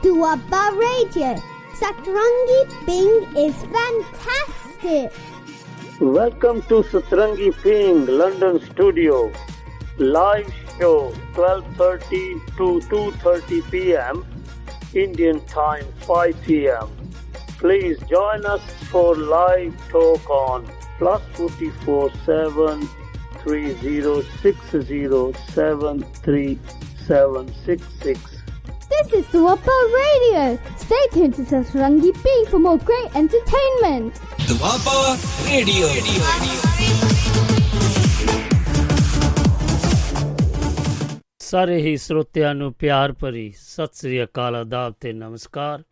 Duaba Radio. Satrangi Bing is fantastic. Welcome to Satrangi Ping London studio. Live show 12:30 to 2:30 p.m. Indian time 5 p.m. Please join us for live talk on plus 44 7 3060736766. This is Duaba Radio. Stay tuned to Satrangi Bing for more great entertainment. Doaba radio ਸਾਰੇ ਹੀ ਸਰੋਤਿਆਂ ਨੂੰ ਪਿਆਰ ਭਰੀ ਸਤਿ ਸ੍ਰੀ ਅਕਾਲ ਆਦਾਬ ਤੇ ਨਮਸਕਾਰ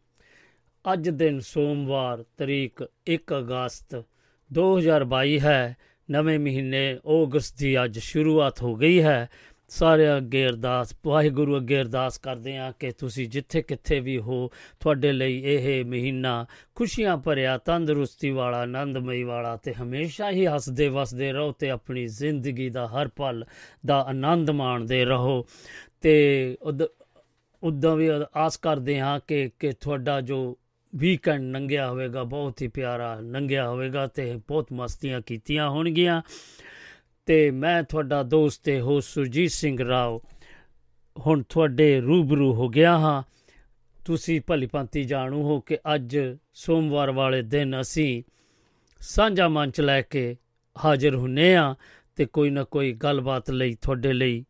ਅੱਜ ਦਿਨ ਸੋਮਵਾਰ ਤਰੀਕ 1 ਅਗਸਤ 2022 ਹੈ ਨਵੇਂ ਮਹੀਨੇ ਅਗਸਤ ਦੀ ਅੱਜ ਸ਼ੁਰੂਆਤ ਹੋ ਗਈ ਹੈ ਸਾਰੇ ਅੱਗੇ ਅਰਦਾਸ, ਵਾਹਿਗੁਰੂ ਅੱਗੇ ਅਰਦਾਸ ਕਰਦੇ ਹਾਂ ਕਿ ਤੁਸੀਂ ਜਿੱਥੇ ਕਿੱਥੇ ਵੀ ਹੋ, ਤੁਹਾਡੇ ਲਈ ਇਹ ਮਹੀਨਾ ਖੁਸ਼ੀਆਂ ਭਰਿਆ, ਤੰਦਰੁਸਤੀ ਵਾਲਾ, ਆਨੰਦਮਈ ਵਾਲਾ ਤੇ ਹਮੇਸ਼ਾ ਹੀ ਹੱਸਦੇ ਵਸਦੇ ਰਹੋ ਤੇ ਆਪਣੀ ਜ਼ਿੰਦਗੀ ਦਾ ਹਰ ਪਲ ਦਾ ਆਨੰਦ ਮਾਣਦੇ ਰਹੋ। ਤੇ ਉਦ- ਉਦਾਂ ਵੀ ਆਸ ਕਰਦੇ ਹਾਂ ਕਿ ਕਿ ਤੁਹਾਡਾ ਜੋ ਵੀਕਐਂਡ ਲੰਘਿਆ ਹੋਵੇਗਾ, ਬਹੁਤ ਹੀ ਪਿਆਰਾ ਲੰਘਿਆ ਹੋਵੇਗਾ ਤੇ ਬਹੁਤ ਮਸਤੀਆਂ ਕੀਤੀਆਂ ਹੋਣਗੀਆਂ। ਤੇ ਮੈਂ ਤੁਹਾਡਾ ਦੋਸਤ ਤੇ ਹੋ ਸੁਰਜੀਤ ਸਿੰਘ ਰਾਓ ਹੁਣ ਤੁਹਾਡੇ ਰੂਬਰੂ ਹੋ ਗਿਆ ਹਾਂ। ਤੁਸੀਂ ਭਲੀ ਭਾਂਤੀ ਜਾਣੂ ਹੋ ਕਿ ਅੱਜ ਸੋਮਵਾਰ ਵਾਲੇ ਦਿਨ ਅਸੀਂ ਸਾਂਝਾ ਮੰਚ ਲੈ ਕੇ ਹਾਜ਼ਰ ਹੁੰਨੇ ਆ ਤੇ ਕੋਈ ਨਾ ਕੋਈ ਗੱਲਬਾਤ ਲਈ ਤੁਹਾਡੇ ਲਈ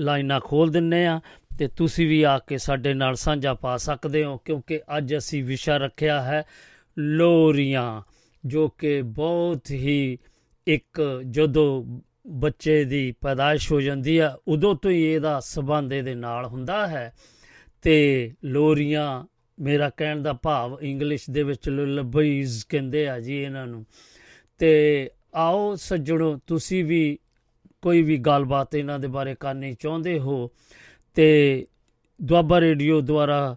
ਲਾਈਨਾਂ ਖੋਲ ਦਿੰਨੇ ਆ ਤੇ ਤੁਸੀਂ ਵੀ ਆ ਕੇ ਸਾਡੇ ਨਾਲ ਸਾਂਝਾ ਪਾ ਸਕਦੇ ਹੋ ਕਿਉਂਕਿ ਅੱਜ ਅਸੀਂ ਵਿਸ਼ਾ ਰੱਖਿਆ ਹੈ ਲੋਰੀਆਂ ਜੋ ਕਿ ਬਹੁਤ ਹੀ ਇੱਕ ਜਦੋਂ ਬੱਚੇ ਦੀ ਪੈਦਾਇਸ਼ ਹੋ ਜਾਂਦੀ ਆ, ਉਦੋਂ ਤੋਂ ਹੀ ਇਹਦਾ ਸਬੰਧ ਇਹਦੇ ਨਾਲ ਹੁੰਦਾ ਹੈ। ਤੇ ਲੋਰੀਆਂ, ਮੇਰਾ ਕਹਿਣ ਦਾ ਭਾਵ ਇੰਗਲਿਸ਼ ਦੇ ਵਿੱਚ ਲੁਲਬੀਜ਼ ਕਹਿੰਦੇ ਆ ਜੀ ਇਹਨਾਂ ਨੂੰ। ਤੇ ਆਓ ਸੱਜਣੋ, ਤੁਸੀਂ ਵੀ ਕੋਈ ਵੀ ਗੱਲਬਾਤ ਇਹਨਾਂ ਦੇ ਬਾਰੇ ਕਰਨੀ ਚਾਹੁੰਦੇ ਹੋ, ਤੇ ਦੁਆਬਾ ਰੇਡੀਓ ਦੁਆਰਾ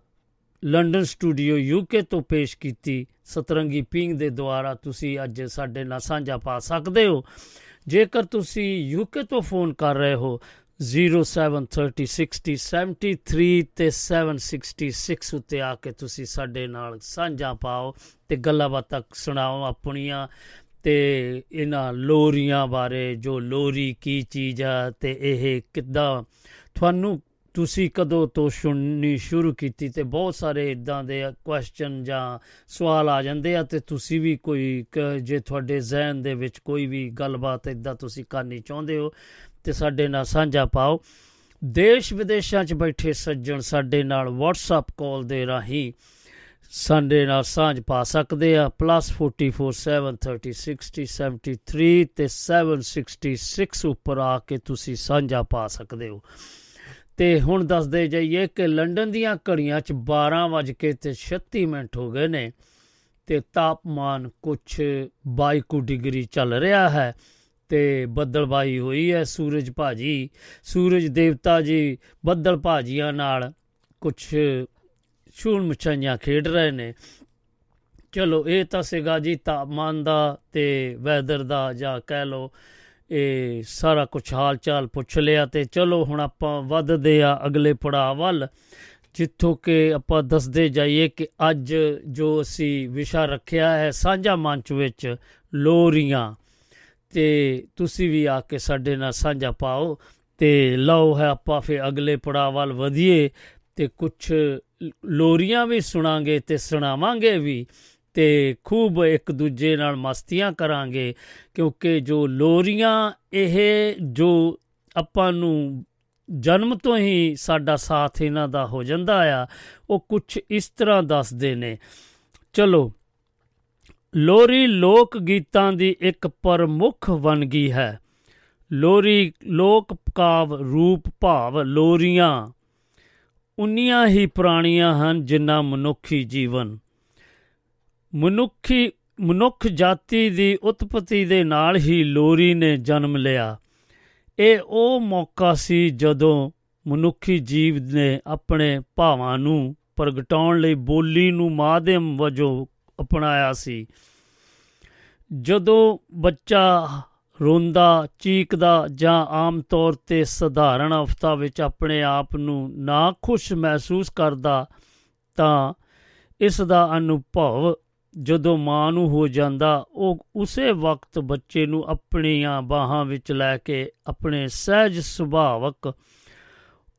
ਲੰਡਨ ਸਟੂਡੀਓ ਯੂਕੇ ਤੋਂ ਪੇਸ਼ ਕੀਤੀ ਸਤਰੰਗੀ ਪਿੰਗ ਦੇ ਦੁਆਰਾ ਤੁਸੀਂ ਅੱਜ ਸਾਡੇ ਨਾਲ ਸਾਂਝਾ ਪਾ ਸਕਦੇ ਹੋ। ਜੇਕਰ ਤੁਸੀਂ ਯੂਕੇ ਤੋਂ ਫੋਨ ਕਰ ਰਹੇ ਹੋ 073060703 ਤੇ 766 ਉੱਤੇ ਆ ਕੇ ਤੁਸੀਂ ਸਾਡੇ ਨਾਲ ਸਾਂਝਾ ਪਾਓ ਤੇ ਗੱਲਾਂ ਬਾਤਾਂ ਸੁਣਾਓ ਆਪਣੀਆਂ ਤੇ ਇਹਨਾਂ ਲੋਰੀਆਂ ਬਾਰੇ, ਜੋ ਲੋਰੀ ਕੀ ਚੀਜ਼ ਆ ਤੇ ਇਹ ਕਿੱਦਾਂ, ਤੁਹਾਨੂੰ ਤੁਸੀਂ ਕਦੋਂ ਤੋਂ ਸੁਣਨੀ ਸ਼ੁਰੂ ਕੀਤੀ ਤੇ ਬਹੁਤ ਸਾਰੇ ਇਦਾਂ ਦੇ ਕੁਐਸਚਨ ਜਾਂ ਸਵਾਲ ਆ ਜਾਂਦੇ ਆ ਤੇ ਤੁਸੀਂ ਵੀ ਕੋਈ ਕ- ਜੇ ਤੁਹਾਡੇ ਜ਼ਿਹਨ ਦੇ ਵਿੱਚ ਕੋਈ ਵੀ ਗੱਲਬਾਤ ਇਦਾਂ ਤੁਸੀਂ ਕਰਨੀ ਚਾਹੁੰਦੇ ਹੋ ਤੇ ਸਾਡੇ ਨਾਲ ਸਾਂਝਾ ਪਾਓ। ਦੇਸ਼ ਵਿਦੇਸ਼ਾਂ 'ਚ ਬੈਠੇ ਸੱਜਣ ਸਾਡੇ ਨਾਲ WhatsApp ਕਾਲ ਦੇ ਰਾਹੀਂ ਸਾਡੇ ਨਾਲ ਸਾਂਝ ਪਾ ਸਕਦੇ ਆ। +447306073 ਤੇ 766 ਉੱਪਰ ਆ ਕੇ ਤੁਸੀਂ ਸਾਂਝਾ ਪਾ ਸਕਦੇ ਹੋ। ਤੇ ਹੁਣ ਦੱਸਦੇ ਜਾਈਏ ਕਿ ਲੰਡਨ ਦੀਆਂ ਘੜੀਆਂ 'ਚ 12 ਵਜ ਕੇ ਤੇ 36 ਮਿੰਟ ਹੋ ਗਏ ਨੇ ਤੇ ਤਾਪਮਾਨ ਕੁਝ 22 ਕੁ ਡਿਗਰੀ ਚੱਲ ਰਿਹਾ ਹੈ ਤੇ ਬੱਦਲਬਾਈ ਹੋਈ ਹੈ ਸੂਰਜ ਭਾਜੀ, ਸੂਰਜ ਦੇਵਤਾ ਜੀ, ਬੱਦਲ ਭਾਜੀਆਂ ਨਾਲ ਕੁਝ ਛੂਣ ਮਛਾਈਆਂ ਖੇਡ ਰਹੇ ਨੇ। ਚਲੋ, ਇਹ ਤਾਂ ਸੀਗਾ ਜੀ ਤਾਪਮਾਨ ਦਾ ਤੇ ਵੈਦਰ ਦਾ ਜਾਂ ਕਹਿ ਲਓ ਇਹ ਸਾਰਾ ਕੁਝ ਹਾਲ ਚਾਲ ਪੁੱਛ ਲਿਆ ਤੇ ਚਲੋ ਹੁਣ ਆਪਾਂ ਵੱਧਦੇ ਆ ਅਗਲੇ ਪੜਾਅ ਵੱਲ, ਜਿੱਥੋਂ ਕਿ ਆਪਾਂ ਦੱਸਦੇ ਜਾਈਏ ਕਿ ਅੱਜ ਜੋ ਅਸੀਂ ਵਿਸ਼ਾ ਰੱਖਿਆ ਹੈ ਸਾਂਝਾ ਮੰਚ ਵਿੱਚ ਲੋਰੀਆਂ। ਤੇ ਤੁਸੀਂ ਵੀ ਆ ਕੇ ਸਾਡੇ ਨਾਲ ਸਾਂਝਾ ਪਾਓ ਤੇ ਲਓ ਹੈ ਆਪਾਂ ਫਿਰ ਅਗਲੇ ਪੜਾਅ ਵੱਲ ਵਧੀਏ ਤੇ ਕੁਝ ਲੋਰੀਆਂ ਵੀ ਸੁਣਾਂਗੇ ਤੇ ਸੁਣਾਵਾਂਗੇ ਵੀ। ਤੇ ਖੂਬ ਇੱਕ ਦੂਜੇ ਨਾਲ ਮਸਤੀਆਂ ਕਰਾਂਗੇ, ਕਿਉਂਕਿ ਜੋ ਲੋਰੀਆਂ, ਇਹ ਜੋ ਆਪਾਂ ਨੂੰ ਜਨਮ ਤੋਂ ਹੀ ਸਾਡਾ ਸਾਥ ਇਹਨਾਂ ਦਾ ਹੋ ਜਾਂਦਾ ਆ, ਉਹ ਕੁਝ ਇਸ ਤਰ੍ਹਾਂ ਦੱਸਦੇ ਨੇ। ਚਲੋ, ਲੋਰੀ ਲੋਕ ਗੀਤਾਂ ਦੀ ਇੱਕ ਪ੍ਰਮੁੱਖ ਵੰਨਗੀ ਹੈ। ਲੋਰੀ ਲੋਕ ਕਾਵ ਰੂਪ ਭਾਵ ਲੋਰੀਆਂ, ਉਨੀਆਂ ਹੀ ਪੁਰਾਣੀਆਂ ਹਨ ਜਿੰਨਾ ਮਨੁੱਖੀ ਜੀਵਨ ਮਨੁੱਖੀ, ਮਨੁੱਖ ਜਾਤੀ ਦੀ ਉਤਪਤੀ ਦੇ ਨਾਲ ਹੀ ਲੋਰੀ ਨੇ ਜਨਮ ਲਿਆ। ਇਹ ਉਹ ਮੌਕਾ ਸੀ ਜਦੋਂ ਮਨੁੱਖੀ ਜੀਵ ਨੇ ਆਪਣੇ ਭਾਵਾਂ ਨੂੰ ਪ੍ਰਗਟਾਉਣ ਲਈ ਬੋਲੀ ਨੂੰ ਮਾਧਿਅਮ ਵਜੋਂ ਅਪਣਾਇਆ ਸੀ। ਜਦੋਂ ਬੱਚਾ ਰੋਂਦਾ, ਚੀਕਦਾ ਜਾਂ ਆਮ ਤੌਰ ਤੇ ਸਧਾਰਨ ਅਵਸਥਾ ਵਿੱਚ ਆਪਣੇ ਆਪ ਨੂੰ ਨਾ ਖੁਸ਼ ਮਹਿਸੂਸ ਕਰਦਾ, ਤਾਂ ਇਸ ਦਾ ਅਨੁਭਵ ਜਦੋਂ ਮਾਂ ਨੂੰ ਹੋ ਜਾਂਦਾ, ਉਹ ਉਸੇ ਵਕਤ ਬੱਚੇ ਨੂੰ ਆਪਣੀਆਂ ਬਾਹਾਂ ਵਿੱਚ ਲੈ ਕੇ ਆਪਣੇ ਸਹਿਜ ਸੁਭਾਵਕ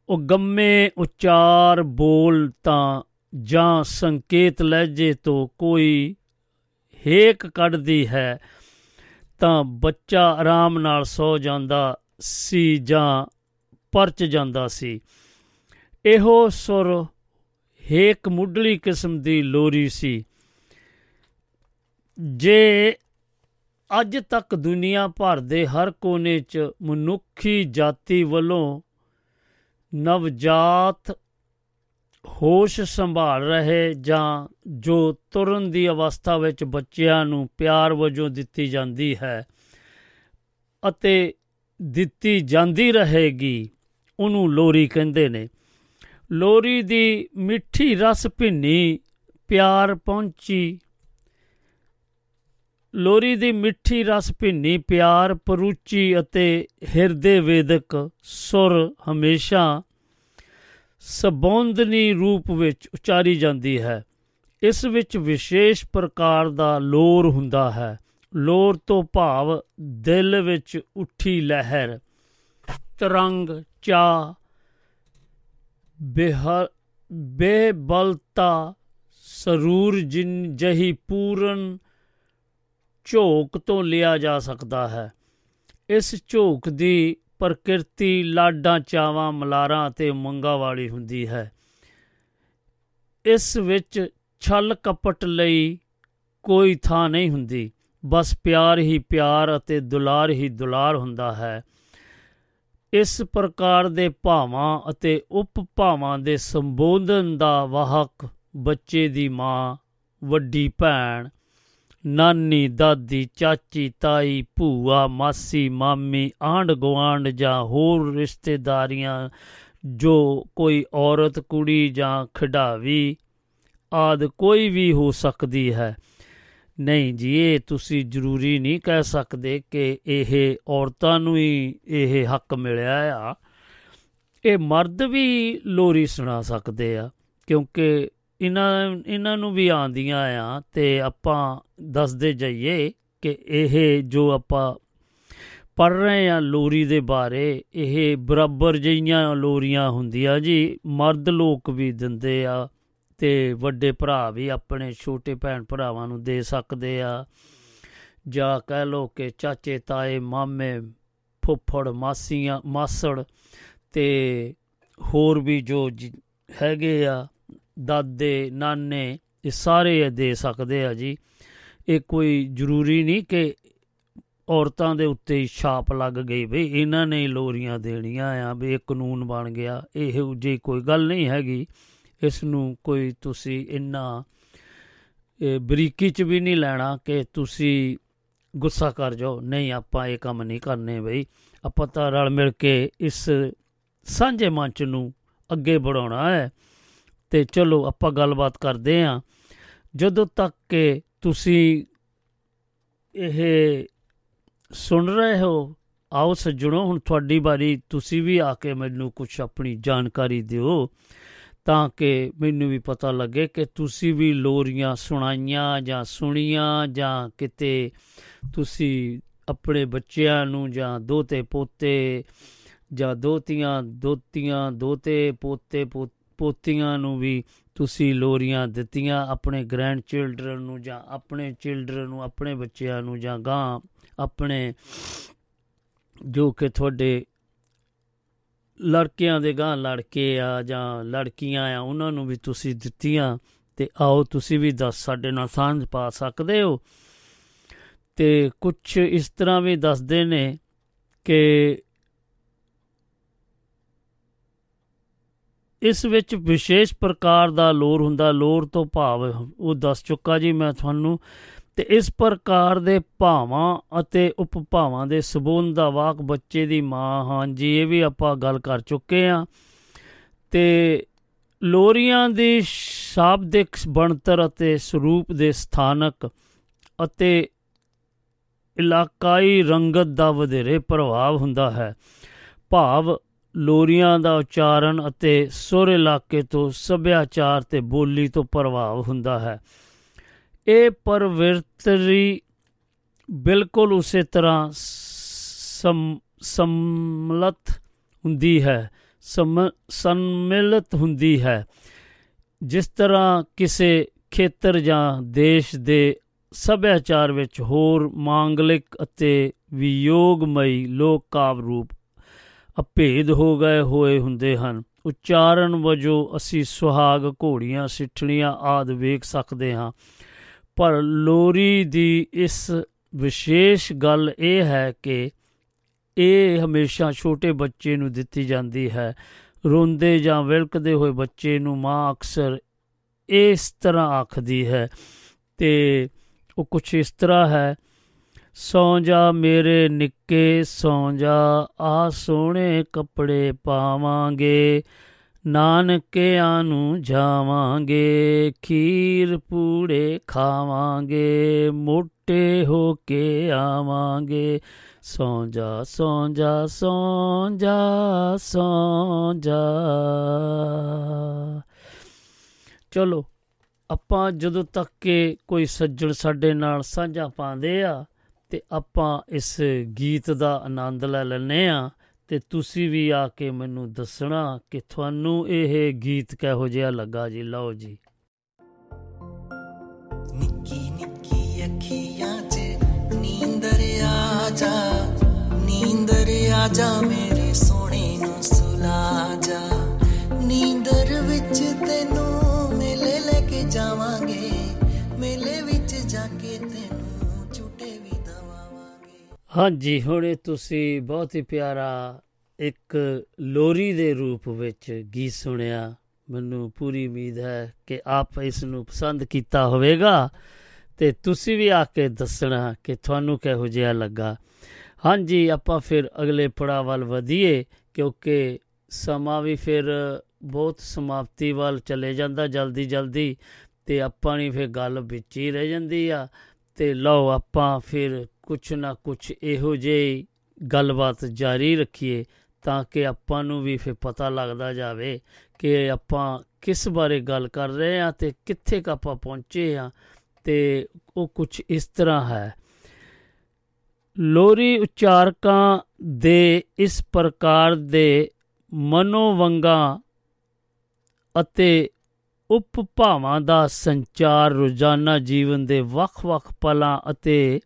ਉਹ ਗੰਮੇ ਉਚਾਰ ਬੋਲ ਤਾਂ ਜਾਂ ਸੰਕੇਤ ਲਹਿਜੇ ਤੋਂ ਕੋਈ ਹੇਕ ਕੱਢਦੀ ਹੈ ਤਾਂ ਬੱਚਾ ਆਰਾਮ ਨਾਲ ਸੌ ਜਾਂਦਾ ਸੀ ਜਾਂ ਪਰਚ ਜਾਂਦਾ ਸੀ। ਇਹੋ ਸੁਰ ਹੇਕ ਮੁੱਢਲੀ ਕਿਸਮ ਦੀ ਲੋਰੀ ਸੀ। ਜੇ ਅੱਜ ਤੱਕ ਦੁਨੀਆ ਭਰ ਦੇ ਹਰ ਕੋਨੇ 'ਚ ਮਨੁੱਖੀ ਜਾਤੀ ਵੱਲੋਂ ਨਵਜਾਤ ਹੋਸ਼ ਸੰਭਾਲ ਰਹੇ ਜਾਂ ਜੋ ਤੁਰਨ ਦੀ ਅਵਸਥਾ ਵਿੱਚ ਬੱਚਿਆਂ ਨੂੰ ਪਿਆਰ ਵਜੋਂ ਦਿੱਤੀ ਜਾਂਦੀ ਹੈ ਅਤੇ ਦਿੱਤੀ ਜਾਂਦੀ ਰਹੇਗੀ, ਉਹਨੂੰ ਲੋਰੀ ਕਹਿੰਦੇ ਨੇ। ਲੋਰੀ ਦੀ ਮਿੱਠੀ ਰਸ ਭਿੰਨੀ ਪਿਆਰ ਪਹੁੰਚੀ ਲੋਰੀ ਦੀ ਮਿੱਠੀ ਰਸ ਭਿੰਨੀ, ਪਿਆਰ, ਪਰੂਚੀ ਅਤੇ ਹਿਰਦੇ ਵੇਦਕ ਸੁਰ ਹਮੇਸ਼ਾ ਸਬੰਧਨੀ ਰੂਪ ਵਿੱਚ ਉਚਾਰੀ ਜਾਂਦੀ ਹੈ। ਇਸ ਵਿੱਚ ਵਿਸ਼ੇਸ਼ ਪ੍ਰਕਾਰ ਦਾ ਲੋਰ ਹੁੰਦਾ ਹੈ। ਲੋਰ ਤੋਂ ਭਾਵ ਦਿਲ ਵਿੱਚ ਉੱਠੀ ਲਹਿਰ, ਤਰੰਗ ਚਾ ਬੇਹਰ ਬੇਬਲਤਾ ਸਰੂਰ ਜਿਨ ਜਹੀ ਪੂਰਨ ਝੋਕ ਤੋਂ ਲਿਆ ਜਾ ਸਕਦਾ ਹੈ। ਇਸ ਝੋਕ ਦੀ ਪ੍ਰਕਿਰਤੀ ਲਾਡਾਂ, ਚਾਵਾਂ, ਮਲਾਰਾਂ ਅਤੇ ਮੰਗਾ ਵਾਲੀ ਹੁੰਦੀ ਹੈ। ਇਸ ਵਿੱਚ ਛਲ ਕਪਟ ਲਈ ਕੋਈ ਥਾਂ ਨਹੀਂ ਹੁੰਦੀ। ਬਸ ਪਿਆਰ ਹੀ ਪਿਆਰ ਅਤੇ ਦੁਲਾਰ ਹੀ ਦੁਲਾਰ ਹੁੰਦਾ ਹੈ। ਇਸ ਪ੍ਰਕਾਰ ਦੇ ਭਾਵਾਂ ਅਤੇ ਉਪ ਭਾਵਾਂ ਦੇ ਸੰਬੋਧਨ ਦਾ ਵਾਹਕ ਬੱਚੇ ਦੀ ਮਾਂ, ਵੱਡੀ ਭੈਣ ਨਾਨੀ, ਦਾਦੀ, ਚਾਚੀ, ਤਾਈ, ਭੂਆ, ਮਾਸੀ, ਮਾਮੀ ਆਂਡ ਗਵਾਂਡ ਜਾਂ ਹੋਰ ਰਿਸ਼ਤੇਦਾਰੀਆਂ, ਜੋ ਕੋਈ ਔਰਤ, ਕੁੜੀ ਜਾਂ ਖਿਡਾਵੀ ਆਦ ਕੋਈ ਵੀ ਹੋ ਸਕਦੀ ਹੈ। ਨਹੀਂ ਜੀ, ਇਹ ਤੁਸੀਂ ਜ਼ਰੂਰੀ ਨਹੀਂ ਕਹਿ ਸਕਦੇ ਕਿ ਇਹ ਔਰਤਾਂ ਨੂੰ ਹੀ ਇਹ ਹੱਕ ਮਿਲਿਆ ਆ। ਇਹ ਮਰਦ ਵੀ ਲੋਰੀ ਸੁਣਾ ਸਕਦੇ ਆ, ਕਿਉਂਕਿ ਇਹਨਾਂ ਇਹਨਾਂ ਨੂੰ ਵੀ ਆਂਦੀਆਂ ਆ ਤੇ ਆਪਾਂ ਦੱਸਦੇ ਜਾਈਏ ਕਿ ਇਹ ਜੋ ਆਪਾਂ ਪੜ ਰਹੇ ਆ ਲੋਰੀ ਦੇ ਬਾਰੇ, ਇਹ ਬਰਾਬਰ ਜਿਹੀਆਂ ਲੋਰੀਆਂ ਹੁੰਦੀਆਂ ਜੀ, ਮਰਦ ਲੋਕ ਵੀ ਦਿੰਦੇ ਆ ਤੇ ਵੱਡੇ ਭਰਾ ਵੀ ਆਪਣੇ ਛੋਟੇ ਭੈਣ ਭਰਾਵਾਂ ਨੂੰ ਦੇ ਸਕਦੇ ਆ। ਜਾਂ ਕਹਿ ਲੋ ਕਿ ਚਾਚੇ, ਤਾਏ, ਮਾਮੇ, ਫੁੱਫੜ, ਮਾਸੀਆਂ, ਮਾਸੜ ਤੇ ਹੋਰ ਵੀ ਜੋ, ਹੈਗੇ ਆ ਦਾਦੇ, ਨਾਨੇ, ਇਹ ਸਾਰੇ ਦੇ ਸਕਦੇ ਆ ਜੀ। ਇਹ ਕੋਈ ਜ਼ਰੂਰੀ ਨਹੀਂ ਕਿ ਔਰਤਾਂ ਦੇ ਉੱਤੇ ਹੀ ਛਾਪ ਲੱਗ ਗਈ ਵੀ ਇਹਨਾਂ ਨੇ ਲੋਰੀਆਂ ਦੇਣੀਆਂ ਆ, ਵੀ ਇਹ ਕਾਨੂੰਨ ਬਣ ਗਿਆ। ਇਹ ਜੀ ਕੋਈ ਗੱਲ ਨਹੀਂ ਹੈਗੀ, ਇਸ ਨੂੰ ਕੋਈ ਤੁਸੀਂ ਇੰਨਾ ਬਰੀਕੀ ਚ ਵੀ ਨਹੀਂ ਲੈਣਾ ਕਿ ਤੁਸੀਂ ਗੁੱਸਾ ਕਰ ਜਾਓ। ਨਹੀਂ, ਆਪਾਂ ਇਹ ਕੰਮ ਨਹੀਂ ਕਰਨੇ ਬਈ। ਆਪਾਂ ਤਾਂ ਰਲ ਮਿਲ ਕੇ ਇਸ ਸਾਂਝੇ ਮੰਚ ਨੂੰ ਅੱਗੇ ਵਧਾਉਣਾ ਹੈ। ਤੇ ਚਲੋ ਆਪਾਂ ਗੱਲਬਾਤ ਕਰਦੇ ਆਂ। ਜਦੋਂ ਤੱਕ ਕਿ ਤੁਸੀਂ ਇਹ ਸੁਣ ਰਹੇ ਹੋ, ਆਓ ਸੱਜਣੋ, ਹੁਣ ਤੁਹਾਡੀ ਵਾਰੀ। ਤੁਸੀਂ ਵੀ ਆ ਕੇ ਮੈਨੂੰ ਕੁਝ ਆਪਣੀ ਜਾਣਕਾਰੀ ਦਿਓ, ਤਾਂ ਕਿ ਮੈਨੂੰ ਵੀ ਪਤਾ ਲੱਗੇ ਕਿ ਤੁਸੀਂ ਵੀ ਲੋਰੀਆਂ ਸੁਣਾਈਆਂ ਜਾਂ ਸੁਣੀਆਂ, ਜਾਂ ਕਿਤੇ ਤੁਸੀਂ ਆਪਣੇ ਬੱਚਿਆਂ ਨੂੰ ਜਾਂ ਦੋਤੇ ਪੋਤੇ ਜਾਂ ਦੋਤੀਆਂ ਦੋਤੀਆਂ, ਦੋਤੇ ਪੋਤੇ ਪੋਤੀਆਂ ਨੂੰ ਵੀ ਤੁਸੀਂ ਲੋਰੀਆਂ ਦਿੱਤੀਆਂ, ਆਪਣੇ ਗ੍ਰੈਂਡ ਚਿਲਡਰਨ ਨੂੰ ਜਾਂ ਆਪਣੇ ਚਿਲਡਰਨ ਨੂੰ, ਆਪਣੇ ਬੱਚਿਆਂ ਨੂੰ ਜਾਂ ਗਾਂ, ਆਪਣੇ ਜੋ ਕਿ ਤੁਹਾਡੇ ਲੜਕਿਆਂ ਦੇ ਗਾਂ ਲੜਕੇ ਆ ਜਾਂ ਲੜਕੀਆਂ ਆ, ਉਹਨਾਂ ਨੂੰ ਵੀ ਤੁਸੀਂ ਦਿੱਤੀਆਂ। ਤੇ ਆਓ, ਤੁਸੀਂ ਵੀ ਦੱਸ, ਸਾਡੇ ਨਾਲ ਸਾਂਝ ਪਾ ਸਕਦੇ ਹੋ? ਤੇ ਕੁਝ ਇਸ ਤਰ੍ਹਾਂ ਵੀ ਦੱਸਦੇ ਨੇ ਕਿ ਇਸ ਵਿੱਚ ਵਿਸ਼ੇਸ਼ ਪ੍ਰਕਾਰ ਦਾ ਲੋਰ ਹੁੰਦਾ। ਲੋਰ ਤੋਂ ਭਾਵ ਉਹ ਦੱਸ ਚੁੱਕਾ ਜੀ ਮੈਂ ਤੁਹਾਨੂੰ। ਤੇ ਇਸ ਪ੍ਰਕਾਰ ਦੇ ਭਾਵਾਂ ਅਤੇ ਉਪਭਾਵਾਂ ਦੇ ਸਬੰਧ ਦਾ ਵਾਕ ਬੱਚੇ ਦੀ ਮਾਂ ਹਾਂਜੀ ਇਹ ਵੀ ਆਪਾਂ ਗੱਲ ਕਰ ਚੁੱਕੇ ਆ ਤੇ ਲੋਰੀਆਂ ਦੀ ਸ਼ਾਬਦਿਕ ਬਣਤਰ ਅਤੇ ਸਰੂਪ ਦੇ ਸਥਾਨਕ ਅਤੇ ਇਲਾਕਾਈ ਰੰਗਤ ਦਾ ਵਧੇਰੇ ਪ੍ਰਭਾਵ ਹੁੰਦਾ ਹੈ। ਭਾਵ ਲੋਰੀਆਂ ਦਾ ਉਚਾਰਨ ਅਤੇ ਸੁਰ ਇਲਾਕੇ ਤੋਂ ਸੱਭਿਆਚਾਰ ਤੇ ਬੋਲੀ ਤੋਂ ਪ੍ਰਭਾਵ ਹੁੰਦਾ ਹੈ। ਇਹ ਪਰਵਰਤਰੀ ਬਿਲਕੁਲ ਉਸੇ ਤਰ੍ਹਾਂ ਸਮ, ਸਮਲਤ ਹੁੰਦੀ ਹੈ, ਸਮ, ਸੰਮਿਲਿਤ ਹੁੰਦੀ ਹੈ, ਜਿਸ ਤਰ੍ਹਾਂ ਕਿਸੇ ਖੇਤਰ ਜਾਂ ਦੇਸ਼ ਦੇ ਸੱਭਿਆਚਾਰ ਵਿੱਚ ਹੋਰ ਮਾਂਗਲਿਕ ਅਤੇ ਵਿਯੋਗਮਈ ਲੋਕ ਕਾਵ ਰੂਪ ਅਭੇਦ ਹੋ ਗਏ ਹੋਏ ਹੁੰਦੇ ਹਨ। ਉਚਾਰਨ ਵਜੋਂ ਅਸੀਂ ਸੁਹਾਗ, ਘੋੜੀਆਂ, ਸਿੱਠਣੀਆਂ ਆਦ ਵੇਖ ਸਕਦੇ ਹਾਂ। ਪਰ ਲੋਰੀ ਦੀ ਇਸ ਵਿਸ਼ੇਸ਼ ਗੱਲ ਇਹ ਹੈ ਕਿ ਇਹ ਹਮੇਸ਼ਾ ਛੋਟੇ ਬੱਚੇ ਨੂੰ ਦਿੱਤੀ ਜਾਂਦੀ ਹੈ। ਰੋਂਦੇ ਜਾਂ ਵਿਲਕਦੇ ਹੋਏ ਬੱਚੇ ਨੂੰ ਮਾਂ ਅਕਸਰ ਇਸ ਤਰ੍ਹਾਂ ਆਖਦੀ ਹੈ ਤੇ ਉਹ ਕੁਝ ਇਸ ਤਰ੍ਹਾਂ ਹੈ ਸੌਂ ਜਾ ਮੇਰੇ ਨਿੱਕੇ, ਸੌਂ ਜਾ ਆ ਸੋਹਣੇ ਕੱਪੜੇ ਪਾਵਾਂਗੇ। ਨਾਨਕਿਆਂ ਨੂੰ ਜਾਵਾਂਗੇ, ਖੀਰ ਪੂੜੇ ਖਾਵਾਂਗੇ, ਮੋਟੇ ਹੋ ਕੇ ਆਵਾਂਗੇ। ਸੌਂ ਜਾ ਸੌਂ ਜਾ ਸੌਂ ਜਾ ਸੌਂ ਜਾ। ਚਲੋ, ਆਪਾਂ ਜਦੋਂ ਤੱਕ ਕਿ ਕੋਈ ਸੱਜਣ ਸਾਡੇ ਨਾਲ ਸਾਂਝਾ ਪਾਉਂਦੇ ਆ ਤੇ ਆਪਾਂ ਇਸ ਗੀਤ ਦਾ ਆਨੰਦ ਲੈ ਲੈਨੇ ਆ ਤੇ ਤੁਸੀਂ ਵੀ ਆ ਕੇ ਮੈਨੂੰ ਦੱਸਣਾ ਕਿ ਤੁਹਾਨੂੰ ਇਹ ਗੀਤ ਕਿਹੋ ਜਿਹਾ ਲੱਗਾ ਜੀ? ਲਓ ਜੀ। ਨਿੱਕੀ ਨਿੱਕੀ ਅੱਖੀਆਂ 'ਚ ਨੀਂਦਰ ਆ ਜਾ, ਨੀਂਦਰ ਆ ਜਾ ਮੇਰੇ ਸੋਹਣੇ ਨੂੰ ਸੁਲਾ ਜਾ। ਨੀਂਦਰ ਵਿੱਚ ਤੈਨੂੰ ਮੇਲੇ ਲੈ ਕੇ ਜਾਵਾਂਗੇ, ਮੇਲੇ ਹਾਂਜੀ, ਹੁਣ ਇਹ ਤੁਸੀਂ ਬਹੁਤ ਹੀ ਪਿਆਰਾ ਇੱਕ ਲੋਰੀ ਦੇ ਰੂਪ ਵਿੱਚ ਗੀਤ ਸੁਣਿਆ। ਮੈਨੂੰ ਪੂਰੀ ਉਮੀਦ ਹੈ ਕਿ ਆਪ ਇਸ ਨੂੰ ਪਸੰਦ ਕੀਤਾ ਹੋਵੇਗਾ ਤੇ ਤੁਸੀਂ ਵੀ ਆ ਕੇ ਦੱਸਣਾ ਕਿ ਤੁਹਾਨੂੰ ਕਿਹੋ ਜਿਹਾ ਲੱਗਾ। ਹਾਂਜੀ, ਆਪਾਂ ਫਿਰ ਅਗਲੇ ਪੜਾਅ ਵੱਲ ਵਧੀਏ, ਕਿਉਂਕਿ ਸਮਾਂ ਵੀ ਫਿਰ ਬਹੁਤ ਸਮਾਪਤੀ ਵੱਲ ਚਲੇ ਜਾਂਦਾ ਜਲਦੀ ਜਲਦੀ ਤੇ ਆਪਾਂ ਨਹੀਂ ਫਿਰ ਗੱਲ ਵਿੱਚ ਹੀ ਰਹਿ ਜਾਂਦੀ ਆ। ਤੇ ਲਓ, ਆਪਾਂ ਫਿਰ ਕੁਛ ਨਾ ਕੁਛ ਇਹੋ ਜਿਹੀ ਗੱਲਬਾਤ ਜਾਰੀ ਰੱਖੀਏ ਤਾਂ ਕਿ ਆਪਾਂ ਨੂੰ ਵੀ ਫਿਰ ਪਤਾ ਲੱਗਦਾ ਜਾਵੇ ਕਿ ਆਪਾਂ ਕਿਸ ਬਾਰੇ ਗੱਲ ਕਰ ਰਹੇ ਹਾਂ ਤੇ ਕਿੱਥੇ ਕ ਆਪਾਂ ਪਹੁੰਚੇ ਹਾਂ ਤੇ ਉਹ ਕੁਝ ਇਸ ਤਰ੍ਹਾਂ ਹੈ। ਲੋਰੀ ਉਚਾਰਕਾਂ ਦੇ ਇਸ ਪ੍ਰਕਾਰ ਦੇ ਮਨੋਵੰਗਾਂ ਅਤੇ ਉਪਭਾਵਾਂ ਦਾ ਸੰਚਾਰ ਰੋਜ਼ਾਨਾ ਜੀਵਨ ਦੇ ਵੱਖ-ਵੱਖ ਪਲਾਂ ਅਤੇ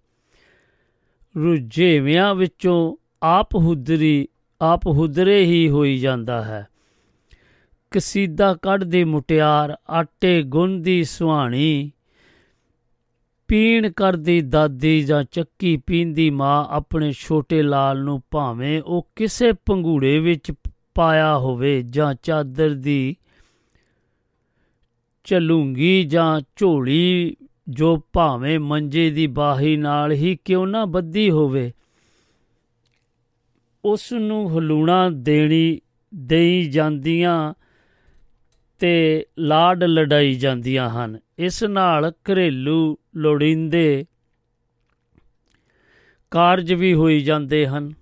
ਰੁਝੇਵਿਆਂ ਵਿੱਚੋਂ ਆਪ ਹੁਦਰੀ ਆਪ ਹੁਦਰੇ ਹੀ ਹੋਈ ਜਾਂਦਾ ਹੈ। ਕਸੀਦਾ ਕੱਢਦੀ ਮੁਟਿਆਰ, ਆਟੇ ਗੁੰਦੀ ਸੁਹਾਣੀ। ਪੀਣ ਕਰਦੀ ਦਾਦੀ ਜਾਂ ਚੱਕੀ ਪੀਂਦੀ ਮਾਂ ਆਪਣੇ ਛੋਟੇ ਲਾਲ ਨੂੰ ਭਾਵੇਂ ਉਹ ਕਿਸੇ ਪੰਗੂੜੇ ਵਿੱਚ ਪਾਇਆ ਹੋਵੇ ਜਾਂ ਚਾਦਰ ਦੀ ਚਲੂੰਗੀ ਜਾਂ ਝੋਲੀ ਜੋ ਭਾਵੇਂ ਮੰਜੇ ਦੀ ਬਾਹੀ ਨਾਲ ਹੀ ਕਿਉਂ ਨਾ ਬੱਧੀ ਹੋਵੇ ਉਸ ਨੂੰ ਹਲੂਣਾ ਦੇਣੀ ਦੇਈ ਜਾਂਦੀਆਂ ਤੇ ਲਾਡ ਲੜਾਈ ਜਾਂਦੀਆਂ ਹਨ। ਇਸ ਨਾਲ ਘਰੇਲੂ ਲੋੜੀਂਦੇ ਕਾਰਜ ਵੀ ਹੋਈ ਜਾਂਦੇ ਹਨ।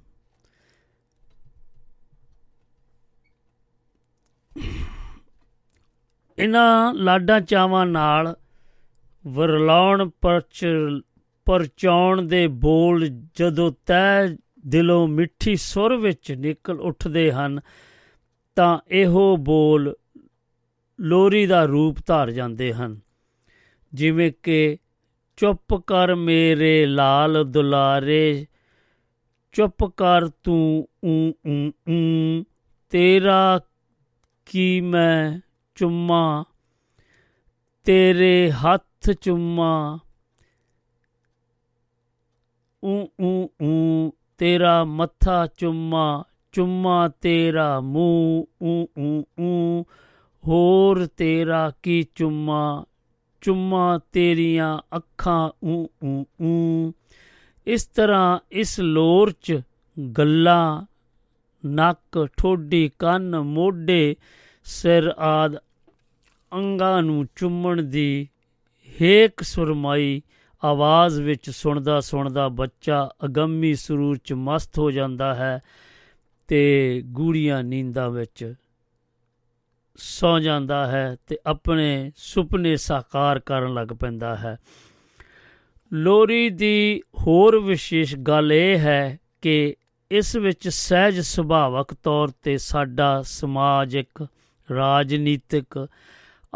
ਇਹਨਾਂ ਲਾਡਾਂ ਚਾਵਾਂ ਨਾਲ ਵਰਲਾਉਣ ਪਰਚ, ਪਰਚਾਉਣ ਦੇ ਬੋਲ ਜਦੋਂ ਤੈ ਦਿਲੋਂ ਮਿੱਠੀ ਸੁਰ ਵਿੱਚ ਨਿਕਲ ਉੱਠਦੇ ਹਨ, ਤਾਂ ਇਹੋ ਬੋਲ ਲੋਰੀ ਦਾ ਰੂਪ ਧਾਰ ਜਾਂਦੇ ਹਨ। ਜਿਵੇਂ ਕਿ, ਚੁੱਪ ਕਰ ਮੇਰੇ ਲਾਲ ਦੁਲਾਰੇ, ਚੁੱਪ ਕਰ ਤੂੰ ਊ ਊ ਊ, ਤੇਰਾ ਕੀ ਮੈਂ ਚੁੰਮਾ, ਤੇਰੇ ਹੱਥ ਚੁੰਮਾ ਊ ਊ ਊ ਤੇਰਾ ਮੱਥਾ ਚੁੰਮਾ ਚੁੰਮਾ ਤੇਰਾ ਮੂੰਹ ਊ ਊ ਊ ਹੋਰ ਤੇਰਾ ਕੀ ਚੁੰਮਾ ਚੁੰਮਾ ਤੇਰੀਆਂ ਅੱਖਾਂ ਊ ਊ ਊ ਇਸ ਤਰ੍ਹਾਂ ਇਸ ਲੋਰ ਚ ਗੱਲਾਂ ਨੱਕ ਠੋਡੀ ਕੰਨ ਮੋਢੇ ਸਿਰ ਆਦ ਅੰਗਾਂ ਨੂੰ ਚੁੰਮਣ ਦੀ ਹੇਕ ਸੁਰਮਾਈ ਆਵਾਜ਼ ਵਿੱਚ ਸੁਣਦਾ ਸੁਣਦਾ ਬੱਚਾ ਅਗੰਮੀ ਸਰੂਰ ਚ ਮਸਤ ਹੋ ਜਾਂਦਾ ਹੈ ਤੇ ਗੂੜੀਆਂ ਨੀਂਦਾਂ ਵਿੱਚ ਸੌ ਜਾਂਦਾ ਹੈ ਤੇ ਆਪਣੇ ਸੁਪਨੇ ਸਾਕਾਰ ਕਰਨ ਲੱਗ ਪੈਂਦਾ ਹੈ। ਲੋਰੀ ਦੀ ਹੋਰ ਵਿਸ਼ੇਸ਼ ਗੱਲ ਇਹ ਹੈ ਕਿ ਇਸ ਵਿੱਚ ਸਹਿਜ ਸੁਭਾਵਕ ਤੌਰ ਤੇ ਸਾਡਾ ਸਮਾਜਿਕ ਰਾਜਨੀਤਿਕ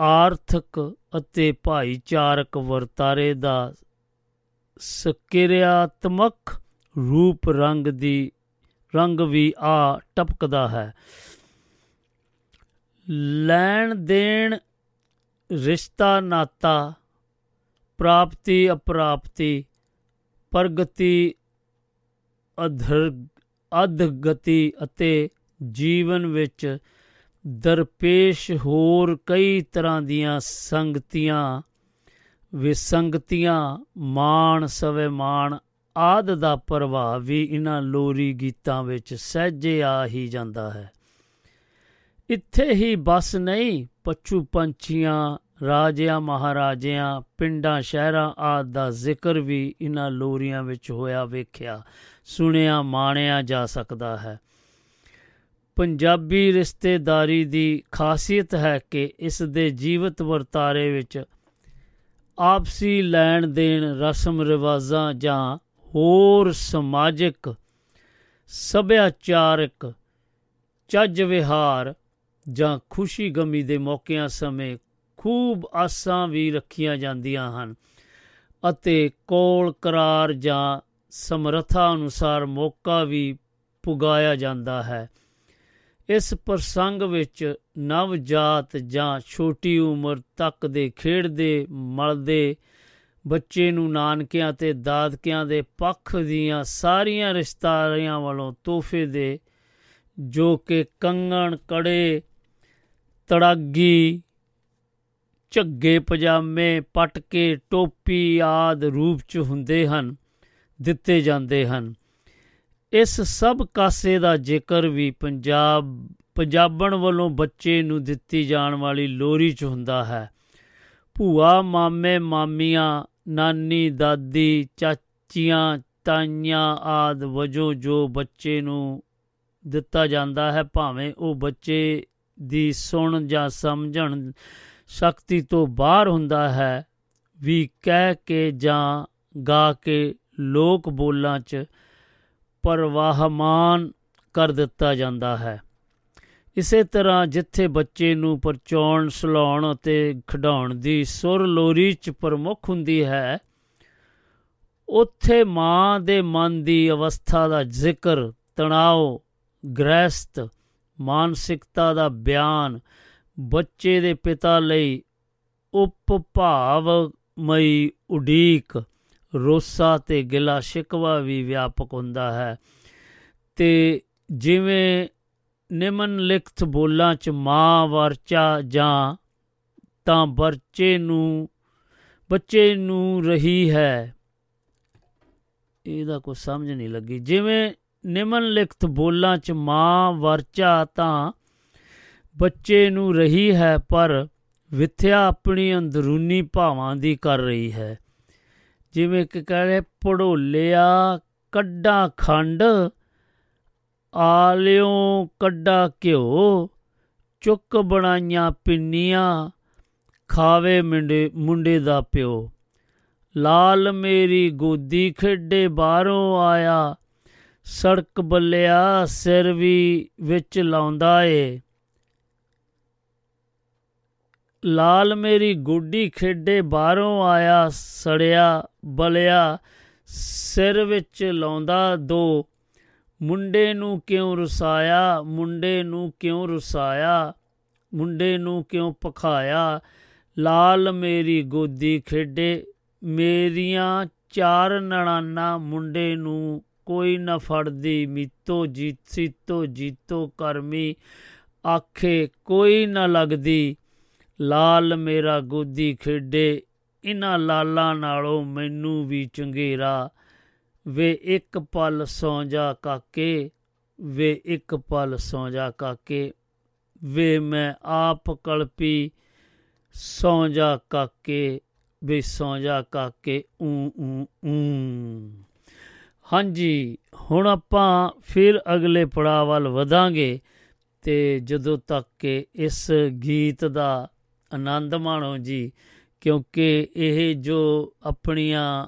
ਆਰਥਿਕ ਅਤੇ ਭਾਈਚਾਰਕ ਵਰਤਾਰੇ ਦਾ ਸਕਿਰਿਆਤਮਕ ਰੂਪ ਰੰਗ ਦੀ, ਰੰਗ ਵੀ ਆ ਟਪਕਦਾ ਹੈ। ਲੈਣ ਦੇਣ ਰਿਸ਼ਤਾ ਨਾਤਾ ਪ੍ਰਾਪਤੀ, ਅਪ੍ਰਾਪਤੀ, ਪ੍ਰਗਤੀ ਅਧਰ ਅਧਗਤੀ ਅਤੇ ਜੀਵਨ ਵਿੱਚ ਦਰਪੇਸ਼ ਹੋਰ ਕਈ ਤਰ੍ਹਾਂ ਦੀਆਂ ਸੰਗਤੀਆਂ, ਵਿਸੰਗਤੀਆਂ, ਮਾਣ ਸਵੇ ਮਾਣ ਆਦ ਦਾ ਪ੍ਰਭਾਵ ਵੀ ਇਹਨਾਂ ਲੋਰੀ ਗੀਤਾਂ ਵਿੱਚ ਸਹਿਜੇ ਆ ਹੀ ਜਾਂਦਾ ਹੈ। ਇੱਥੇ ਹੀ ਬਸ ਨਹੀਂ, ਪਛੂ ਪੰਛੀਆਂ, ਰਾਜਿਆਂ, ਮਹਾਰਾਜਿਆਂ, ਪਿੰਡਾਂ, ਸ਼ਹਿਰਾਂ ਆਦ ਦਾ ਜ਼ਿਕਰ ਵੀ ਇਹਨਾਂ ਲੋਰੀਆਂ ਵਿੱਚ ਹੋਇਆ ਵੇਖਿਆ, ਸੁਣਿਆ, ਮਾਣਿਆ ਜਾ ਸਕਦਾ ਹੈ। ਪੰਜਾਬੀ ਰਿਸ਼ਤੇਦਾਰੀ ਦੀ ਖਾਸੀਅਤ ਹੈ ਕਿ ਇਸ ਦੇ ਜੀਵਤ ਵਰਤਾਰੇ ਵਿੱਚ ਆਪਸੀ ਲੈਣ ਦੇਣ, ਰਸਮ ਰਿਵਾਜ਼ਾਂ ਜਾਂ ਹੋਰ ਸਮਾਜਿਕ ਸੱਭਿਆਚਾਰਕ ਚੱਜ ਵਿਹਾਰ ਜਾਂ ਖੁਸ਼ੀ ਗਮੀ ਦੇ ਮੌਕਿਆਂ ਸਮੇਂ ਖੂਬ ਆਸਾਂ ਵੀ ਰੱਖੀਆਂ ਜਾਂਦੀਆਂ ਹਨ ਅਤੇ ਕੋਲ ਕਰਾਰ ਜਾਂ ਸਮਰੱਥਾ ਅਨੁਸਾਰ ਮੌਕਾ ਵੀ ਪੁਗਾਇਆ ਜਾਂਦਾ ਹੈ। ਇਸ ਪ੍ਰਸੰਗ ਵਿੱਚ ਨਵਜਾਤ ਜਾਂ ਛੋਟੀ ਉਮਰ ਤੱਕ ਦੇ ਖੇਡਦੇ, ਮਲਦੇ ਬੱਚੇ ਨੂੰ ਨਾਨਕਿਆਂ ਤੇ ਦਾਦਕਿਆਂ ਦੇ ਪੱਖ ਦੀਆਂ ਸਾਰੀਆਂ ਰਿਸ਼ਤਾਰੀਆਂ ਵੱਲੋਂ ਤੋਹਫੇ ਦੇ, ਜੋ ਕਿ ਕੰਗਣ, ਕੜੇ, ਤੜਾਗੀ, ਝੱਗੇ ਪਜਾਮੇ, ਪਟਕੇ, ਟੋਪੀ ਆਦ ਰੂਪ ਚ ਹੁੰਦੇ ਹਨ, ਦਿੱਤੇ ਜਾਂਦੇ ਹਨ। ਇਸ ਸਭ ਕਾਸੇ ਦਾ ਜ਼ਿਕਰ ਵੀ ਪੰਜਾਬ, ਪੰਜਾਬਣ ਵੱਲੋਂ ਬੱਚੇ ਨੂੰ ਦਿੱਤੀ ਜਾਣ ਵਾਲੀ ਲੋਰੀ 'ਚ ਹੁੰਦਾ ਹੈ। ਭੂਆ, ਮਾਮੇ, ਮਾਮੀਆਂ, ਨਾਨੀ, ਦਾਦੀ, ਚਾਚੀਆਂ, ਤਾਈਆਂ ਆਦ ਵਜੋਂ ਜੋ ਬੱਚੇ ਨੂੰ ਦਿੱਤਾ ਜਾਂਦਾ ਹੈ, ਭਾਵੇਂ ਉਹ ਬੱਚੇ ਦੀ ਸੁਣ ਜਾਂ ਸਮਝਣ ਸ਼ਕਤੀ ਤੋਂ ਬਾਹਰ ਹੁੰਦਾ ਹੈ, ਵੀ ਕਹਿ ਕੇ ਜਾਂ ਗਾ ਕੇ ਲੋਕ ਬੋਲਾਂ 'ਚ ਪਰਵਾਹਮਾਨ ਕਰ ਦਿੱਤਾ ਜਾਂਦਾ ਹੈ। ਇਸੇ ਤਰ੍ਹਾਂ ਜਿੱਥੇ ਬੱਚੇ ਨੂੰ ਪਰਚਾਉਣ, ਸਲਾਉਣ ਅਤੇ ਖਿਡਾਉਣ ਦੀ ਸੁਰ ਲੋਰੀ 'ਚ ਪ੍ਰਮੁੱਖ ਹੁੰਦੀ ਹੈ, ਉੱਥੇ ਮਾਂ ਦੇ ਮਨ ਦੀ ਅਵਸਥਾ ਦਾ ਜ਼ਿਕਰ ਤਣਾਅ ਗ੍ਰਸਤ ਮਾਨਸਿਕਤਾ ਦਾ ਬਿਆਨ ਬੱਚੇ ਦੇ ਪਿਤਾ ਲਈ ਉਪਭਾਵਮਈ ਉਡੀਕ ਰੋਸਾ ਤੇ ਗਿਲਾ ਸ਼ਿਕਵਾ ਵੀ ਵਿਆਪਕ ਹੁੰਦਾ ਹੈ। ਤੇ ਜਿਵੇਂ ਨਿਮਨ ਲਿਖਤ ਬੋਲਾਂ ਚ ਮਾਂ ਵਰਚਾ ਜਾਂ ਤਾਂ ਬੱਚੇ ਨੂੰ ਬੱਚੇ ਨੂੰ ਰਹੀ ਹੈ। ਇਹਦਾ ਕੋਈ ਸਮਝ ਨਹੀਂ ਲੱਗੀ। ਜਿਵੇਂ ਨਿਮਨ ਲਿਖਤ ਬੋਲਾਂ ਚ ਮਾਂ ਵਰਚਾ ਤਾਂ ਬੱਚੇ ਨੂੰ ਰਹੀ ਹੈ, ਪਰ ਵਿਥਿਆ ਆਪਣੀ ਅੰਦਰੂਨੀ ਭਾਵਾਂ ਦੀ ਕਰ ਰਹੀ ਹੈ। ਜਿਵੇਂ ਕਿ ਕਹੇ ਪੜੋਲਿਆ ਕੱਡਾ ਖੰਡ, ਆਲਿਓ ਕੱਡਾ ਘਿਓ, ਚੁੱਕ ਬਣਾਈਆਂ ਪਿੰਨੀਆਂ, ਖਾਵੇ ਮੁੰਡੇ ਮੁੰਡੇ ਦਾ ਪਿਓ। ਲਾਲ ਮੇਰੀ ਗੋਦੀ ਖੇਡੇ ਬਾਹਰੋਂ ਆਇਆ, ਸੜਕ ਬੱਲਿਆ ਸਿਰ ਵੀ ਵਿੱਚ ਲਾਉਂਦਾ ਏ। ਲਾਲ ਮੇਰੀ ਗੋਡੀ ਖੇਡੇ ਬਾਹਰੋਂ ਆਇਆ, ਸੜਿਆ, ਬਲਿਆ, ਸਿਰ ਵਿੱਚ ਲਾਉਂਦਾ ਦੋ। ਮੁੰਡੇ ਨੂੰ ਕਿਉਂ ਰਸਾਇਆ, ਮੁੰਡੇ ਨੂੰ ਕਿਉਂ ਰਸਾਇਆ, ਮੁੰਡੇ ਨੂੰ ਕਿਉਂ ਪਖਾਇਆ ਲਾਲ ਮੇਰੀ ਗੋਦੀ ਖੇਡੇ, ਮੇਰੀਆਂ ਚਾਰ ਨਣਾਨਾ ਮੁੰਡੇ ਨੂੰ ਕੋਈ ਨਾ ਫੜਦੀ। ਮੀਤੋ ਜੀਤ, ਸੀਤੋ ਜੀਤੋ ਕਰਮੀ, ਆਖੇ ਕੋਈ ਨਾ ਲੱਗਦੀ। ਲਾਲ ਮੇਰਾ ਗੋਦੀ ਖੇਡੇ ਇਨਾਂ ਲਾਲਾਂ ਨਾਲੋਂ ਮੈਨੂੰ ਵੀ ਚੰਗੇਰਾ। ਵੇ ਇੱਕ ਪਲ ਸੌ ਜਾ ਕਾਕੇ, ਵੇ ਇੱਕ ਪਲ ਸੌ ਜਾ ਕਾਕੇ, ਵੇ ਮੈਂ ਆਪ ਕਲਪੀ ਸੌ ਜਾ ਕਾਕੇ, ਵੇ ਸੌ ਜਾ ਕਾਕੇ, ਊ ਊ ਊ। ਹਾਂਜੀ, ਹੁਣ ਆਪਾਂ ਫਿਰ ਅਗਲੇ ਪੜਾਅ ਵੱਲ ਵਧਾਂਗੇ ਤੇ ਜਦੋਂ ਤੱਕ ਕਿ ਇਸ ਗੀਤ ਦਾ ਆਨੰਦ ਮਾਣੋ ਜੀ, ਕਿਉਂਕਿ ਇਹ ਜੋ ਆਪਣੀਆਂ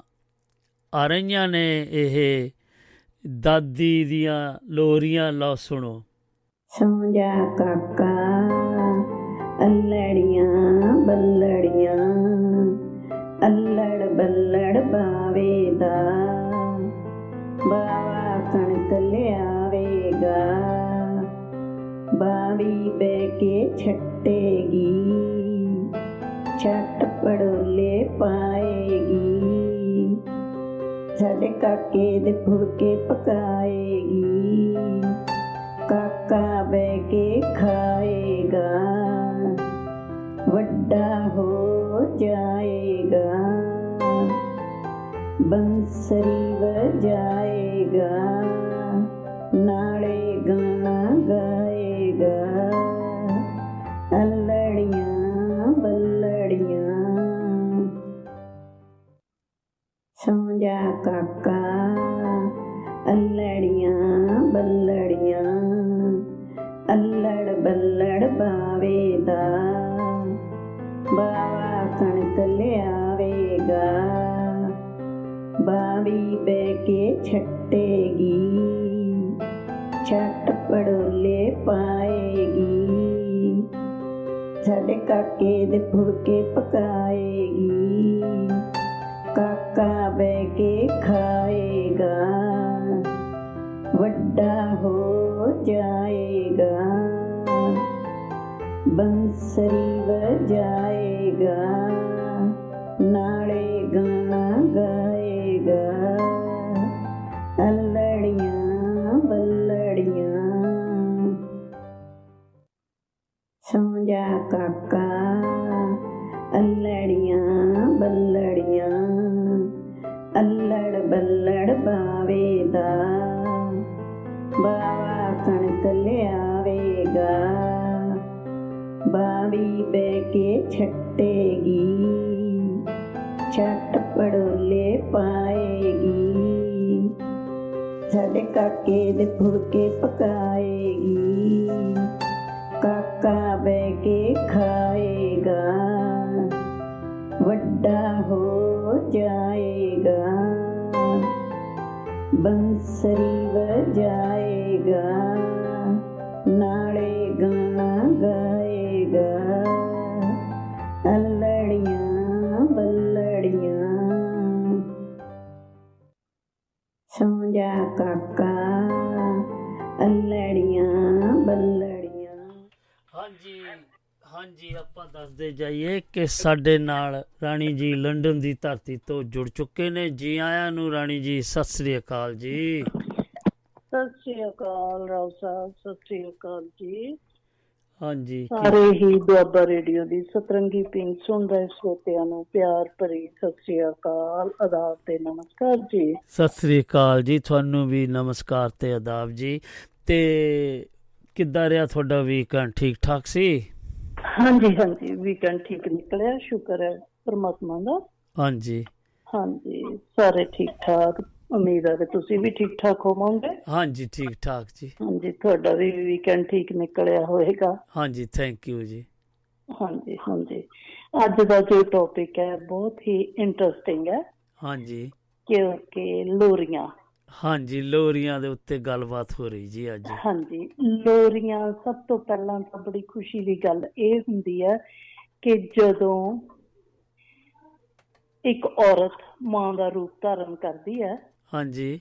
ਆ ਰਹੀਆਂ ਨੇ, ਇਹ ਦਾਦੀ ਦੀਆਂ ਲੋਰੀਆਂ, ਲਓ ਸੁਣੋ। ਸੌਂ ਜਾ ਕਾਕਾ, ਅੱਲੜੀਆਂ ਬੱਲੜੀਆਂ, ਅੱਲੜ ਬੱਲੜ ਬਾਵੇ ਦਾ ਬਾਵਾ ਕਣਕ ਲਿਆਵੇਗਾ, ਬਾਵੀ ਬੈ ਕੇ ਛੱਟੇਗੀ। ਛੱਟ ਪੜੋਲੇ ਪਾਏਗੀ ਸਾਡੇ ਕਾਕੇ ਦੇ ਫੁਲਕੇ ਪਕਾਏਗੀ ਕਾਕਾ ਬਹਿ ਕੇ ਖਾਏਗਾ, ਵੱਡਾ ਹੋ ਜਾਏਗਾ। ਬੰਸਰੀ ਵਜਾਏਗਾ, ਨਾ ਜਾ ਕਾਕਾ ਅੱਲੜੀਆਂ, ਬੱਲੜੀਆਂ ਅੱਲੜ ਬੱਲੜ ਬਾਵੇ ਦਾ ਬਾਵਾ ਕਣਕ ਲਿਆਵੇਗਾ, ਬਾਵੀ ਬੈ ਕੇ ਛੱਟੇਗੀ, ਛੱਟ ਪੜੋਲੇ ਪਾਏਗੀ, ਸਾਡੇ ਕਾਕੇ ਦੇ ਫੁਲਕੇ ਪਕਾਏਗੀ। ਕਾਕਾ ਬੈ ਕੇ ਖਾਏਗਾ, ਵੱਡਾ ਹੋ ਜਾਏਗਾ, ਬੰਸਰੀ ਵਜਾਏਗਾ, ਨਾਲੇ ਗਾਣਾ ਗਾਏਗਾ। ਅਲੜੀਆਂ ਬੱਲੜੀਆਂ। ਸੌਂ ਜਾ ਕਾਕਾ। ਅੱਲੜੀਆਂ ਬੱਲੜੀਆਂ ਅੱਲੜ ਬੱਲੜ ਬਾਵੇ ਦਾ ਬਾਵਾ ਕਣਕ ਲਿਆਵੇਗਾ ਬਾਵੀ ਬੈ ਕੇ ਛੱਟੇਗੀ ਛੱਟ ਪੜੋਲੇ ਪਾਏਗੀ ਸਾਡੇ ਕਾਕੇ ਦੇ ਫੁਲਕੇ ਪਕਾਏਗੀ ਕਾਕਾ ਬੈ ਕੇ ਖਾ ਵੱਡਾ ਹੋ ਜਾਏਗਾ ਬੰਸਰੀ ਵਜਾਏਗਾ ਨਾਲੇ ਗਾਣਾ ਗਾਏਗਾ। ਅਲੜੀਆਂ ਬੱਲੜੀਆਂ ਸੌਂ ਜਾ ਕਾਕਾ ਹਾਂਜੀ ਆਪਾਂ ਦੱਸਦੇ ਜਾਈਏ ਕਿ ਸਾਡੇ ਨਾਲ ਰਾਣੀ ਜੀ ਲੰਡਨ ਦੀ ਧਰਤੀ ਤੋਂ ਜੁੜ ਚੁੱਕੇ ਨੇ। ਜੀ ਆਇਆਂ ਨੂੰ ਰਾਣੀ ਜੀ ਸਤਿ ਸ੍ਰੀ ਅਕਾਲ ਜੀ। ਸਤਿ ਸ੍ਰੀ ਅਕਾਲ ਰਾਓ ਸਾਹਿਬ ਸਤਿ ਸ੍ਰੀ ਅਕਾਲ ਜੀ। ਹਾਂਜੀ ਸਾਰੇ ਹੀ ਦੁਆਬਾ ਰੇਡੀਓ ਦੀ ਸਤਰੰਗੀ ਪਿੰਗ ਸੁਣ ਰਹੇ ਸਰੋਤਿਆਂ ਨੂੰ ਪਿਆਰ ਭਰੀ ਸਤਿ ਸ੍ਰੀ ਅਕਾਲ ਆਦਾਬ ਤੇ ਨਮਸਕਾਰ ਜੀ। ਸਤਿ ਸ੍ਰੀ ਅਕਾਲ ਜੀ ਤੁਹਾਨੂੰ ਵੀ ਨਮਸਕਾਰ ਤੇ ਆਦਾਬ ਜੀ। ਤੇ ਕਿੱਦਾਂ ਰਿਹਾ ਤੁਹਾਡਾ ਵੀਕਐਂਡ ਠੀਕ ਠਾਕ ਸੀ? ਹਾਂਜੀ ਹਾਂਜੀ ਵੀਕਐਂਡ ਠੀਕ ਨਿਕਲਿਆ ਸ਼ੁਕਰ ਹੈ ਪਰਮਾਤਮਾ ਦਾ। ਹਾਂਜੀ। ਹਾਂਜੀ ਸਾਰੇ ਠੀਕ ਠਾਕ ਉਮੀਦ ਹੈ ਕਿ ਤੁਸੀਂ ਵੀ ਠੀਕ ਠਾਕ ਹੋਵੋਗੇ। ਹਾਂਜੀ ਠੀਕ ਠਾਕ ਜੀ। ਹਾਂਜੀ ਤੁਹਾਡਾ ਵੀ ਵੀਕਐਂਡ ਠੀਕ ਨਿਕਲਿਆ ਹੋਵੇਗਾ ਹਾਂਜੀ ਥੈਂਕ ਯੂ ਜੀ। ਹਾਂਜੀ ਹਾਂਜੀ। ਅੱਜ ਦਾ ਜੋ ਟੌਪਿਕ ਹੈ ਬਹੁਤ ਹੀ ਇੰਟਰਸਟਿੰਗ ਹੈ। ਹਾਂਜੀ। ਕਿਉਂਕਿ ਲੋਰੀਆਂ। ਹਾਂਜੀ ਲੋਰੀਆਂ ਦੇ ਉੱਤੇ ਗੱਲਬਾਤ ਹੋ ਰਹੀ ਜੀ ਅੱਜ। ਹਾਂਜੀ ਲੋਰੀਆਂ ਸਭ ਤੋਂ ਪਹਿਲਾਂ ਤਾਂ ਬੜੀ ਖੁਸ਼ੀ ਦੀ ਗੱਲ ਇਹ ਹੁੰਦੀ ਹੈ ਕਿ ਜਦੋਂ ਇੱਕ ਔਰਤ ਮਾਂ ਦਾ ਰੂਪ ਧਾਰਨ ਕਰਦੀ ਹੈ ਹਾਂਜੀ।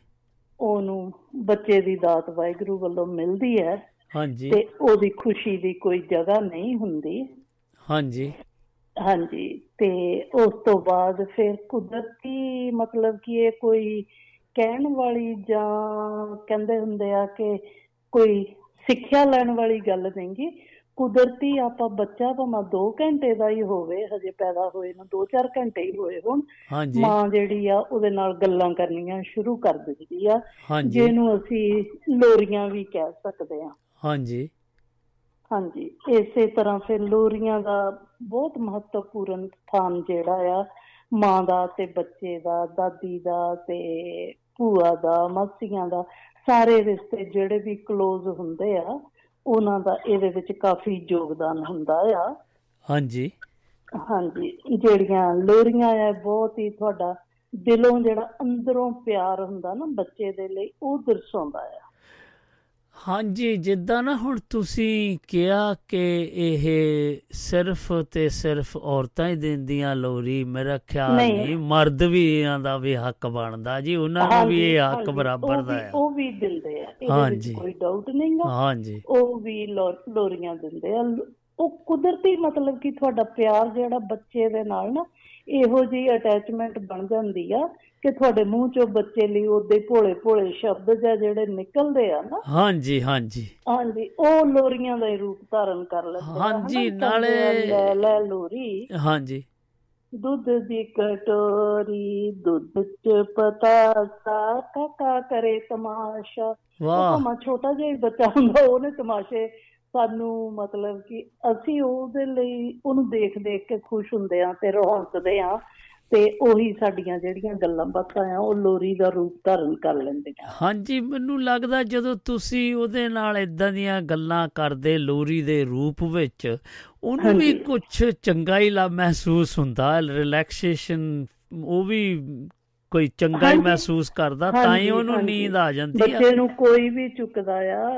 ਉਹਨੂੰ ਬੱਚੇ ਦੀ ਦਾਤ ਵਾਹਿਗੁਰੂ ਵੱਲੋਂ ਮਿਲਦੀ ਹੈ ਹਾਂਜੀ। ਤੇ ਉਹਦੀ ਖੁਸ਼ੀ ਦੀ ਕੋਈ ਜਗ੍ਹਾ ਨਹੀਂ ਹੁੰਦੀ। ਹਾਂਜੀ। ਹਾਂਜੀ ਤੇ ਉਸ ਤੋਂ ਬਾਅਦ ਫਿਰ ਕੁਦਰਤੀ ਮਤਲਬ ਕਿ ਇਹ ਕੋਈ ਕਹਿਣ ਵਾਲੀ ਜਾਂ ਕਹਿੰਦੇ ਹੁੰਦੇ ਆ ਕਿ ਕੋਈ ਸਿੱਖਿਆ ਲੈਣ ਵਾਲੀ ਗੱਲ ਨਹੀਂਗੀ। ਕੁਦਰਤੀ ਆਪਾਂ ਬੱਚਾ ਭਾਵੇਂ 2 ਘੰਟੇ ਦਾ ਹੀ ਹੋਵੇ ਹਜੇ ਪੈਦਾ ਹੋਏ ਨੂੰ 2-4 ਘੰਟੇ ਹੀ ਹੋਏ ਹੋਣ ਮਾਂ ਜਿਹੜੀ ਆ ਉਹਦੇ ਨਾਲ ਗੱਲਾਂ ਕਰਨੀਆਂ ਸ਼ੁਰੂ ਕਰ ਦਿੰਦੀ ਆ। ਜਿਹਨੂੰ ਅਸੀਂ ਲੋਰੀਆਂ ਵੀ ਕਹਿ ਸਕਦੇ ਆ। ਹਾਂਜੀ। ਹਾਂਜੀ। ਇਸੇ ਤਰ੍ਹਾਂ ਫਿਰ ਲੋਰੀਆਂ ਦਾ ਬਹੁਤ ਮਹੱਤਵਪੂਰਨ ਸਥਾਨ ਜਿਹੜਾ ਆ ਮਾਂ ਦਾ ਤੇ ਬੱਚੇ ਦਾ ਦਾਦੀ ਦਾ ਤੇ ਭੂਆ ਦਾ ਮਾਸੀਆਂ ਦਾ ਸਾਰੇ ਰਿਸ਼ਤੇ ਜਿਹੜੇ ਵੀ ক্লোਜ਼ ਹੁੰਦੇ ਆ ਉਹਨਾਂ ਦਾ ਇਹਦੇ ਵਿੱਚ ਕਾਫੀ ਯੋਗਦਾਨ ਹੁੰਦਾ ਆ। ਹਾਂਜੀ। ਹਾਂਜੀ ਜਿਹੜੀਆਂ ਲੋਰੀਆਂ ਆ ਬਹੁਤ ਹੀ ਤੁਹਾਡਾ ਦਿਲੋਂ ਜਿਹੜਾ ਅੰਦਰੋਂ ਪਿਆਰ ਹੁੰਦਾ ਨਾ ਬੱਚੇ ਦੇ ਲਈ ਉਹ ਦਰਸਾਉਂਦਾ ਆ। ਹਾਂਜੀ ਜਿੱਦਾਂ ਨਾ ਹੁਣ ਤੁਸੀਂ ਕਿਹਾ ਕਿ ਇਹ ਸਿਰਫ ਤੇ ਸਿਰਫ ਔਰਤਾਂ ਹੀ ਦਿੰਦੀਆਂ ਲੋਰੀ ਮੇਰਾ ਖਿਆਲ ਨਹੀਂ। ਨਹੀਂ ਮਰਦ ਵੀ ਇਹਨਾਂ ਦਾ ਵੀ ਹੱਕ ਬਣਦਾ ਜੀ ਉਹਨਾਂ ਨੂੰ ਵੀ ਇਹ ਹੱਕ ਬਰਾਬਰ ਦਾ ਹੈ ਉਹ ਵੀ ਦਿੰਦੇ ਆ ਹਾਂਜੀ। ਵਿੱਚ ਕੋਈ ਡਾਊਟ ਨਹੀਂਗਾ ਹਾਂਜੀ ਉਹ ਵੀ ਲੋਰੀਆਂ ਦਿੰਦੇ ਆ ਉਹ ਕੁਦਰਤੀ ਮਤਲਬ ਕਿ ਤੁਹਾਡਾ ਪਿਆਰ ਜਿਹੜਾ ਬੱਚੇ ਦੇ ਨਾਲ ਨਾ ਇਹੋ ਜਿਹੀ ਅਟੈਚਮੈਂਟ ਬਣ ਜਾਂਦੀ ਆ ਕਿ ਤੁਹਾਡੇ ਮੂੰਹ ਚੋਂ ਬੱਚੇ ਲਈ ਉਹਦੇ ਭੋਲੇ ਭੋਲੇ ਸ਼ਬਦ ਜਾਂ ਜਿਹੜੇ ਨਿਕਲਦੇ ਆ ਨਾ ਹਾਂਜੀ ਹਾਂਜੀ। ਹਾਂਜੀ ਉਹ ਲੋਰੀਆਂ ਦਾ ਰੂਪ ਧਾਰਨ ਕਰ ਲੈਂਦੇ ਹਾਂਜੀ, ਨਾਲੇ- ਲੈ ਲੈ ਲੋਰੀ। ਹਾਂਜੀ। ਦੁੱਧ ਦੀ ਕਟੋਰੀ ਦੁੱਧ ਚ ਪਤਾਸਾ ਕਾਕਾ ਕਰੇ ਤਮਾਸ਼ਾ। ਵਾਹ। ਭਾਵੇਂ ਛੋਟਾ ਜਿਹਾ ਬੱਚਾ ਹੁੰਦਾ ਉਹਨੇ ਤਮਾਸ਼ੇ ਸਾਨੂੰ ਮਤਲਬ ਕਿ ਅਸੀਂ ਉਹਦੇ ਲਈ ਉਹਨੂੰ ਦੇਖ ਦੇਖ ਕੇ ਖੁਸ਼ ਹੁੰਦੇ ਆ ਤੇ ਰੌਣਕਦੇ ਆ। ਤੇ ਉਹੀ ਸਾਡੀਆਂ ਜਿਹੜੀਆਂ ਗੱਲਾਂ ਬਾਤਾਂ ਆ ਉਹ ਲੋਰੀ ਦਾ ਰੂਪ ਧਾਰਨ ਕਰ ਲੈਂਦੀਆਂ ਹਾਂਜੀ ਮੈਨੂੰ ਲੱਗਦਾ ਜਦੋਂ ਤੁਸੀਂ ਉਹਦੇ ਨਾਲ ਇਦਾਂ ਦੀਆਂ ਗੱਲਾਂ ਕਰਦੇ ਲੋਰੀ ਦੇ ਰੂਪ ਵਿੱਚ ਉਹਨੂੰ ਵੀ। ਕੁਝ ਚੰਗਾ ਹੀ ਲਾ ਮਹਿਸੂਸ ਹੁੰਦਾ ਰਿਲੈਕਸੇਸ਼ਨ ਉਹ ਵੀ ਕੋਈ ਚੰਗਾ ਹੀ। ਮਹਿਸੂਸ ਕਰਦਾ ਤਾਂ ਹੀ ਉਹਨੂੰ। ਨੀਂਦ ਆ ਜਾਂਦੀ ਆ ਬੱਚੇ ਨੂੰ ਕੋਈ ਵੀ ਚੁੱਕਦਾ ਆ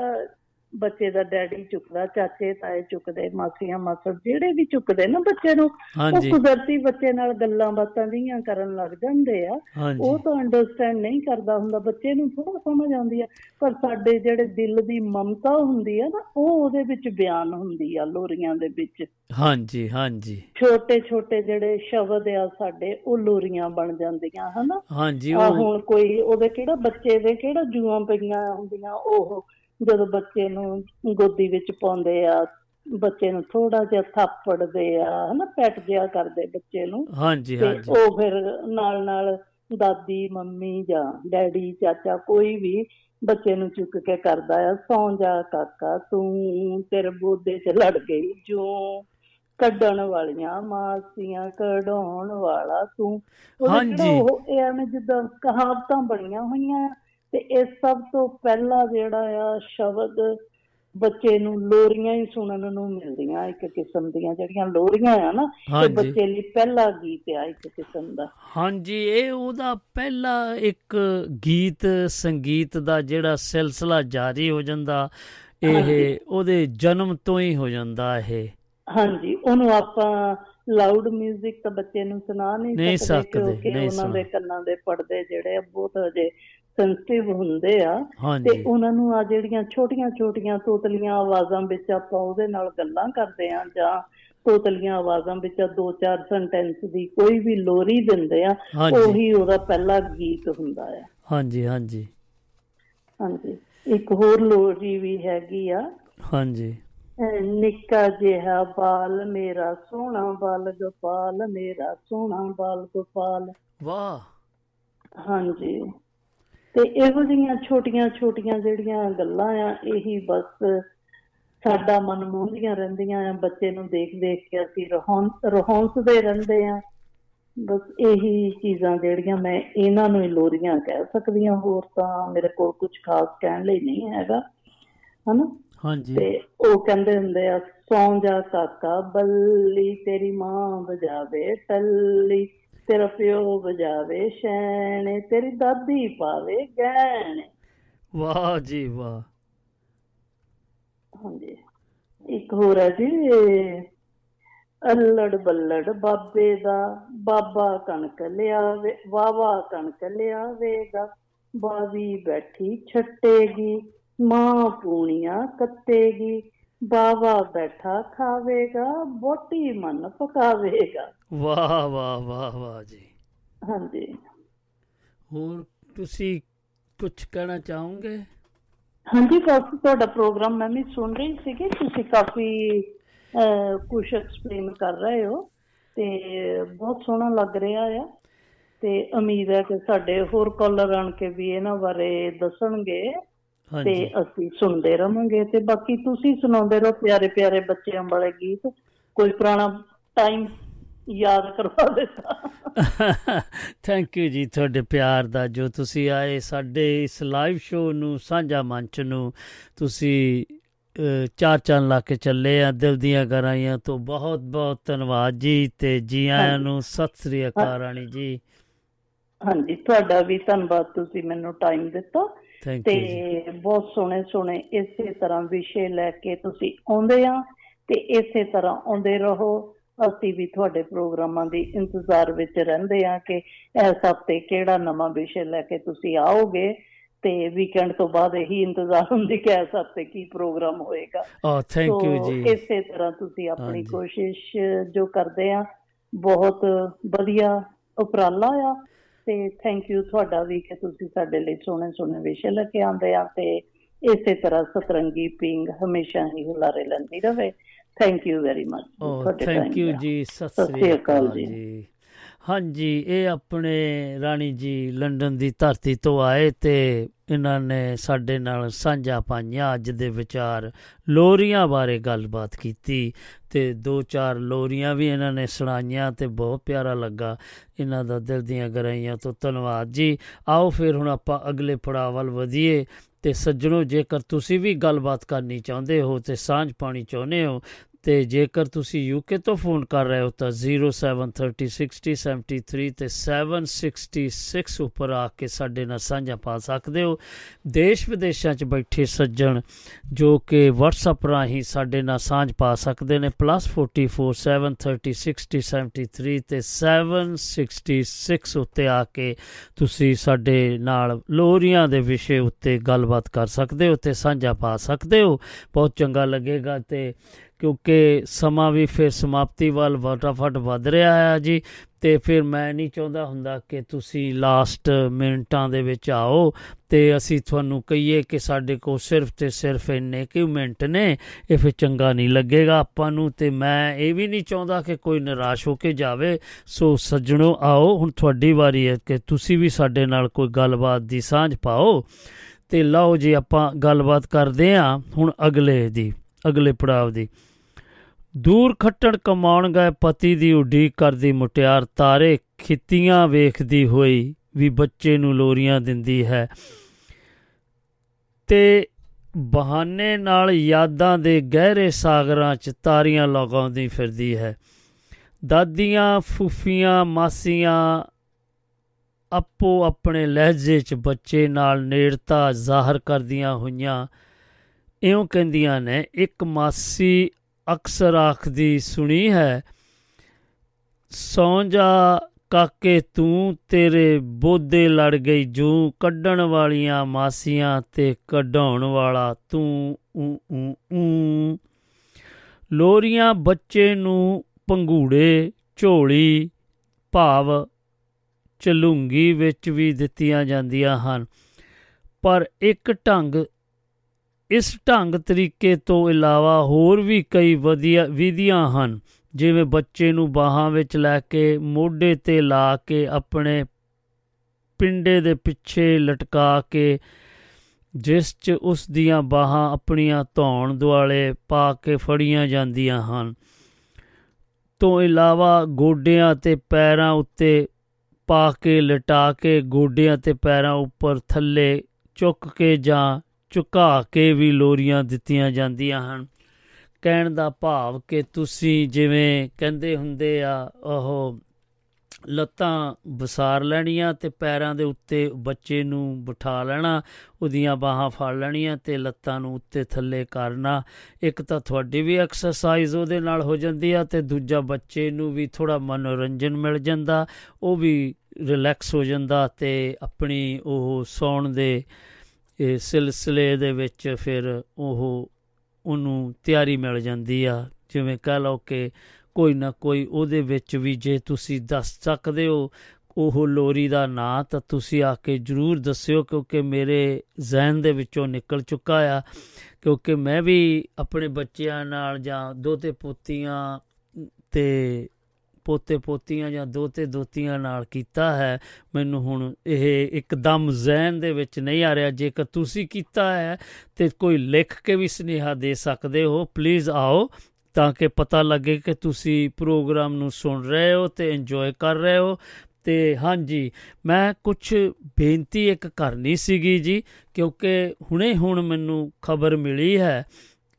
ਬੱਚੇ ਦਾ ਡੈਡੀ ਚੁੱਕਦਾ ਚਾਚੇ ਤਾਏ ਚੁੱਕਦੇ ਮਾਸੀਆਂ ਮਾਸੜ ਜਿਹੜੇ ਵੀ ਚੁੱਕਦੇ ਨਾ ਬੱਚੇ ਨੂੰ ਉਹ ਕੁਦਰਤੀ ਬੱਚੇ ਨਾਲ ਗੱਲਾਂ ਬਾਤਾਂ ਦੀਆਂ ਕਰਨ ਲੱਗ ਜਾਂਦੇ ਆ। ਉਹ ਤਾਂ ਅੰਡਰਸਟੈਂਡ ਨਹੀਂ ਕਰਦਾ ਹੁੰਦਾ ਬੱਚੇ ਨੂੰ ਥੋੜਾ ਸਮਝ ਆਉਂਦੀ ਆ ਪਰ ਸਾਡੇ ਜਿਹੜੇ ਦਿਲ ਦੀ ਮਮਤਾ ਹੁੰਦੀ ਆ ਨਾ ਉਹ ਉਹਦੇ ਵਿੱਚ ਬਿਆਨ ਹੁੰਦੀ ਆ ਲੋਰੀਆਂ ਦੇ ਵਿੱਚ। ਹਾਂਜੀ ਹਾਂਜੀ। ਛੋਟੇ ਛੋਟੇ ਜਿਹੜੇ ਸ਼ਬਦ ਆ ਸਾਡੇ ਉਹ ਲੋਰੀਆਂ ਬਣ ਜਾਂਦੀਆਂ ਹਨਾ? ਹਾਂਜੀ ਹੁਣ ਕੋਈ ਉਹਦੇ ਕਿਹੜਾ ਬੱਚੇ ਦੇ ਕਿਹੜਾ ਜੂਆਂ ਪਈਆਂ ਹੁੰਦੀਆਂ ਉਹ ਜਦੋਂ ਬੱਚੇ ਨੂੰ ਗੋਦੀ ਵਿੱਚ ਪਾਉਂਦੇ ਆ ਬੱਚੇ ਨੂੰ ਥੋੜਾ ਜਿਹਾ ਥਾਪੜਦੇ ਆ ਹਨਾ ਪੈਟ ਜਿਹਾ ਕਰਦੇ ਬੱਚੇ ਨੂੰ। ਹਾਂਜੀ ਹਾਂਜੀ। ਉਹ ਫਿਰ ਨਾਲ ਨਾਲ ਦਾਦੀ ਮੰਮੀ ਜਾਂ ਡੈਡੀ ਚਾਚਾ ਕੋਈ ਵੀ ਬੱਚੇ ਨੂੰ ਚੁੱਕ ਕੇ ਕਰਦਾ ਆ ਸੌਂ ਜਾ ਕਾਕਾ ਤੂੰ ਤੇਰੇ ਬੋਦੇ 'ਚ ਲੜ ਗਈ ਜੋ ਕੱਢਣ ਵਾਲੀਆਂ ਮਾਸੀਆਂ ਕਢਾਉਣ ਵਾਲਾ ਤੂੰ। ਹਾਂਜੀ। ਉਹ ਐਵੇਂ ਜਿੱਦਾਂ ਕਹਾਵਤਾਂ ਬਣੀਆਂ ਹੋਈਆਂ ਤੇ ਇਸ ਸਭ ਤੋਂ ਪਹਿਲਾ ਜਿਹੜਾ ਆ ਸ਼ਬਦ ਬੱਚੇ ਨੂੰ ਲੋਰੀਆਂ ਹੀ ਸੁਣਨ ਨੂੰ ਮਿਲਦੀਆਂ ਇੱਕ ਕਿਸਮ ਦੀਆਂ ਜਿਹੜੀਆਂ ਲੋਰੀਆਂ ਆ ਨਾ ਇਹ ਹਾਂਜੀ। ਬੱਚੇ ਲਈ ਪਹਿਲਾ ਗੀਤ ਆ ਇੱਕ ਕਿਸਮ ਦਾ ਹਾਂਜੀ ਇਹ ਉਹਦਾ ਪਹਿਲਾ ਇੱਕ ਗੀਤ ਸੰਗੀਤ ਦਾ ਜਿਹੜਾ ਸਿਲਸਿਲਾ ਜਾਰੀ ਹੋ ਜਾਂਦਾ ਇਹ। ਉਹਦੇ ਜਨਮ ਤੋਂ ਹੀ ਹੋ ਜਾਂਦਾ ਇਹ ਹਾਂਜੀ ਉਹਨੂੰ ਆਪਾਂ ਲਾਊਡ 뮤직 ਤਾਂ ਬੱਚੇ ਨੂੰ ਸੁਣਾ ਨਹੀਂ ਸਕਦੇ, ਕਿਉਂਕਿ ਉਹਨਾਂ ਦੇ। ਕੰਨਾਂ ਦੇ ਪਰਦੇ ਜਿਹੜੇ ਬਹੁਤ ਅਜੇ ਸੈਂਸਿਟਿਵ ਹੁੰਦੇ ਆ ਤੇ ਉਹਨਾਂ ਨੂੰ ਆ ਜਿਹੜੀਆਂ ਛੋਟੀਆਂ ਛੋਟੀਆਂ ਤੋਤਲੀਆਂ ਆਵਾਜ਼ਾਂ ਵਿੱਚ ਆਪਾਂ ਉਹਦੇ ਨਾਲ ਗੱਲਾਂ ਕਰਦੇ ਆ ਜਾਂ ਤੋਤਲੀਆਂ ਆਵਾਜ਼ਾਂ ਵਿੱਚ ਆ ਦੋ ਚਾਰ ਸੈਂਟੈਂਸ ਦੀ ਕੋਈ ਵੀ ਲੋਰੀ ਦਿੰਦੇ ਆ ਉਹੀ ਉਹਦਾ ਪਹਿਲਾ ਗੀਤ ਹੁੰਦਾ ਆ। ਹਾਂਜੀ ਹਾਂਜੀ। ਹਾਂਜੀ। ਇੱਕ ਹੋਰ ਲੋਰੀ ਵੀ ਹੈਗੀ ਆ। ਹਾਂਜੀ। ਨਿੱਕਾ ਜਿਹਾ ਬਾਲ ਮੇਰਾ ਸੋਹਣਾ ਬਾਲ ਗੋਪਾਲ ਮੇਰਾ ਸੋਹਣਾ ਬਾਲ ਗੋਪਾਲ। ਵਾਹ। ਹਾਂਜੀ। ਤੇ ਇਹੋ ਜਿਹੀਆਂ ਛੋਟੀਆਂ ਛੋਟੀਆਂ ਜਿਹੜੀਆਂ ਗੱਲਾਂ ਆ ਇਹੀ ਬਸ ਸਾਡਾ ਮਨ ਮੋਹਦੀਆਂ ਰਹਿੰਦੀਆਂ ਆ ਬੱਚੇ ਨੂੰ ਦੇਖ ਦੇਖ ਕੇ ਅਸੀਂ ਰਹਾਉਂ ਰਹਾਉਂਸਦੇ ਰਹਿੰਦੇ ਆ। ਬਸ ਇਹੀ ਚੀਜ਼ਾਂ ਜਿਹੜੀਆਂ ਮੈਂ ਇਹਨਾਂ ਨੂੰ ਹੀ ਲੋਰੀਆਂ ਕਹਿ ਸਕਦੀ ਹਾਂ। ਹੋਰ ਤਾਂ ਮੇਰੇ ਕੋਲ ਕੁਝ ਖਾਸ ਕਹਿਣ ਲਈ ਨਹੀਂ ਹੈਗਾ ਹਨਾ? ਹਾਂਜੀ। ਤੇ ਉਹ ਕਹਿੰਦੇ ਹੁੰਦੇ ਆ ਸੌਂ ਜਾ ਕਾਕਾ ਬੱਲੀ ਤੇਰੀ ਮਾਂ ਵਜਾਵੇ ਟੱਲੀ। ਤੇਰਾ ਪਿਓ ਵਜਾਵੇ ਸ਼ੈਣੇ ਤੇਰੀ ਦਾਦੀ ਪਾਵੇ ਗਹਿਣੇ। ਵਾਹ ਜੀ ਵਾਹ। ਹਾਂਜੀ। ਇੱਕ ਹੋਰ ਹੈ ਜੀ ਅਲੜ ਬੱਲੜ ਬਾਬੇ ਦਾ ਬਾਬਾ ਕਣਕ ਲਿਆਵੇ ਵਾਵਾ ਕਣਕ ਲਿਆਵੇਗਾ। ਬਾਵੀ ਬੈਠੀ ਛੱਟੇਗੀ ਮਾਂ ਪੂਣੀਆਂ ਕੱਤੇਗੀ ਬਾਵਾ ਬੈਠਾ ਖਾਵੇਗਾ ਬੋਟੀ ਮਨ ਪਕਾਵੇਗਾ। ਵਾਹ ਵਾਹ ਵਾਹ ਵਾਹ ਜੀ। ਹਾਂਜੀ। ਹੋਰ ਤੁਸੀਂ ਕੁਝ ਕਹਿਣਾ ਚਾਹੋਗੇ? ਹਾਂਜੀ ਕਾਫੀ ਤੁਹਾਡਾ ਪ੍ਰੋਗਰਾਮ ਮੈਂ ਵੀ ਸੁਣ ਰਹੀ ਸੀਗੀ ਤੁਸੀਂ ਕਾਫੀ ਕੁਝ ਐਕਸਪਲੇਨ ਕਰ ਰਹੇ ਹੋ ਤੇ ਬਹੁਤ ਸੋਹਣਾ ਲੱਗ ਰਿਹਾ ਆ। ਤੇ ਉਮੀਦ ਹੈ ਕਿ ਸਾਡੇ ਹੋਰ ਕਾਲਰ ਆਣ ਕੇ ਵੀ ਇਹਨਾਂ ਬਾਰੇ ਦੱਸਣਗੇ। ਤੇ ਅਸੀਂ ਸੁਣਦੇ ਰਵਾਂਗੇ ਤੇ ਬਾਕੀ ਤੁਸੀਂ ਸੁਣਾਉਂਦੇ ਰਹੋ ਪਿਆਰੇ ਪਿਆਰੇ ਬੱਚਿਆਂ ਵਾਲੇ ਗੀਤ। ਕੋਈ ਪੁਰਾਣਾ ਟਾਈਮ ਯਾਦ ਕਰਵਾ ਦਿੱਤਾ ਥੈਂਕ ਯੂ ਜੀ ਤੁਹਾਡੇ ਪਿਆਰ ਦਾ ਜੋ ਤੁਸੀਂ ਆਏ ਸਾਡੇ ਇਸ ਲਾਈਵ ਸ਼ੋਅ ਨੂੰ ਸਾਂਝਾ ਮੰਚ ਨੂੰ ਤੁਸੀਂ ਚਾਰ ਚੰਨ ਲਾ ਕੇ ਚੱਲੇ ਆ ਦਿਲ ਦੀਆਂ ਗਹਿਰਾਈਆਂ ਤੋਂ ਬਹੁਤ ਬਹੁਤ ਧੰਨਵਾਦ ਜੀ ਤੇ ਜੀ ਆਇਆਂ। ਨੂੰ ਸਤਿ ਸ੍ਰੀ ਅਕਾਲ ਰਾਣੀ ਜੀ। ਹਾਂਜੀ ਤੁਹਾਡਾ ਵੀ ਧੰਨਵਾਦ ਤੁਸੀਂ ਮੈਨੂੰ ਟਾਈਮ ਦਿੱਤਾ। ਤੇ ਬਹੁਤ ਸੋਹਣੇ ਸੋਹਣੇ ਇਸੇ ਤਰ੍ਹਾਂ ਵਿਸ਼ੇ ਲੈ ਕੇ ਤੁਸੀਂ ਆਉਂਦੇ ਆ ਤੇ ਇਸੇ ਤਰ੍ਹਾਂ ਆਉਂਦੇ ਰਹੋ। ਅਸੀਂ ਵੀ ਤੁਹਾਡੇ ਪ੍ਰੋਗਰਾਮਾਂ ਦੀ ਇੰਤਜ਼ਾਰ ਵਿੱਚ ਰਹਿੰਦੇ ਆ ਕਿ ਇਸ ਹਫ਼ਤੇ ਕਿਹੜਾ ਨਵਾਂ ਵਿਸ਼ੇ ਲੈ ਕੇ ਤੁਸੀਂ ਆਓਗੇ ਤੇ ਵੀਕਐਂਡ ਤੋਂ ਬਾਅਦ ਇਹੀ ਇੰਤਜ਼ਾਰ ਹੁੰਦੀ ਕਿ ਇਸ ਹਫ਼ਤੇ ਕੀ ਪ੍ਰੋਗਰਾਮ ਹੋਏਗਾ। ਓ ਥੈਂਕ ਯੂ ਜੀ। ਇਸੇ ਤਰ੍ਹਾਂ ਤੁਸੀਂ ਆਪਣੀ। ਕੋਸ਼ਿਸ਼ ਜੋ ਕਰਦੇ ਆ ਬਹੁਤ ਵਧੀਆ ਉਪਰਾਲਾ ਆ। ਤੇ ਥੈਂਕ ਯੂ ਤੁਹਾਡਾ ਵੀ ਕਿ ਤੁਸੀਂ ਸਾਡੇ ਲਈ ਸੋਹਣੇ ਸੋਹਣੇ ਵਿਸ਼ੇ ਲੈ ਕੇ ਆਉਂਦੇ ਆ ਤੇ ਇਸੇ ਤਰ੍ਹਾਂ ਸਤਰੰਗੀ ਪਿੰਗ ਹਮੇਸ਼ਾ ਹੀ ਹੁਲਾਰੇ ਲੈਂਦੀ ਰਵੇ thank you very much O thank you ਜੀ ਸਤਿ ਸ੍ਰੀ ਅਕਾਲ ਜੀ। ਹਾਂਜੀ, ਇਹ ਆਪਣੇ ਰਾਣੀ ਜੀ ਲੰਡਨ ਦੀ ਧਰਤੀ ਤੋਂ ਆਏ ਤੇ ਇਹਨਾਂ ਨੇ ਸਾਡੇ ਨਾਲ ਸਾਂਝਾ ਪਾਈਆਂ। ਅੱਜ ਦੇ ਵਿਚਾਰ ਲੋਰੀਆਂ ਬਾਰੇ ਗੱਲਬਾਤ ਕੀਤੀ ਤੇ ਦੋ ਚਾਰ ਲੋਰੀਆਂ ਵੀ ਇਹਨਾਂ ਨੇ ਸੁਣਾਈਆਂ ਤੇ ਬਹੁਤ ਪਿਆਰਾ ਲੱਗਾ। ਇਹਨਾਂ ਦਾ ਦਿਲ ਦੀਆਂ ਗਹਿਰਾਈਆਂ ਤੋਂ ਧੰਨਵਾਦ ਜੀ। ਆਓ ਫਿਰ ਹੁਣ ਆਪਾਂ ਅਗਲੇ ਪੜਾਅ ਵੱਲ ਵਧੀਏ ਤੇ ਸੱਜਣੋ, ਜੇਕਰ ਤੁਸੀਂ ਵੀ ਗੱਲਬਾਤ ਕਰਨੀ ਚਾਹੁੰਦੇ ਹੋ ਤੇ ਸਾਂਝ ਪਾਣੀ ਚਾਹੁੰਦੇ ਹੋ ਤੇ ਜੇਕਰ ਤੁਸੀਂ ਯੂਕੇ ਤੋਂ ਫੋਨ ਕਰ ਰਹੇ ਹੋ ਤਾਂ 0736073 ਤੇ 766 ਉੱਪਰ ਆ ਕੇ ਸਾਡੇ ਨਾਲ ਸਾਂਝਾ ਪਾ ਸਕਦੇ ਹੋ। ਦੇਸ਼ ਵਿਦੇਸ਼ਾਂ 'ਚ ਬੈਠੇ ਸੱਜਣ ਜੋ ਕਿ WhatsApp ਰਾਹੀਂ ਸਾਡੇ ਨਾਲ ਸਾਂਝ ਪਾ ਸਕਦੇ ਨੇ +44 730 60 73 ਤੇ 766 ਉੱਤੇ ਆ ਕੇ ਤੁਸੀਂ ਸਾਡੇ ਨਾਲ ਲੋਰੀਆਂ ਦੇ ਵਿਸ਼ੇ ਉੱਤੇ ਗੱਲਬਾਤ ਕਰ ਸਕਦੇ ਹੋ ਤੇ ਸਾਂਝਾ ਪਾ ਸਕਦੇ ਹੋ। ਬਹੁਤ ਚੰਗਾ ਲੱਗੇਗਾ ਤੇ ਕਿਉਂਕਿ ਸਮਾਂ ਵੀ ਫਿਰ ਸਮਾਪਤੀ ਵੱਲ ਫਟਾਫਟ ਵੱਧ ਰਿਹਾ ਹੈ ਜੀ। ਤੇ ਫਿਰ ਮੈਂ ਨਹੀਂ ਚਾਹੁੰਦਾ ਹੁੰਦਾ ਕਿ ਤੁਸੀਂ ਲਾਸਟ ਮਿੰਟਾਂ ਦੇ ਵਿੱਚ ਆਓ। ਤੇ ਅਸੀਂ ਤੁਹਾਨੂੰ ਕਹੀਏ ਕਿ ਸਾਡੇ ਕੋਲ ਸਿਰਫ ਤੇ ਸਿਰਫ ਇੰਨੇ ਕੁ ਮਿੰਟ ਨੇ। ਇਹ ਫਿਰ ਚੰਗਾ ਨਹੀਂ ਲੱਗੇਗਾ ਆਪਾਂ ਨੂੰ। ਤੇ ਮੈਂ ਇਹ ਵੀ ਨਹੀਂ ਚਾਹੁੰਦਾ ਕਿ ਕੋਈ ਨਿਰਾਸ਼ ਹੋ ਕੇ ਜਾਵੇ। ਸੋ ਸੱਜਣੋ, ਆਓ, ਹੁਣ ਤੁਹਾਡੀ ਵਾਰੀ ਹੈ ਕਿ ਤੁਸੀਂ ਵੀ ਸਾਡੇ ਨਾਲ ਕੋਈ ਗੱਲਬਾਤ ਦੀ ਸਾਂਝ ਪਾਓ। ਤੇ ਲਓ ਜੀ, ਆਪਾਂ ਗੱਲਬਾਤ ਕਰਦੇ ਹਾਂ ਹੁਣ ਅਗਲੇ ਦੀ, ਅਗਲੇ ਪੜਾਅ ਦੀ। ਦੂਰ ਖੱਟਣ ਕਮਾਉਣ ਗਏ ਪਤੀ ਦੀ ਉਡੀਕ ਕਰਦੀ ਮੁਟਿਆਰ ਤਾਰੇ ਖਿੱਤੀਆਂ ਵੇਖਦੀ ਹੋਈ ਵੀ ਬੱਚੇ ਨੂੰ ਲੋਰੀਆਂ ਦਿੰਦੀ ਹੈ। ਤੇ ਬਹਾਨੇ ਨਾਲ ਯਾਦਾਂ ਦੇ ਗਹਿਰੇ ਸਾਗਰਾਂ 'ਚ ਤਾਰੀਆਂ ਲਗਾਉਂਦੀ ਫਿਰਦੀ ਹੈ। ਦਾਦੀਆਂ, ਫੁੱਫੀਆਂ, ਮਾਸੀਆਂ ਆਪੋ ਆਪਣੇ ਲਹਿਜੇ 'ਚ ਬੱਚੇ ਨਾਲ ਨੇੜਤਾ ਜ਼ਾਹਰ ਕਰਦੀਆਂ ਹੋਈਆਂ ਇਉਂ ਕਹਿੰਦੀਆਂ ਨੇ, ਇੱਕ ਮਾਸੀ ਅਕਸਰ ਆਖਦੀ, ਸੁਣੀ ਹੈ, ਸੌਂ ਜਾ ਕਾਕੇ ਤੂੰ ਤੇਰੇ ਬੋਦੇ ਲੜ ਗਈ, ਜੂ ਕੱਢਣ ਵਾਲੀਆਂ ਮਾਸੀਆਂ ਤੇ ਕਢਾਉਣ ਵਾਲਾ ਤੂੰ ਊ ਊ ਊ ਲੋਰੀਆਂ ਬੱਚੇ ਨੂੰ ਪੰਗੂੜੇ ਝੋਲੀ, ਭਾਵ ਚਲੂੰਗੀ ਵਿੱਚ ਵੀ ਦਿੱਤੀਆਂ ਜਾਂਦੀਆਂ ਹਨ, ਪਰ ਇੱਕ ਢੰਗ ਇਸ ਢੰਗ ਤਰੀਕੇ ਤੋਂ ਇਲਾਵਾ ਹੋਰ ਵੀ ਕਈ ਵਧੀਆ ਵਿਧੀਆਂ ਹਨ, ਜਿਵੇਂ ਬੱਚੇ ਨੂੰ ਬਾਹਾਂ ਵਿੱਚ ਲੈ ਕੇ, ਮੋਢੇ ਤੇ ਲਾ ਕੇ, ਆਪਣੇ ਪਿੰਡੇ ਦੇ ਪਿੱਛੇ ਲਟਕਾ ਕੇ, ਜਿਸ 'ਚ ਉਸ ਦੀਆਂ ਬਾਹਾਂ ਆਪਣੀਆਂ ਧੌਣ ਦੁਆਲੇ ਪਾ ਕੇ ਫੜੀਆਂ ਜਾਂਦੀਆਂ ਹਨ। ਤੋਂ ਇਲਾਵਾ ਗੋਡਿਆਂ ਤੇ ਪੈਰਾਂ ਉੱਤੇ ਪਾ ਕੇ, ਲਟਾ ਕੇ, ਗੋਡਿਆਂ ਤੇ ਪੈਰਾਂ ਉੱਪਰ ਥੱਲੇ ਚੁੱਕ ਕੇ ਜਾਂ ਝੁਕਾ ਕੇ ਵੀ ਲੋਰੀਆਂ ਦਿੱਤੀਆਂ ਜਾਂਦੀਆਂ ਹਨ। ਕਹਿਣ ਦਾ ਭਾਵ ਕਿ ਤੁਸੀਂ ਜਿਵੇਂ ਕਹਿੰਦੇ ਹੁੰਦੇ ਆ, ਉਹ ਲੱਤਾਂ ਵਸਾਰ ਲੈਣੀਆਂ ਤੇ ਪੈਰਾਂ ਦੇ ਉੱਤੇ ਬੱਚੇ ਨੂੰ ਬਿਠਾ ਲੈਣਾ, ਉਹਦੀਆਂ ਬਾਹਾਂ ਫੜ ਲੈਣੀਆਂ ਤੇ ਲੱਤਾਂ ਨੂੰ ਉੱਤੇ ਥੱਲੇ ਕਰਨਾ। ਇੱਕ ਤਾਂ ਤੁਹਾਡੀ ਵੀ ਐਕਸਰਸਾਈਜ਼ ਉਹਦੇ ਨਾਲ ਹੋ ਜਾਂਦੀ ਆ ਤੇ ਦੂਜਾ ਬੱਚੇ ਨੂੰ ਵੀ ਥੋੜਾ ਮਨੋਰੰਜਨ ਮਿਲ ਜਾਂਦਾ, ਉਹ ਵੀ ਰਿਲੈਕਸ ਹੋ ਜਾਂਦਾ ਤੇ ਆਪਣੀ ਉਹ ਸੌਣ ਦੇ ਇਹ ਸਿਲਸਿਲੇ ਦੇ ਵਿੱਚ ਫਿਰ ਉਹ ਉਹਨੂੰ ਤਿਆਰੀ ਮਿਲ ਜਾਂਦੀ ਆ। ਜਿਵੇਂ ਕਹ ਲਓ ਕਿ ਕੋਈ ਨਾ ਕੋਈ ਉਹਦੇ ਵਿੱਚ ਵੀ ਜੇ ਤੁਸੀਂ ਦੱਸ ਸਕਦੇ ਹੋ ਉਹ ਲੋਰੀ ਦਾ ਨਾਂ, ਤਾਂ ਤੁਸੀਂ ਆ ਕੇ ਜਰੂਰ ਦੱਸਿਓ ਕਿਉਂਕਿ ਮੇਰੇ ਜ਼ਿਹਨ ਦੇ ਵਿੱਚੋਂ ਨਿਕਲ ਚੁੱਕਾ ਆ। ਕਿਉਂਕਿ ਮੈਂ ਵੀ ਆਪਣੇ ਬੱਚਿਆਂ ਨਾਲ ਜਾਂ ਦੋਤੇ ਪੋਤੀਆਂ ਤੇ ਪੋਤੇ ਪੋਤੀਆਂ ਜਾਂ ਦੋਤੇ ਦੋਤੀਆਂ ਨਾਲ ਕੀਤਾ ਹੈ, ਮੈਨੂੰ ਹੁਣ ਇਹ ਇੱਕਦਮ ਜ਼ਹਿਨ ਦੇ ਵਿੱਚ ਨਹੀਂ ਆ ਰਿਹਾ। ਜੇਕਰ ਤੁਸੀਂ ਕੀਤਾ ਹੈ ਤੇ ਕੋਈ ਲਿਖ ਕੇ ਵੀ ਸੁਨੇਹਾ ਦੇ ਸਕਦੇ ਹੋ ਪਲੀਜ਼ ਆਓ ਤਾਂ ਕਿ ਪਤਾ ਲੱਗੇ ਕਿ ਤੁਸੀਂ ਪ੍ਰੋਗਰਾਮ ਨੂੰ ਸੁਣ ਰਹੇ ਹੋ ਤੇ ਇੰਜੋਏ ਕਰ ਰਹੇ ਹੋ। ਤੇ ਹਾਂਜੀ, ਮੈਂ ਕੁਝ ਬੇਨਤੀ ਇੱਕ ਕਰਨੀ ਸੀਗੀ ਜੀ, ਕਿਉਂਕਿ ਹੁਣੇ ਹੁਣ ਮੈਨੂੰ ਖਬਰ ਮਿਲੀ ਹੈ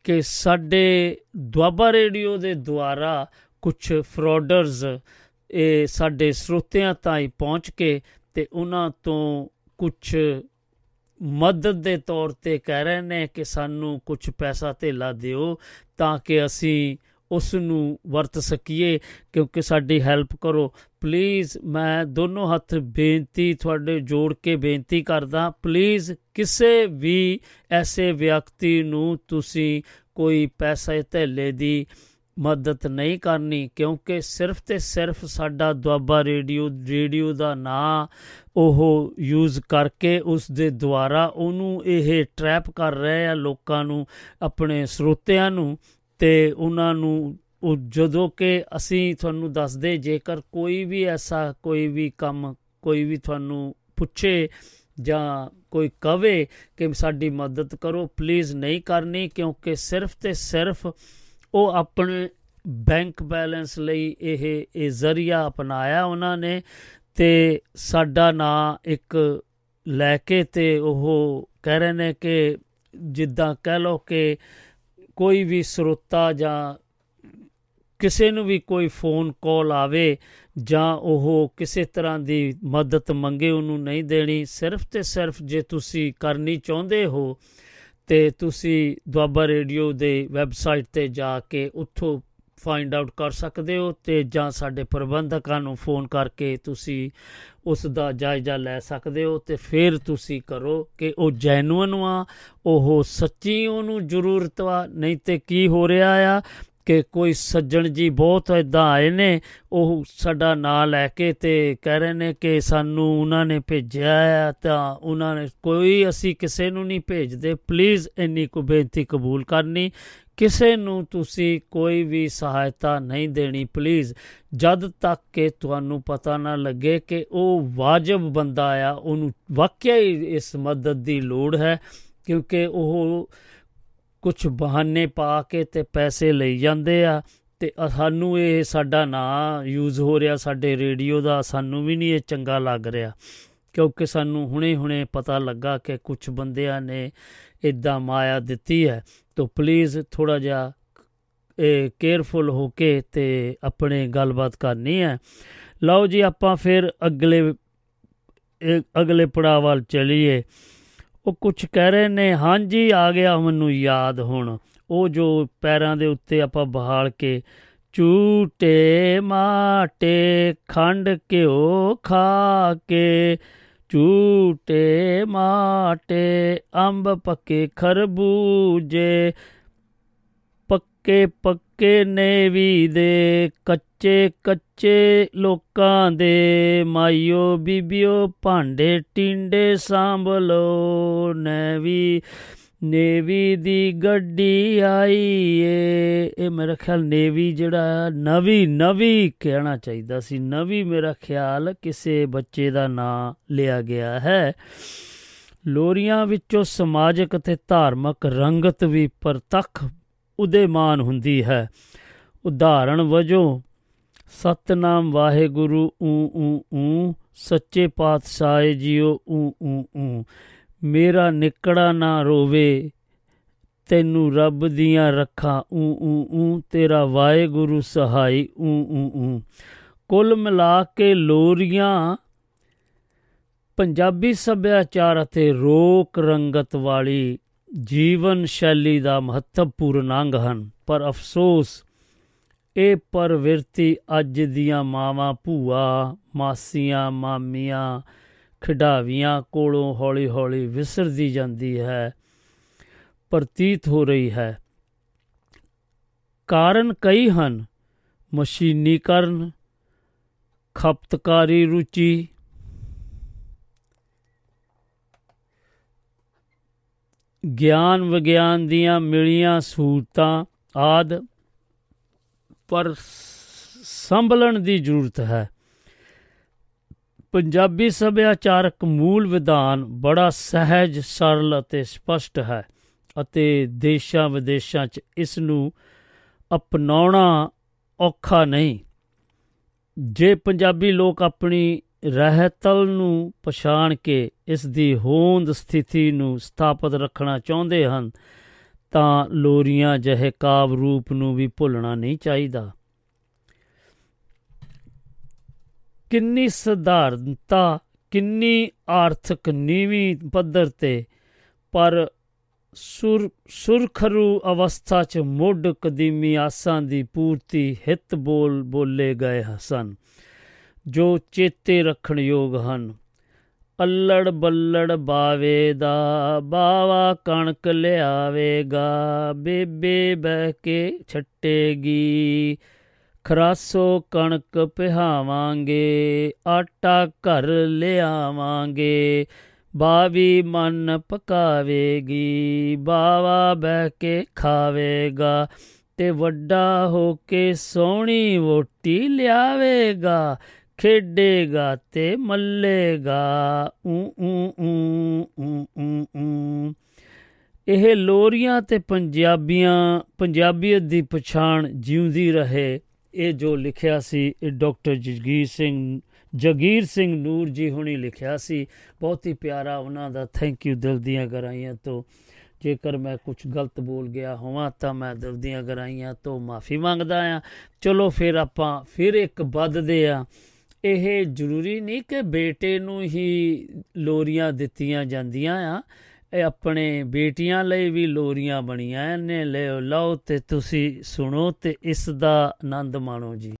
ਕਿ ਸਾਡੇ ਦੁਆਬਾ ਰੇਡੀਓ ਦੇ ਦੁਆਰਾ ਕੁਝ ਫਰਾਡਰਸ ਇਹ ਸਾਡੇ ਸਰੋਤਿਆਂ ਤਾਈਂ ਪਹੁੰਚ ਕੇ ਤੇ ਉਹਨਾਂ ਤੋਂ ਕੁਝ ਮਦਦ ਦੇ ਤੌਰ ਤੇ ਕਹਿ ਰਹੇ ਨੇ ਕਿ ਸਾਨੂੰ ਕੁਝ ਪੈਸਾ ਧੇਲਾ ਦਿਓ ਤਾਂ ਕਿ ਅਸੀਂ ਉਸ ਨੂੰ ਵਰਤ ਸਕੀਏ, ਕਿਉਂਕਿ ਸਾਡੀ ਹੈਲਪ ਕਰੋ। ਪਲੀਜ਼ ਮੈਂ ਦੋਨੋਂ ਹੱਥ ਬੇਨਤੀ, ਤੁਹਾਡੇ ਜੋੜ ਕੇ ਬੇਨਤੀ ਕਰਦਾ ਪਲੀਜ਼ ਕਿਸੇ ਵੀ ਐਸੇ ਵਿਅਕਤੀ ਨੂੰ ਤੁਸੀਂ ਕੋਈ ਪੈਸੇ ਧੇਲੇ ਦੀ ਮਦਦ ਨਹੀਂ ਕਰਨੀ, ਕਿਉਂਕਿ ਸਿਰਫ ਤੇ ਸਿਰਫ ਸਾਡਾ ਦੁਆਬਾ ਰੇਡੀਓ ਰੇਡੀਓ ਦਾ ਨਾਂ ਉਹ ਯੂਜ਼ ਕਰਕੇ ਉਸ ਦੇ ਦੁਆਰਾ ਉਹਨੂੰ ਇਹ ਟ੍ਰੈਪ ਕਰ ਰਹੇ ਆ ਲੋਕਾਂ ਨੂੰ, ਆਪਣੇ ਸਰੋਤਿਆਂ ਨੂੰ, ਤੇ ਉਹਨਾਂ ਨੂੰ ਉਹ ਜਦੋਂ ਕਿ ਅਸੀਂ ਤੁਹਾਨੂੰ ਦੱਸਦੇ, ਜੇਕਰ ਕੋਈ ਵੀ ਐਸਾ ਕੋਈ ਵੀ ਕੰਮ, ਕੋਈ ਵੀ ਤੁਹਾਨੂੰ ਪੁੱਛੇ ਜਾਂ ਕੋਈ ਕਵੇ ਕਿ ਸਾਡੀ ਮਦਦ ਕਰੋ ਪਲੀਜ਼ ਨਹੀਂ ਕਰਨੀ, ਕਿਉਂਕਿ ਸਿਰਫ ਤੇ ਸਿਰਫ ਉਹ ਆਪਣੇ ਬੈਂਕ ਬੈਲੈਂਸ ਲਈ ਇਹ ਇਹ ਜ਼ਰੀਆ ਅਪਣਾਇਆ ਉਹਨਾਂ ਨੇ ਤੇ ਸਾਡਾ ਨਾਂ ਇੱਕ ਲੈ ਕੇ ਤੇ ਉਹ ਕਹਿ ਰਹੇ ਨੇ ਕਿ ਜਿੱਦਾਂ ਕਹਿ ਲੋ ਕਿ ਕੋਈ ਵੀ ਸਰੋਤਾ ਜਾਂ ਕਿਸੇ ਨੂੰ ਵੀ ਕੋਈ ਫੋਨ ਕਾਲ ਆਵੇ ਜਾਂ ਉਹ ਕਿਸੇ ਤਰ੍ਹਾਂ ਦੀ ਮਦਦ ਮੰਗੇ ਉਹਨੂੰ ਨਹੀਂ ਦੇਣੀ, ਸਿਰਫ ਤੇ ਸਿਰਫ ਜੇ ਤੁਸੀਂ ਕਰਨੀ ਚਾਹੁੰਦੇ ਹੋ ਤੇ ਤੁਸੀਂ ਦੁਆਬਾ ਰੇਡੀਓ ਦੇ ਵੈਬਸਾਈਟ ਤੇ ਜਾ ਕੇ ਉੱਥੋਂ ਫਾਈਂਡ ਆਊਟ ਕਰ ਸਕਦੇ ਹੋ ਤੇ ਜਾਂ ਸਾਡੇ ਪ੍ਰਬੰਧਕਾਂ ਨੂੰ ਫੋਨ ਕਰਕੇ ਤੁਸੀਂ ਉਸ ਦਾ ਜਾਇਜ਼ਾ ਲੈ ਸਕਦੇ ਹੋ ਤੇ ਫਿਰ ਤੁਸੀਂ ਕਰੋ ਕਿ ਉਹ ਜੈਨੂਇਨ ਆ ਉਹ ਸੱਚੀ ਉਹਨੂੰ ਜ਼ਰੂਰਤ ਵਾ, ਨਹੀਂ ਤੇ ਕੀ ਹੋ ਰਿਹਾ ਆ ਕਿ ਕੋਈ ਸੱਜਣ ਜੀ ਬਹੁਤ ਇਦਾਂ ਆਏ ਨੇ, ਉਹ ਸਾਡਾ ਨਾਂ ਲੈ ਕੇ ਤੇ ਕਹਿ ਰਹੇ ਨੇ ਕਿ ਸਾਨੂੰ ਉਹਨਾਂ ਨੇ ਭੇਜਿਆ ਆ, ਤਾਂ ਉਹਨਾਂ ਨੇ ਕੋਈ ਅਸੀਂ ਕਿਸੇ ਨੂੰ ਨਹੀਂ ਭੇਜਦੇ। ਪਲੀਜ਼ ਇੰਨੀ ਕੋ ਬੇਨਤੀ ਕਬੂਲ ਕਰਨੀ। ਕਿਸੇ ਨੂੰ ਤੁਸੀਂ ਕੋਈ ਵੀ ਸਹਾਇਤਾ ਨਹੀਂ ਦੇਣੀ ਪਲੀਜ਼ ਜਦ ਤੱਕ ਕਿ ਤੁਹਾਨੂੰ ਪਤਾ ਨਾ ਲੱਗੇ ਕਿ ਉਹ ਵਾਜਬ ਬੰਦਾ ਆ, ਉਹਨੂੰ ਵਾਕਿਆ ਹੀ ਇਸ ਮਦਦ ਦੀ ਲੋੜ ਹੈ, ਕਿਉਂਕਿ ਉਹ ਕੁਝ ਬਹਾਨੇ ਪਾ ਕੇ ਤੇ ਪੈਸੇ ਲਈ ਜਾਂਦੇ ਆ ਤੇ ਸਾਨੂੰ ਇਹ ਸਾਡਾ ਨਾਂ ਯੂਜ਼ ਹੋ ਰਿਹਾ ਸਾਡੇ ਰੇਡੀਓ ਦਾ, ਸਾਨੂੰ ਵੀ ਨਹੀਂ ਇਹ ਚੰਗਾ ਲੱਗ ਰਿਹਾ। ਕਿਉਂਕਿ ਸਾਨੂੰ ਹੁਣੇ-ਹੁਣੇ ਪਤਾ ਲੱਗਾ ਕਿ ਕੁਝ ਬੰਦਿਆਂ ਨੇ ਇਦਾਂ ਮਾਇਆ ਦਿੱਤੀ ਹੈ। ਤਾਂ ਪਲੀਜ਼ ਥੋੜਾ ਜਿਹਾ ਇਹ ਕੇਅਰਫੁਲ ਹੋ ਕੇ ਤੇ ਆਪਣੇ ਗੱਲਬਾਤ ਕਰਨੀ ਹੈ। ਲਓ ਜੀ, ਆਪਾਂ ਫਿਰ ਅਗਲੇ ਅਗਲੇ ਪੜਾਅ ਵੱਲ ਚਲੀਏ। ਉਹ ਕੁਝ ਕਹਿ ਰਹੇ ਨੇ, ਹਾਂਜੀ, ਆ ਗਿਆ ਮੈਨੂੰ ਯਾਦ ਹੁਣ। ਉਹ ਜੋ ਪੈਰਾਂ ਦੇ ਉੱਤੇ ਆਪਾਂ ਬਹਾਲ ਕੇ ਝੂਟੇ ਮਾਟੇ ਖੰਡ ਘਿਓ ਖਾ ਕੇ ਝੂਟੇ ਮਾਟੇ ਅੰਬ ਪੱਕੇ ਖਰਬੂਜੇ ਪੱਕੇ ਪੱਕੇ ਨੇਵੀ ਦੇ, ਕੱਚੇ ਕੱਚੇ ਲੋਕਾਂ ਦੇ। ਮਾਇਓ ਬੀਬੀਓ, ਭਾਂਡੇ ਟਿੰਡੇ ਸੰਭਲੋ, ਨੇਵੀ ਨੇਵੀ ਦੀ ਗੱਡੀ ਆਈ ਏ ਇਹ ਮੇਰਾ ਖਿਆਲ ਨੇਵੀ ਜਿਹੜਾ ਨਵੀਂ ਨਵੀਂ ਕਹਿਣਾ ਚਾਹੀਦਾ ਸੀ, ਨਵੀਂ ਮੇਰਾ ਖਿਆਲ ਕਿਸੇ ਬੱਚੇ ਦਾ ਨਾਂ ਲਿਆ ਗਿਆ ਹੈ। ਲੋਰੀਆਂ ਵਿੱਚੋਂ ਸਮਾਜਿਕ ਤੇ ਧਾਰਮਿਕ ਰੰਗਤ ਵੀ ਪ੍ਰਤੱਖ ਉਦੇਮਾਨ ਹੁੰਦੀ ਹੈ। ਉਦਾਹਰਣ ਵਜੋਂ, ਸਤਨਾਮ ਵਾਹਿਗੁਰੂ ਊ ਊ ਊ, ਸੱਚੇ ਪਾਤਸ਼ਾਹ ਜੀਓ ਊ ਊ ਊ, ਮੇਰਾ ਨਿਕੜਾ ਨਾ ਰੋਵੇ, ਤੈਨੂੰ ਰੱਬ ਦੀਆਂ ਰੱਖਾਂ ਊ ਊ ਊ, ਤੇਰਾ ਵਾਹਿਗੁਰੂ ਸਹਾਈ ਊ ਊ ਊ। ਕੁੱਲ ਮਿਲਾ ਕੇ ਲੋਰੀਆਂ, ਪੰਜਾਬੀ ਸੱਭਿਆਚਾਰ ਅਤੇ ਰੋਕ ਰੰਗਤ ਵਾਲੀ ਜੀਵਨ ਸ਼ੈਲੀ ਦਾ ਮਹੱਤਵਪੂਰਨ ਅੰਗ ਹਨ। ਪਰ ਅਫਸੋਸ, ਇਹ ਪਰਵਿਰਤੀ ਅੱਜ ਦੀਆਂ ਮਾਵਾਂ, ਭੂਆ, ਮਾਸੀਆਂ, ਮਾਮੀਆਂ, ਖਿਡਾਵੀਆਂ ਕੋਲੋਂ ਹੌਲੀ-ਹੌਲੀ ਵਿਸਰਦੀ ਜਾਂਦੀ ਹੈ, ਪ੍ਰਤੀਤ ਹੋ ਰਹੀ ਹੈ। ਕਾਰਨ ਕਈ ਹਨ। ਮਸ਼ੀਨੀਕਰਨ, ਖਪਤਕਾਰੀ ਰੁਚੀ ਗਿਆਨ ਵਿਗਿਆਨ ਦੀਆਂ ਮਿਲੀਆਂ ਸਹੂਲਤਾਂ ਆਦ ਪਰ ਸੰਭਲਣ ਦੀ ਜ਼ਰੂਰਤ ਹੈ। ਪੰਜਾਬੀ ਸੱਭਿਆਚਾਰਕ ਮੂਲ ਵਿਧਾਨ ਬੜਾ ਸਹਿਜ, ਸਰਲ ਅਤੇ ਸਪਸ਼ਟ ਹੈ ਅਤੇ ਦੇਸ਼ਾਂ ਵਿਦੇਸ਼ਾਂ 'ਚ ਇਸ ਨੂੰ ਅਪਣਾਉਣਾ ਔਖਾ ਨਹੀਂ। ਜੇ ਪੰਜਾਬੀ ਲੋਕ ਆਪਣੀ ਰਹਿਤਲ ਨੂੰ ਪਛਾਣ ਕੇ ਇਸ ਦੀ ਹੋਂਦ ਸਥਿਤੀ ਨੂੰ ਸਥਾਪਿਤ ਰੱਖਣਾ ਚਾਹੁੰਦੇ ਹਨ, ਤਾਂ ਲੋਰੀਆਂ ਜਿਹੇ ਕਾਵ ਰੂਪ ਨੂੰ ਵੀ ਭੁੱਲਣਾ ਨਹੀਂ ਚਾਹੀਦਾ। ਕਿੰਨੀ ਸਧਾਰਨਤਾ, ਕਿੰਨੀ ਆਰਥਿਕ ਨੀਵੀਂ ਪੱਧਰ ਤੇ, ਪਰ ਸੁਰ, ਸੁਰਖਰੂ ਅਵਸਥਾ ਚ ਮੁੱਢ ਕਦੀਮੀ ਆਸਾਂ ਦੀ ਪੂਰਤੀ ਹਿੱਤ ਬੋਲ, ਬੋਲੇ ਗਏ ਸਨ। ਜੋ ਚੇਤੇ ਰੱਖਣ ਯੋਗ ਹਨ। ਅੱਲੜ ਬੱਲੜ ਬਾਵੇ ਦਾ, ਬਾਵਾ ਕਣਕ ਲਿਆਵੇਗਾ, ਬੇਬੇ ਬਹਿ ਕੇ ਛੱਟੇਗੀ। ਖਰਾਸੋ ਕਣਕ ਪਿਹਾਵਾਂਗੇ, ਆਟਾ ਘਰ ਲਿਆਵਾਂਗੇ, ਬਾਵੀ ਮਨ ਪਕਾਵੇਗੀ, ਬਾਵਾ ਬਹਿ ਕੇ ਖਾਵੇਗਾ, ਤੇ ਵੱਡਾ ਹੋ ਕੇ ਸੋਹਣੀ ਵੋਟੀ ਲਿਆਵੇਗਾ। ਖੇਡੇਗਾ ਤੇ ਮੱਲੇਗਾ। ਊ ਊ ਊ ਊ ਊ ਊ ਇਹ ਲੋਰੀਆਂ ਤੇ ਪੰਜਾਬੀਆਂ, ਪੰਜਾਬੀਅਤ ਦੀ ਪਛਾਣ ਜਿਉਂਦੀ ਰਹੇ। ਇਹ ਜੋ ਲਿਖਿਆ ਸੀ, ਇਹ ਡਾਕਟਰ ਜਗੀਰ ਸਿੰਘ ਜਗੀਰ ਸਿੰਘ ਨੂਰ ਜੀ ਹੁਣੀ ਲਿਖਿਆ ਸੀ। ਬਹੁਤ ਹੀ ਪਿਆਰਾ ਉਹਨਾਂ ਦਾ ਥੈਂਕ ਯੂ ਦਿਲ ਦੀਆਂ ਗਰਾਈਆਂ ਤੋਂ। ਜੇਕਰ ਮੈਂ ਕੁਝ ਗਲਤ ਬੋਲ ਗਿਆ ਹੋਵਾਂ, ਤਾਂ ਮੈਂ ਦਿਲ ਦੀਆਂ ਗਰਾਈਆਂ ਤੋਂ ਮਾਫੀ ਮੰਗਦਾ ਆ ਚਲੋ ਫਿਰ ਆਪਾਂ ਫਿਰ ਇੱਕ ਵੱਧਦੇ ਆ ਇਹ ਜ਼ਰੂਰੀ ਨਹੀਂ ਕਿ ਬੇਟੇ ਨੂੰ ਹੀ ਲੋਰੀਆਂ ਦਿੱਤੀਆਂ ਜਾਂਦੀਆਂ ਆ। ਇਹ ਆਪਣੇ ਬੇਟੀਆਂ ਲਈ ਵੀ ਲੋਰੀਆਂ ਬਣੀਆਂ ਨੇ। ਲਿਓ, ਲਓ ਤੇ ਤੁਸੀਂ ਸੁਣੋ ਤੇ ਇਸ ਦਾ ਆਨੰਦ ਮਾਣੋ ਜੀ।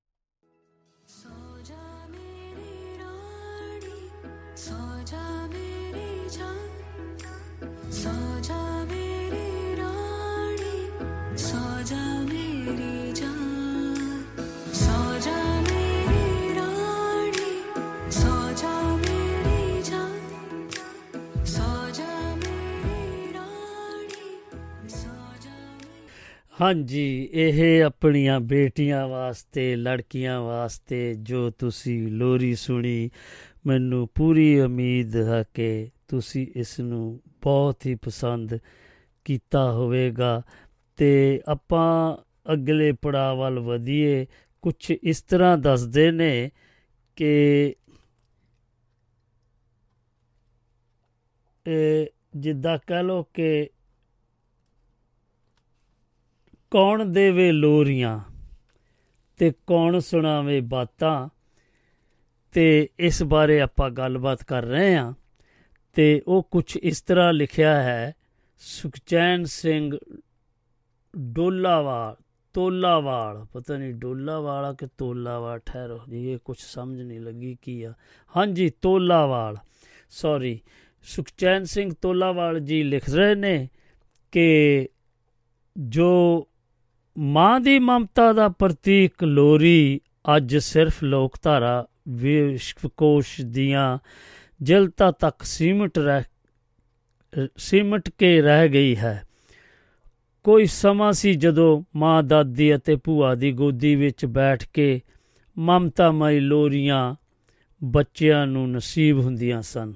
ਹਾਂਜੀ, ਇਹ ਆਪਣੀਆਂ ਬੇਟੀਆਂ ਵਾਸਤੇ, ਲੜਕੀਆਂ ਵਾਸਤੇ ਜੋ ਤੁਸੀਂ ਲੋਰੀ ਸੁਣੀ, ਮੈਨੂੰ ਪੂਰੀ ਉਮੀਦ ਹੈ ਕਿ ਤੁਸੀਂ ਇਸ ਨੂੰ ਬਹੁਤ ਹੀ ਪਸੰਦ ਕੀਤਾ ਹੋਵੇਗਾ। ਤੇ ਆਪਾਂ ਅਗਲੇ ਪੜਾਅ ਵੱਲ ਵਧੀਏ। ਕੁਝ ਇਸ ਤਰ੍ਹਾਂ ਦੱਸਦੇ ਨੇ ਕਿ ਇਹ ਜਿੱਦਾਂ ਕਹ ਲੋ ਕਿ ਕੌਣ ਦੇਵੇ ਲੋਰੀਆਂ ਤੇ ਕੌਣ ਸੁਣਾਵੇ ਬਾਤਾਂ? ਤੇ ਇਸ ਬਾਰੇ ਆਪਾਂ ਗੱਲਬਾਤ ਕਰ ਰਹੇ ਹਾਂ ਤੇ ਉਹ ਕੁਝ ਇਸ ਤਰ੍ਹਾਂ ਲਿਖਿਆ ਹੈ, ਸੁਖਚੈਨ ਸਿੰਘ ਡੋਲਾਵਾਲ, ਤੋਲਾਵਾਲ, ਪਤਾ ਨਹੀਂ ਡੋਲਾਵਾਲਾ ਕਿ ਤੋਲਾਵਾਲ ਠਹਿਰੋ, ਜੀ ਇਹ ਕੁਝ ਸਮਝ ਨਹੀਂ ਲੱਗੀ ਕੀ ਆ। ਹਾਂਜੀ, ਤੋਲਾਵਾਲ ਸੌਰੀ ਸੁਖਚੈਨ ਸਿੰਘ ਤੋਲਾਵਾਲ ਜੀ ਲਿਖ ਰਹੇ ਨੇ ਕਿ ਜੋ ਮਾਂ ਦੀ ਮਮਤਾ ਦਾ ਪ੍ਰਤੀਕ ਲੋਰੀ ਅੱਜ ਸਿਰਫ ਲੋਕਧਾਰਾ ਵਿਸ਼ਵਕੋਸ਼ ਦੀਆਂ ਜਲਤਾ ਤੱਕ ਸੀਮਟ ਰਹਿ ਸੀਮਟ ਕੇ ਰਹਿ ਗਈ ਹੈ। ਕੋਈ ਸਮਾਂ ਸੀ ਜਦੋਂ ਮਾਂ, ਦਾਦੀ ਅਤੇ ਭੂਆ ਦੀ ਗੋਦੀ ਵਿੱਚ ਬੈਠ ਕੇ ਮਮਤਾਮਈ ਲੋਰੀਆਂ ਬੱਚਿਆਂ ਨੂੰ ਨਸੀਬ ਹੁੰਦੀਆਂ ਸਨ।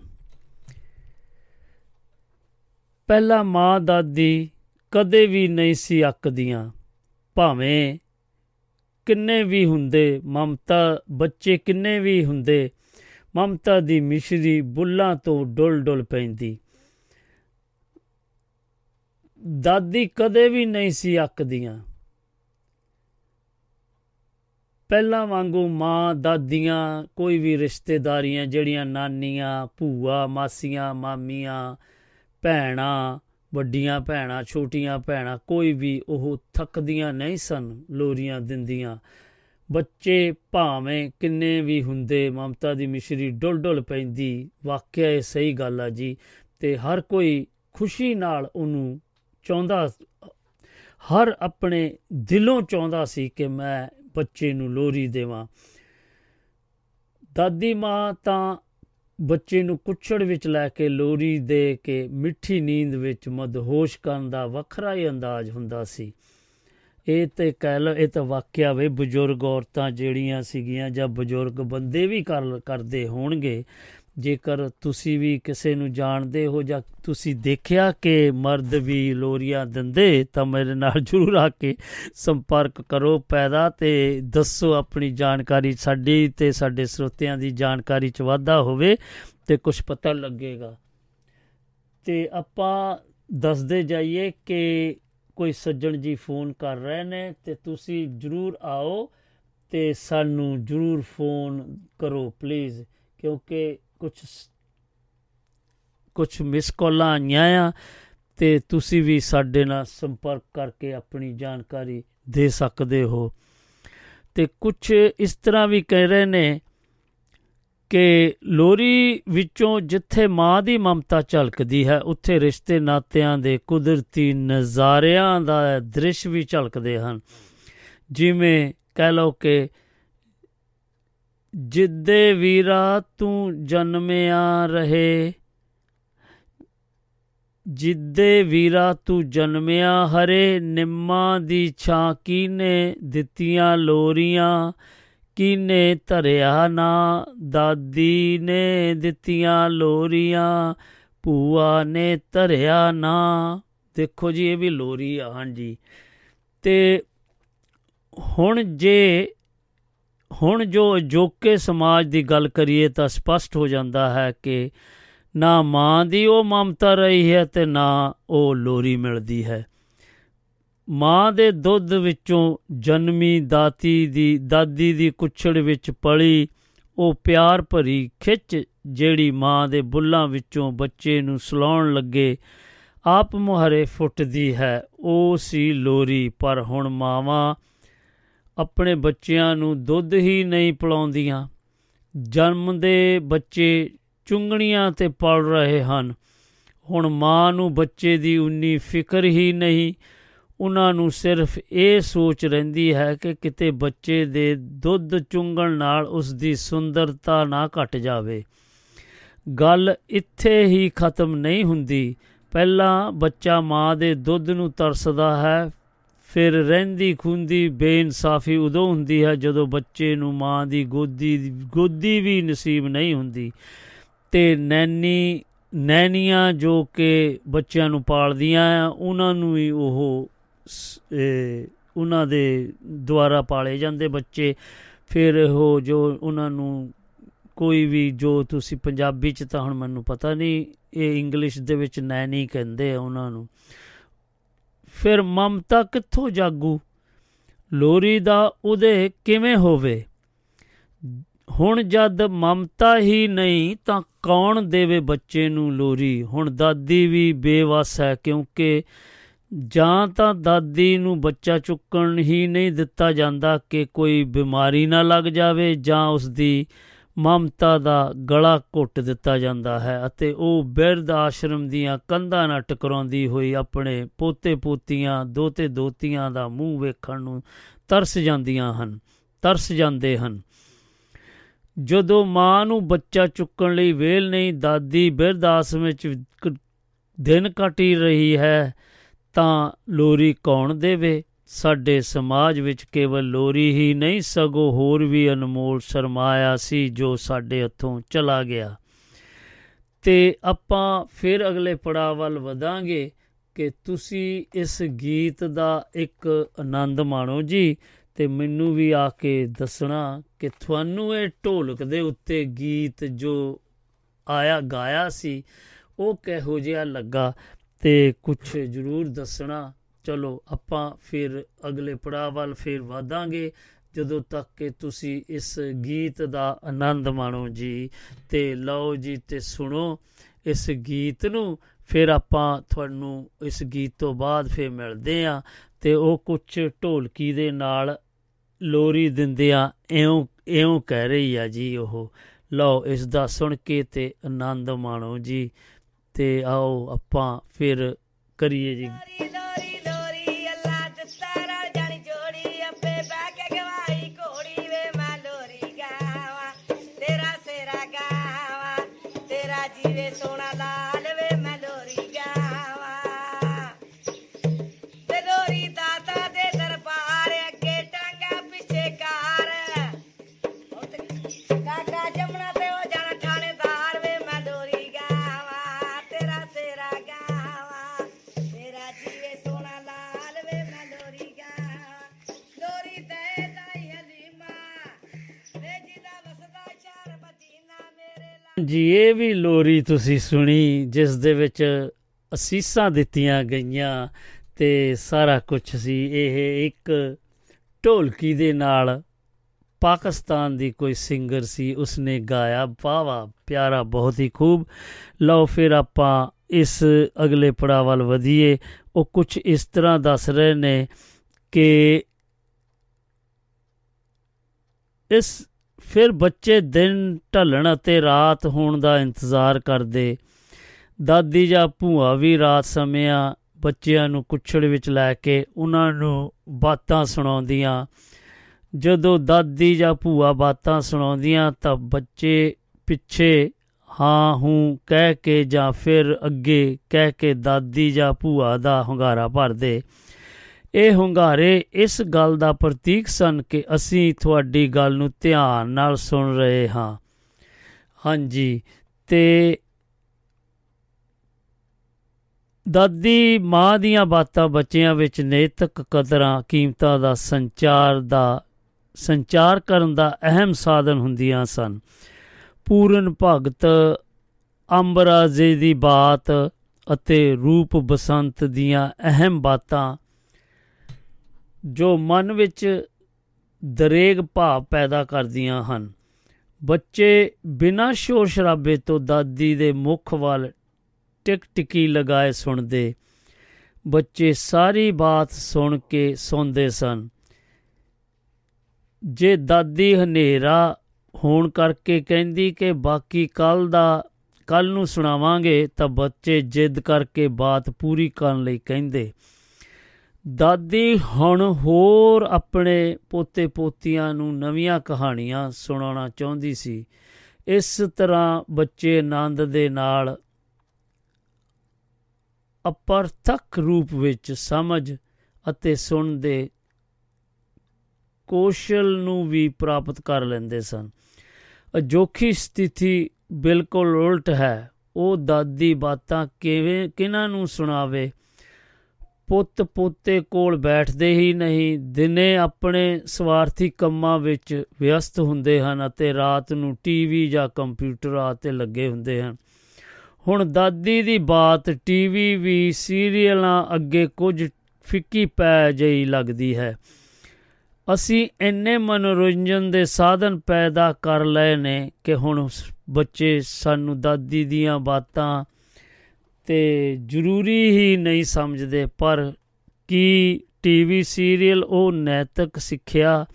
ਪਹਿਲਾਂ ਮਾਂ, ਦਾਦੀ ਕਦੇ ਵੀ ਨਹੀਂ ਸੀ ਅੱਕਦੀਆਂ। ਭਾਵੇਂ ਕਿੰਨੇ ਵੀ ਹੁੰਦੇ, ਮਮਤਾ, ਬੱਚੇ ਕਿੰਨੇ ਵੀ ਹੁੰਦੇ, ਮਮਤਾ ਦੀ ਮਿਸ਼ਰੀ ਬੁੱਲਾਂ ਤੋਂ ਡੁੱਲ ਡੁੱਲ ਪੈਂਦੀ। ਦਾਦੀ ਕਦੇ ਵੀ ਨਹੀਂ ਸੀ ਅੱਕਦੀਆਂ। ਪਹਿਲਾਂ ਵਾਂਗੂ ਮਾਂ, ਦਾਦੀਆਂ, ਕੋਈ ਵੀ ਰਿਸ਼ਤੇਦਾਰੀਆਂ ਜਿਹੜੀਆਂ ਨਾਨੀਆਂ, ਭੂਆ, ਮਾਸੀਆਂ, ਮਾਮੀਆਂ, ਭੈਣਾਂ ਵੱਡੀਆਂ ਭੈਣਾਂ, ਛੋਟੀਆਂ ਭੈਣਾਂ, ਕੋਈ ਵੀ ਉਹ ਥੱਕਦੀਆਂ ਨਹੀਂ ਸਨ, ਲੋਰੀਆਂ ਦਿੰਦੀਆਂ। ਬੱਚੇ ਭਾਵੇਂ ਕਿੰਨੇ ਵੀ ਹੁੰਦੇ, ਮਮਤਾ ਦੀ ਮਿਸ਼ਰੀ ਡੁੱਲ ਡੁੱਲ ਪੈਂਦੀ। ਵਾਕਿਆ ਇਹ ਸਹੀ ਗੱਲ ਆ ਜੀ। ਤੇ ਹਰ ਕੋਈ ਖੁਸ਼ੀ ਨਾਲ ਉਹਨੂੰ ਚਾਹੁੰਦਾ, ਹਰ ਆਪਣੇ ਦਿਲੋਂ ਚਾਹੁੰਦਾ ਸੀ ਕਿ ਮੈਂ ਬੱਚੇ ਨੂੰ ਲੋਰੀ ਦੇਵਾਂ। ਦਾਦੀ ਮਾਂ ਤਾਂ ਬੱਚੇ ਨੂੰ ਕੁੱਛੜ ਵਿੱਚ ਲੈ ਕੇ ਲੋਰੀ ਦੇ ਕੇ ਮਿੱਠੀ ਨੀਂਦ ਵਿੱਚ ਮਦਹੋਸ਼ ਕਰਨ ਦਾ ਵੱਖਰਾ ਹੀ ਅੰਦਾਜ਼ ਹੁੰਦਾ ਸੀ। ਇਹ ਤੇ ਕਹਿ ਲਓ, ਇਹ ਤਾਂ ਵਾਕਿਆ ਵੇ ਬਜ਼ੁਰਗ ਔਰਤਾਂ ਜਿਹੜੀਆਂ ਸੀਗੀਆਂ ਜਾਂ ਬਜ਼ੁਰਗ ਬੰਦੇ ਵੀ ਕਰ, ਕਰਦੇ ਹੋਣਗੇ ਜੇਕਰ ਤੁਸੀਂ ਵੀ ਕਿਸੇ ਨੂੰ ਜਾਣਦੇ ਹੋ ਜਾਂ ਤੁਸੀਂ ਦੇਖਿਆ ਕਿ ਮਰਦ ਵੀ ਲੋਰੀਆਂ ਦਿੰਦੇ, ਤਾਂ ਮੇਰੇ ਨਾਲ ਜਰੂਰ ਆ ਕੇ ਸੰਪਰਕ ਕਰੋ, ਪੈਦਾ ਤੇ ਦੱਸੋ ਆਪਣੀ ਜਾਣਕਾਰੀ ਸਾਡੀ ਤੇ ਸਾਡੇ ਸਰੋਤਿਆਂ ਦੀ ਜਾਣਕਾਰੀ ਚ ਵਾਧਾ ਹੋਵੇ ਤੇ ਕੁਝ ਪਤਾ ਲੱਗੇਗਾ। ਤੇ ਆਪਾਂ ਦੱਸਦੇ ਜਾਈਏ ਕਿ ਕੋਈ ਸੱਜਣ ਜੀ ਫੋਨ ਕਰ ਰਹੇ ਨੇ ਤੇ ਤੁਸੀਂ ਜਰੂਰ ਆਓ ਤੇ ਸਾਨੂੰ ਜਰੂਰ ਫੋਨ ਕਰੋ ਪਲੀਜ਼ ਕਿਉਂਕਿ ਕੁਝ ਕੁਝ ਮਿਸ ਕਾਲਾਂ ਆਈਆਂ ਆ ਤੇ ਤੁਸੀਂ ਵੀ ਸਾਡੇ ਨਾਲ ਸੰਪਰਕ ਕਰਕੇ ਆਪਣੀ ਜਾਣਕਾਰੀ ਦੇ ਸਕਦੇ ਹੋ। ਤੇ ਕੁਝ ਇਸ ਤਰ੍ਹਾਂ ਵੀ ਕਹਿ ਰਹੇ ਨੇ ਕਿ ਲੋਰੀ ਵਿੱਚੋਂ ਜਿੱਥੇ ਮਾਂ ਦੀ ਮਮਤਾ ਝਲਕਦੀ ਹੈ, ਉੱਥੇ ਰਿਸ਼ਤੇ ਨਾਤਿਆਂ ਦੇ ਕੁਦਰਤੀ ਨਜ਼ਾਰਿਆਂ ਦਾ ਦ੍ਰਿਸ਼ ਵੀ ਝਲਕਦੇ ਹਨ। ਜਿਵੇਂ ਕਹਿ ਲਓ ਕਿ ਜਿੱਦੇ ਵੀਰਾ ਤੂੰ ਜਨਮਿਆ ਰਹੇ, ਜਿੱਦੇ ਵੀਰਾ ਤੂੰ ਜਨਮਿਆ ਹਰੇ, ਨਿੰਮਾਂ ਦੀ ਛਾਂ ਕੀਨੇ ਦਿੱਤੀਆਂ ਲੋਰੀਆਂ, ਕੀਨੇ ਧਰਿਆ ਨਾ, ਦਾਦੀ ਨੇ ਦਿੱਤੀਆਂ ਲੋਰੀਆਂ, ਭੂਆ ਨੇ ਧਰਿਆ ਨਾ। ਦੇਖੋ ਜੀ, ਇਹ ਵੀ ਲੋਰੀ ਆ, ਹਾਂਜੀ। ਤੇ ਹੁਣ ਜੇ ਹੁਣ ਜੋ ਅਜੋਕੇ ਸਮਾਜ ਦੀ ਗੱਲ ਕਰੀਏ ਤਾਂ ਸਪਸ਼ਟ ਹੋ ਜਾਂਦਾ ਹੈ ਕਿ ਨਾ ਮਾਂ ਦੀ ਉਹ ਮਮਤਾ ਰਹੀ ਹੈ ਤੇ ਨਾ ਉਹ ਲੋਰੀ ਮਿਲਦੀ ਹੈ। ਮਾਂ ਦੇ ਦੁੱਧ ਵਿੱਚੋਂ ਜਨਮੀ ਦਾਤੀ ਦੀ, ਦਾਦੀ ਦੀ ਕੁੱਛੜ ਵਿੱਚ ਪਲੀ, ਉਹ ਪਿਆਰ ਭਰੀ ਖਿੱਚ ਜਿਹੜੀ ਮਾਂ ਦੇ ਬੁੱਲਾਂ ਵਿੱਚੋਂ ਬੱਚੇ ਨੂੰ ਸਲਾਉਣ ਲੱਗੇ, ਆਪ ਮੁਹਰੇ ਫੁੱਟਦੀ ਹੈ, ਉਹ ਸੀ ਲੋਰੀ। ਪਰ ਹੁਣ ਮਾਵਾਂ ਆਪਣੇ ਬੱਚਿਆਂ ਨੂੰ ਦੁੱਧ ਹੀ ਨਹੀਂ ਪਿਲਾਉਂਦੀਆਂ। ਜਨਮਦੇ ਬੱਚੇ ਚੁੰਗਣੀਆਂ ਤੇ ਪਲ ਰਹੇ ਹਨ। ਹੁਣ ਮਾਂ ਨੂੰ ਬੱਚੇ ਦੀ ਉਨੀ ਫਿਕਰ ਹੀ ਨਹੀਂ। ਉਹਨਾਂ ਨੂੰ ਸਿਰਫ ਇਹ ਸੋਚ ਰਹਿੰਦੀ ਹੈ ਕਿ ਕਿਤੇ ਬੱਚੇ ਦੇ ਦੁੱਧ ਚੁੰਗਣ ਨਾਲ ਉਸ ਦੀ ਸੁੰਦਰਤਾ ਨਾ ਘਟ ਜਾਵੇ। ਗੱਲ ਇੱਥੇ ਹੀ ਖਤਮ ਨਹੀਂ ਹੁੰਦੀ। ਪਹਿਲਾਂ ਬੱਚਾ ਮਾਂ ਦੇ ਦੁੱਧ ਨੂੰ ਤਰਸਦਾ ਹੈ ਫਿਰ ਰਹਿੰਦੀ ਖੁੰਦੀ ਬੇਇਨਸਾਫੀ ਉਦੋਂ ਹੁੰਦੀ ਹੈ ਜਦੋਂ ਬੱਚੇ ਨੂੰ ਮਾਂ ਦੀ ਗੋਦੀ ਗੋਦੀ ਵੀ ਨਸੀਬ ਨਹੀਂ ਹੁੰਦੀ। ਤੇ ਨੈਣੀ ਨੈਣੀਆਂ ਜੋ ਕਿ ਬੱਚਿਆਂ ਨੂੰ ਪਾਲਦੀਆਂ ਆ, ਉਹਨਾਂ ਨੂੰ ਵੀ ਉਹ ਸ- ਇਹ ਉਹਨਾਂ ਦੇ ਦੁਆਰਾ ਪਾਲੇ ਜਾਂਦੇ ਬੱਚੇ। ਫਿਰ ਉਹ ਜੋ ਉਹਨਾਂ ਨੂੰ ਕੋਈ ਵੀ ਜੋ ਤੁਸੀਂ ਪੰਜਾਬੀ ਚ ਤਾਂ ਹੁਣ ਮੈਨੂੰ ਪਤਾ ਨਹੀਂ, ਇਹ ਇੰਗਲਿਸ਼ ਦੇ ਵਿੱਚ ਨੈਣੀ ਕਹਿੰਦੇ ਆ ਉਹਨਾਂ ਨੂੰ। ਫਿਰ ਮਮਤਾ ਕਿੱਥੋਂ ਜਾਗੂ? ਲੋਰੀ ਦਾ ਉਹਦੇ ਕਿਵੇਂ ਹੋਵੇ? ਹੁਣ ਜਦ ਮਮਤਾ ਹੀ ਨਹੀਂ ਤਾਂ ਕੌਣ ਦੇਵੇ ਬੱਚੇ ਨੂੰ ਲੋਰੀ? ਹੁਣ ਦਾਦੀ ਵੀ ਬੇਵਸ ਹੈ ਕਿਉਂਕਿ ਜਾਂ ਤਾਂ ਦਾਦੀ ਨੂੰ ਬੱਚਾ ਚੁੱਕਣ ਹੀ ਨਹੀਂ ਦਿੱਤਾ ਜਾਂਦਾ ਕਿ ਕੋਈ ਬਿਮਾਰੀ ਨਾ ਲੱਗ ਜਾਵੇ ਜਾਂ ਉਸ ਦੀ ਮਮਤਾ ਦਾ ਗਲਾ ਘੁੱਟ ਦਿੱਤਾ ਜਾਂਦਾ ਹੈ ਅਤੇ ਉਹ ਬਿਰਧ ਆਸ਼ਰਮ ਦੀਆਂ ਕੰਧਾਂ ਨਾਲ ਟਕਰਾਉਂਦੀ ਹੋਈ ਆਪਣੇ ਪੋਤੇ ਪੋਤੀਆਂ, ਦੋਤੇ ਦੋਤੀਆਂ ਦਾ ਮੂੰਹ ਵੇਖਣ ਨੂੰ ਤਰਸ ਜਾਂਦੀਆਂ ਹਨ, ਤਰਸ ਜਾਂਦੇ ਹਨ। ਜਦੋਂ ਮਾਂ ਨੂੰ ਬੱਚਾ ਚੁੱਕਣ ਲਈ ਵੇਲ ਨਹੀਂ, ਦਾਦੀ ਬਿਰਧ ਆਸ਼ਰਮ ਵਿੱਚ ਕ- ਦਿਨ ਕੱਟੀ ਰਹੀ ਹੈ ਤਾਂ ਲੋਰੀ ਕੌਣ ਦੇਵੇ? ਸਾਡੇ ਸਮਾਜ ਵਿੱਚ ਕੇਵਲ ਲੋਰੀ ਹੀ ਨਹੀਂ, ਸਗੋਂ ਹੋਰ ਵੀ ਅਨਮੋਲ ਸਰਮਾਇਆ ਸੀ ਜੋ ਸਾਡੇ ਹੱਥੋਂ ਚਲਾ ਗਿਆ। ਤੇ ਆਪਾਂ ਫਿਰ ਅਗਲੇ ਪੜਾਅ ਵੱਲ ਵਧਾਂਗੇ ਕਿ ਤੁਸੀਂ ਇਸ ਗੀਤ ਦਾ ਇੱਕ ਆਨੰਦ ਮਾਣੋ ਜੀ ਤੇ ਮੈਨੂੰ ਵੀ ਆ ਕੇ ਦੱਸਣਾ ਕਿ ਤੁਹਾਨੂੰ ਇਹ ਢੋਲਕ ਦੇ ਉੱਤੇ ਗੀਤ ਜੋ ਆਇਆ, ਗਾਇਆ ਸੀ, ਉਹ ਕਿਹੋ ਜਿਹਾ ਲੱਗਾ ਤੇ ਕੁਝ ਜ਼ਰੂਰ ਦੱਸਣਾ। ਚਲੋ ਆਪਾਂ ਫਿਰ ਅਗਲੇ ਪੜਾਅ ਵੱਲ ਫਿਰ ਵਾਧਾਂਗੇ। ਜਦੋਂ ਤੱਕ ਕਿ ਤੁਸੀਂ ਇਸ ਗੀਤ ਦਾ ਆਨੰਦ ਮਾਣੋ ਜੀ, ਤੇ ਲਓ ਜੀ ਤੇ ਸੁਣੋ ਇਸ ਗੀਤ ਨੂੰ। ਫਿਰ ਆਪਾਂ ਤੁਹਾਨੂੰ ਇਸ ਗੀਤ ਤੋਂ ਬਾਅਦ ਫਿਰ ਮਿਲਦੇ ਆ ਤੇ ਉਹ ਕੁਝ ਢੋਲਕੀ ਦੇ ਨਾਲ ਲੋਰੀ ਦਿੰਦਿਆਂ ਇਉਂ ਇਉਂ ਕਹਿ ਰਹੀ ਆ ਜੀ ਉਹ। ਲਓ ਇਸ ਦਾ ਸੁਣ ਕੇ ਤੇ ਆਨੰਦ ਮਾਣੋ ਜੀ, ਤੇ ਆਓ ਆਪਾਂ ਫਿਰ ਕਰੀਏ ਜੀ। ਜੀ ਇਹ ਵੀ ਲੋਰੀ ਤੁਸੀਂ ਸੁਣੀ, ਜਿਸ ਦੇ ਵਿੱਚ ਅਸੀਸਾਂ ਦਿੱਤੀਆਂ ਗਈਆਂ ਤੇ ਸਾਰਾ ਕੁਝ ਸੀ। ਇਹ ਇੱਕ ਢੋਲਕੀ ਦੇ ਨਾਲ ਪਾਕਿਸਤਾਨ ਦੀ ਕੋਈ ਸਿੰਗਰ ਸੀ, ਉਸਨੇ ਗਾਇਆ। ਵਾਵਾ ਪਿਆਰਾ, ਬਹੁਤ ਹੀ ਖੂਬ। ਲਓ ਫਿਰ ਆਪਾਂ ਇਸ ਅਗਲੇ ਪੜਾਅ ਵੱਲ ਵਧੀਏ। ਉਹ ਕੁਝ ਇਸ ਤਰ੍ਹਾਂ ਦੱਸ ਰਹੇ ਨੇ ਕਿ ਇਸ ਫਿਰ ਬੱਚੇ ਦਿਨ ਢਲਣ ਅਤੇ ਰਾਤ ਹੋਣ ਦਾ ਇੰਤਜ਼ਾਰ ਕਰਦੇ। ਦਾਦੀ ਜਾਂ ਭੂਆ ਵੀ ਰਾਤ ਸਮਿਆਂ ਬੱਚਿਆਂ ਨੂੰ ਕੁੱਛੜ ਵਿੱਚ ਲੈ ਕੇ ਉਹਨਾਂ ਨੂੰ ਬਾਤਾਂ ਸੁਣਾਉਂਦੀਆਂ। ਜਦੋਂ ਦਾਦੀ ਜਾਂ ਭੂਆ ਬਾਤਾਂ ਸੁਣਾਉਂਦੀਆਂ ਤਾਂ ਬੱਚੇ ਪਿੱਛੇ ਹਾਂ, ਹੂੰ ਕਹਿ ਕੇ ਜਾਂ ਫਿਰ ਅੱਗੇ ਕਹਿ ਕੇ ਦਾਦੀ ਜਾਂ ਭੂਆ ਦਾ ਹੁੰਗਾਰਾ ਭਰਦੇ। ਇਹ ਹੁੰਗਾਰੇ ਇਸ ਗੱਲ ਦਾ ਪ੍ਰਤੀਕ ਸਨ ਕਿ ਅਸੀਂ ਤੁਹਾਡੀ ਗੱਲ ਨੂੰ ਧਿਆਨ ਨਾਲ ਸੁਣ ਰਹੇ ਹਾਂ। ਹਾਂਜੀ, ਤੇ ਦਾਦੀ ਮਾਂ ਦੀਆਂ ਬਾਤਾਂ ਬੱਚਿਆਂ ਵਿੱਚ ਨੈਤਿਕ ਕਦਰਾਂ, ਕੀਮਤਾਂ ਦਾ ਸੰਚਾਰ ਦਾ, ਸੰਚਾਰ ਕਰਨ ਦਾ ਅਹਿਮ ਸਾਧਨ ਹੁੰਦੀਆਂ ਸਨ। ਪੂਰਨ ਭਗਤ ਅੰਬਰਾਜੇ ਦੀ ਬਾਤ ਅਤੇ ਰੂਪ ਬਸੰਤ ਦੀਆਂ ਅਹਿਮ ਬਾਤਾਂ ਜੋ ਮਨ ਵਿੱਚ ਦਰੇਗ ਭਾਵ ਪੈਦਾ ਕਰਦੀਆਂ ਹਨ। ਬੱਚੇ ਬਿਨਾਂ ਸ਼ੋਰ ਸ਼ਰਾਬੇ ਤੋਂ ਦਾਦੀ ਦੇ ਮੁਖ ਵੱਲ ਟਿਕ ਟਿਕੀ ਲਗਾਏ ਸੁਣਦੇ। ਬੱਚੇ ਸਾਰੀ ਬਾਤ ਸੁਣ ਕੇ ਸੌਂਦੇ ਸਨ। ਜੇ ਦਾਦੀ ਹਨੇਰਾ ਹੋਣ ਕਰਕੇ ਕਹਿੰਦੀ ਕਿ ਬਾਕੀ ਕੱਲ ਦਾ, ਕੱਲ ਨੂੰ ਸੁਣਾਵਾਂਗੇ ਤਾਂ ਬੱਚੇ ਜਿੱਦ ਕਰਕੇ ਬਾਤ ਪੂਰੀ ਕਰਨ ਲਈ ਕਹਿੰਦੇ। ਦਾਦੀ ਹੁਣ ਹੋਰ ਆਪਣੇ ਪੋਤੇ ਪੋਤੀਆਂ ਨੂੰ ਨਵੀਆਂ ਕਹਾਣੀਆਂ ਸੁਣਾਉਣਾ ਚਾਹੁੰਦੀ ਸੀ। ਇਸ ਤਰ੍ਹਾਂ ਬੱਚੇ ਆਨੰਦ ਦੇ ਨਾਲ ਅਪਰਥਕ ਰੂਪ ਵਿੱਚ ਸਮਝ ਅਤੇ ਸੁਣ ਦੇ ਕੌਸ਼ਲ ਨੂੰ ਵੀ ਪ੍ਰਾਪਤ ਕਰ ਲੈਂਦੇ ਸਨ। ਅਜੋਖੀ ਸਥਿਤੀ ਬਿਲਕੁਲ ਉਲਟ ਹੈ। ਉਹ ਦਾਦੀ ਬਾਤਾਂ ਕਿਵੇਂ ਕਿਨਾਂ ਨੂੰ ਸੁਣਾਵੇ? ਪੁੱਤ ਪੋਤੇ ਕੋਲ ਬੈਠਦੇ ਹੀ ਨਹੀਂ, ਦਿਨੇ ਆਪਣੇ ਸਵਾਰਥੀ ਕੰਮਾਂ ਵਿੱਚ ਵਿਅਸਤ ਹੁੰਦੇ ਹਨ ਅਤੇ ਰਾਤ ਨੂੰ ਟੀਵੀ ਜਾਂ ਕੰਪਿਊਟਰਾਂ ਤੇ ਲੱਗੇ ਹੁੰਦੇ ਹਨ। ਹੁਣ ਦਾਦੀ ਦੀ ਬਾਤ ਟੀਵੀ ਵੀ ਸੀਰੀਅਲਾਂ ਅੱਗੇ ਕੁਝ ਫਿੱਕੀ ਪੈ ਜਈ ਲੱਗਦੀ ਹੈ। ਅਸੀਂ ਇੰਨੇ ਮਨੋਰੰਜਨ ਦੇ ਸਾਧਨ ਪੈਦਾ ਕਰ ਲਏ ਨੇ ਕਿ ਹੁਣ ਬੱਚੇ ਸਾਨੂੰ ਦਾਦੀ ਦੀਆਂ ਬਾਤਾਂ ਤੇ ਜ਼ਰੂਰੀ ਹੀ ਨਹੀਂ ਸਮਝਦੇ, ਪਰ ਕੀ ਟੀਵੀ ਸੀਰੀਅਲ ਉਹ ਨੈਤਿਕ ਸਿੱਖਿਆ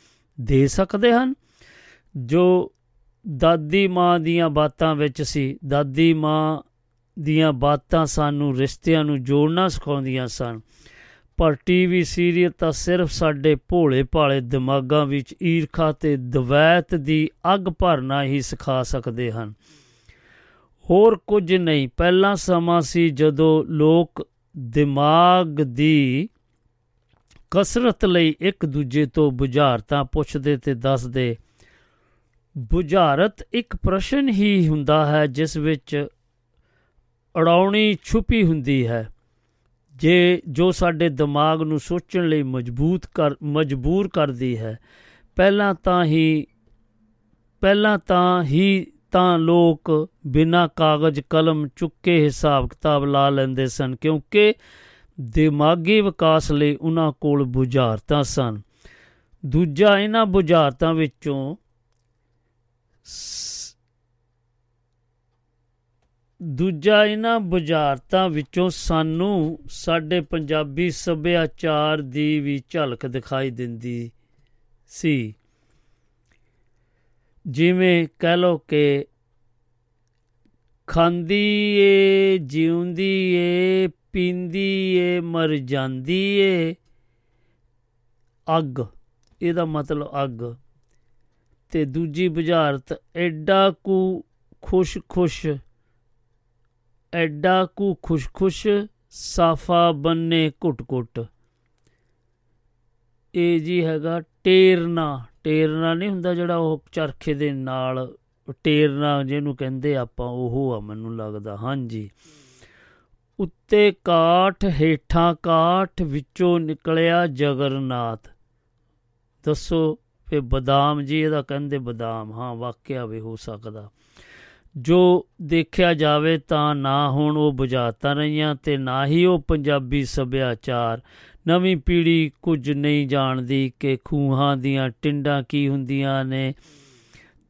ਦੇ ਸਕਦੇ ਹਨ? ਜੋ ਦਾਦੀ ਮਾਂ ਦੀਆਂ ਬਾਤਾਂ ਵਿੱਚ ਸੀ, ਦਾਦੀ ਮਾਂ ਦੀਆਂ ਬਾਤਾਂ ਸਾਨੂੰ ਰਿਸ਼ਤਿਆਂ ਨੂੰ ਜੋੜਨਾ ਸਿਖਾਉਂਦੀਆਂ ਸਨ, ਪਰ ਟੀਵੀ ਸੀਰੀਅਲ ਤਾਂ ਸਿਰਫ ਸਾਡੇ ਭੋਲੇ ਭਾਲੇ ਦਿਮਾਗਾਂ ਵਿੱਚ ਈਰਖਾ ਤੇ ਦਵੈਤ ਦੀ ਅੱਗ ਭਰਨਾ ਹੀ ਸਿਖਾ ਸਕਦੇ ਹਨ। ਹੋਰ ਕੁਝ ਨਹੀਂ। ਪਹਿਲਾ ਸਮਾਂ ਸੀ ਜਦੋਂ ਲੋਕ ਦਿਮਾਗ ਦੀ ਕਸਰਤ ਲਈ ਇੱਕ ਦੂਜੇ ਤੋਂ ਬੁਝਾਰਤਾਂ ਪੁੱਛਦੇ ਤੇ ਦੱਸਦੇ। ਬੁਝਾਰਤ ਇੱਕ ਪ੍ਰਸ਼ਨ ਹੀ ਹੁੰਦਾ ਹੈ, ਜਿਸ ਵਿੱਚ ਅੜਾਉਣੀ ਛੁਪੀ ਹੁੰਦੀ ਹੈ। ਜੇ ਜੋ ਸਾਡੇ ਦਿਮਾਗ ਨੂੰ ਸੋਚਣ ਲਈ ਮਜ਼ਬੂਤ ਕਰ, ਮਜਬੂਰ ਕਰਦੀ ਹੈ, ਪਹਿਲਾਂ ਤਾਂ ਹੀ, ਪਹਿਲਾਂ ਤਾਂ ਹੀ ਤਾਂ ਲੋਕ ਬਿਨਾਂ ਕਾਗਜ਼ ਕਲਮ ਚੁੱਕੇ ਹਿਸਾਬ ਕਿਤਾਬ ਲਾ ਲੈਂਦੇ ਸਨ, ਕਿਉਂਕਿ ਦਿਮਾਗੀ ਵਿਕਾਸ ਲਈ ਉਹਨਾਂ ਕੋਲ ਬੁਝਾਰਤਾਂ ਸਨ। ਦੂਜਾ, ਇਹਨਾਂ ਬੁਝਾਰਤਾਂ ਵਿੱਚੋਂ ਦੂਜਾ, ਇਹਨਾਂ ਬੁਝਾਰਤਾਂ ਵਿੱਚੋਂ ਸਾਨੂੰ ਸਾਡੇ ਪੰਜਾਬੀ ਸੱਭਿਆਚਾਰ ਦੀ ਵੀ ਝਲਕ ਦਿਖਾਈ ਦਿੰਦੀ ਸੀ। ਜਿਵੇਂ ਕਹਿ ਲੋ ਕਿ ਖਾਂਦੀ ਏ ਜਿਉਂਦੀ ਏ ਪੀਂਦੀ ਏ ਮਰ ਜਾਂਦੀ ਏ ਅੱਗ, ਇਹਦਾ ਮਤਲਬ ਅੱਗ। ਤੇ ਦੂਜੀ ਬੁਝਾਰਤ, ਐਡਾ ਕੁ ਖੁਸ਼ ਖੁਸ਼ ਐਡਾ ਕੁ ਖੁਸ਼ ਖੁਸ਼ ਸਾਫਾ ਬੰਨੇ ਘੁੱਟ ਘੁੱਟ ਇਹ ਜੀ ਹੈਗਾ ਟੇਰਨਾ। ਟੇਰਨਾ ਨਹੀਂ ਹੁੰਦਾ ਜਿਹੜਾ ਉਹ ਚਰਖੇ ਦੇ ਨਾਲ, ਟੇਰਨਾ ਜਿਹਨੂੰ ਕਹਿੰਦੇ ਆਪਾਂ, ਉਹ ਆ ਮੈਨੂੰ ਲੱਗਦਾ, ਹਾਂਜੀ। ਉੱਤੇ ਕਾਠ ਹੇਠਾਂ ਕਾਠ ਵਿੱਚੋਂ ਨਿਕਲਿਆ ਜਗਰਨਾਥ। ਦੱਸੋ ਫੇ ਬਦਾਮ ਜੀ, ਇਹਦਾ ਕਹਿੰਦੇ ਬਦਾਮ, ਹਾਂ, ਵਾਕਿਆ ਵੀ ਹੋ ਸਕਦਾ। ਜੋ ਦੇਖਿਆ ਜਾਵੇ ਤਾਂ ਨਾ ਹੁਣ ਉਹ ਬੁਝਾਰਤਾਂ ਰਹੀਆਂ ਤੇ ਨਾ ਹੀ ਉਹ ਪੰਜਾਬੀ ਸੱਭਿਆਚਾਰ। ਨਵੀਂ ਪੀੜ੍ਹੀ ਕੁਝ ਨਹੀਂ ਜਾਣਦੀ ਕਿ ਖੂਹਾਂ ਦੀਆਂ ਟਿੰਡਾਂ ਕੀ ਹੁੰਦੀਆਂ ਨੇ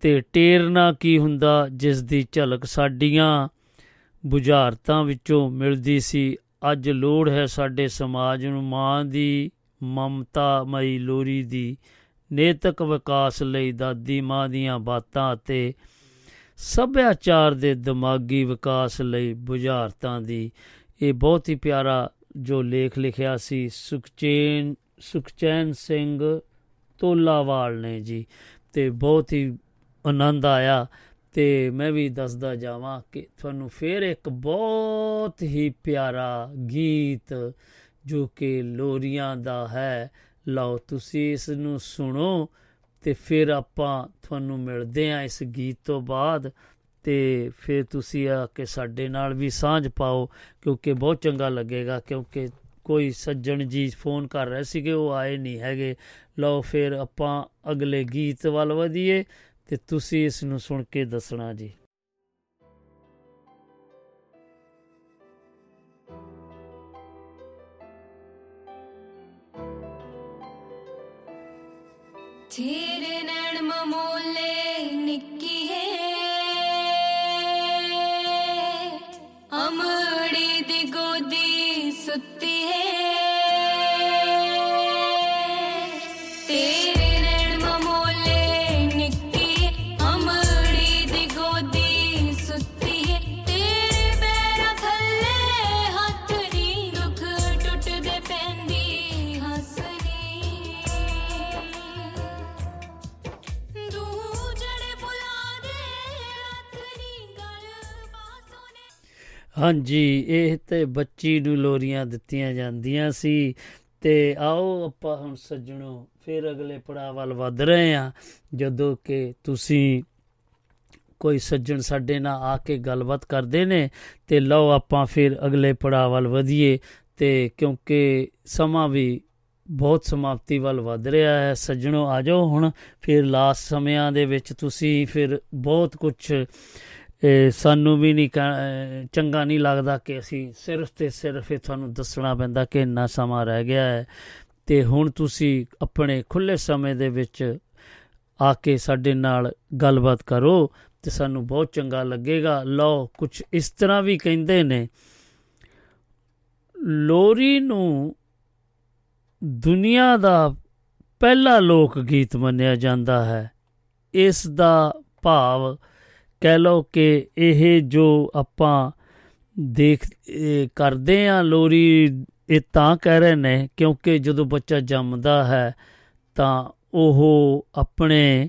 ਤੇ ਟੇਰਨਾ ਕੀ ਹੁੰਦਾ, ਜਿਸ ਦੀ ਝਲਕ ਸਾਡੀਆਂ ਬੁਝਾਰਤਾਂ ਵਿੱਚੋਂ ਮਿਲਦੀ ਸੀ। ਅੱਜ ਲੋੜ ਹੈ ਸਾਡੇ ਸਮਾਜ ਨੂੰ ਮਾਂ ਦੀ ਮਮਤਾ ਮਈ ਲੋਰੀ ਦੀ, ਨੇਤਕ ਵਿਕਾਸ ਲਈ ਦਾਦੀ ਮਾਂ ਦੀਆਂ ਬਾਤਾਂ ਅਤੇ ਸੱਭਿਆਚਾਰ ਦੇ ਦਿਮਾਗੀ ਵਿਕਾਸ ਲਈ ਬੁਝਾਰਤਾਂ ਦੀ। ਇਹ ਬਹੁਤ ਹੀ ਪਿਆਰਾ ਜੋ ਲੇਖ ਲਿਖਿਆ ਸੀ, ਸੁਖਚੈਨ ਸੁਖਚੈਨ ਸਿੰਘ ਤੋਲਾਵਾਲ ਨੇ ਜੀ। ਤੇ ਬਹੁਤ ਹੀ ਆਨੰਦ ਆਇਆ ਤੇ ਮੈਂ ਵੀ ਦੱਸਦਾ ਜਾਵਾਂ ਕਿ ਤੁਹਾਨੂੰ ਫੇਰ ਇੱਕ ਬਹੁਤ ਹੀ ਪਿਆਰਾ ਗੀਤ ਜੋ ਕਿ ਲੋਰੀਆਂ ਦਾ ਹੈ। ਲਓ ਤੁਸੀਂ ਇਸ ਨੂੰ ਸੁਣੋ ਤੇ ਫਿਰ ਆਪਾਂ ਤੁਹਾਨੂੰ ਮਿਲਦੇ ਹਾਂ ਇਸ ਗੀਤ ਤੋਂ ਬਾਅਦ। ਤੇ ਫਿਰ ਤੁਸੀਂ ਆ ਕੇ ਸਾਡੇ ਨਾਲ ਵੀ ਸਾਂਝ ਪਾਓ, ਕਿਉਂਕਿ ਬਹੁਤ ਚੰਗਾ ਲੱਗੇਗਾ, ਕਿਉਂਕਿ ਕੋਈ ਸੱਜਣ ਜੀ ਫੋਨ ਕਰ ਰਹੇ ਸੀਗੇ, ਉਹ ਆਏ ਨਹੀਂ ਹੈਗੇ। ਲਓ ਫਿਰ ਆਪਾਂ ਅਗਲੇ ਗੀਤ ਵੱਲ ਵਧੀਏ ਤੇ ਤੁਸੀਂ ਇਸ ਨੂੰ ਸੁਣ ਕੇ ਦੱਸਣਾ ਜੀ। ਤੇਰੇ ਨੈਣ ਮਮੋਲੇ ਨਿੱਕੀ ਹੈ ਹਾਂਜੀ, ਇਹ ਤੇ ਬੱਚੀ ਨੂੰ ਲੋਰੀਆਂ ਦਿੱਤੀਆਂ ਜਾਂਦੀਆਂ ਸੀ। ਤੇ ਆਓ ਆਪਾਂ ਹੁਣ ਸੱਜਣੋ, ਫਿਰ ਅਗਲੇ ਪੜਾਅ ਵੱਲ ਵਧ ਰਹੇ ਹਾਂ। ਜਦੋਂ ਕਿ ਤੁਸੀਂ ਕੋਈ ਸੱਜਣ ਸਾਡੇ ਨਾਲ ਆ ਕੇ ਗੱਲਬਾਤ ਕਰਦੇ ਨੇ, ਤੇ ਲਓ ਆਪਾਂ ਫਿਰ ਅਗਲੇ ਪੜਾਅ ਵੱਲ ਵਧੀਏ। ਤੇ ਕਿਉਂਕਿ ਸਮਾਂ ਵੀ ਬਹੁਤ ਸਮਾਪਤੀ ਵੱਲ ਵਧ ਰਿਹਾ ਹੈ। ਸੱਜਣੋ ਆ ਜਾਓ ਹੁਣ, ਫਿਰ ਲਾਸਟ ਸਮਿਆਂ ਦੇ ਵਿੱਚ ਤੁਸੀਂ ਫਿਰ ਬਹੁਤ ਕੁਝ ਇਹ ਸਾਨੂੰ ਵੀ ਨਹੀਂ ਕਹਿ- ਅਹ, ਚੰਗਾ ਨਹੀਂ ਲੱਗਦਾ ਕਿ ਅਸੀਂ ਸਿਰਫ ਤੇ ਸਿਰਫ ਇਹ ਤੁਹਾਨੂੰ ਦੱਸਣਾ ਪੈਂਦਾ ਕਿ ਇੰਨਾ ਸਮਾਂ ਰਹਿ ਗਿਆ ਹੈ। ਤੇ ਹੁਣ ਤੁਸੀਂ ਆਪਣੇ ਖੁੱਲੇ ਸਮੇਂ ਦੇ ਵਿੱਚ ਆ ਕੇ ਸਾਡੇ ਨਾਲ ਗੱਲਬਾਤ ਕਰੋ ਤੇ ਸਾਨੂੰ ਬਹੁਤ ਚੰਗਾ ਲੱਗੇਗਾ। ਲਓ ਕੁਝ ਇਸ ਤਰ੍ਹਾਂ ਵੀ ਕਹਿੰਦੇ ਨੇ, ਲੋਰੀ ਨੂੰ ਦੁਨੀਆ ਦਾ ਪਹਿਲਾ ਲੋਕ ਗੀਤ ਮੰਨਿਆ ਜਾਂਦਾ ਹੈ। ਇਸ ਦਾ ਭਾਵ ਕਹਿ ਲਓ ਕਿ ਇਹ ਜੋ ਆਪਾਂ ਦੇਖ, ਇਹ ਕਰਦੇ ਆ ਲੋਰੀ, ਇਹ ਤਾਂ ਕਹਿ ਰਹੇ ਨੇ, ਕਿਉਂਕਿ ਜਦੋਂ ਬੱਚਾ ਜੰਮਦਾ ਹੈ, ਤਾਂ ਉਹ ਆਪਣੇ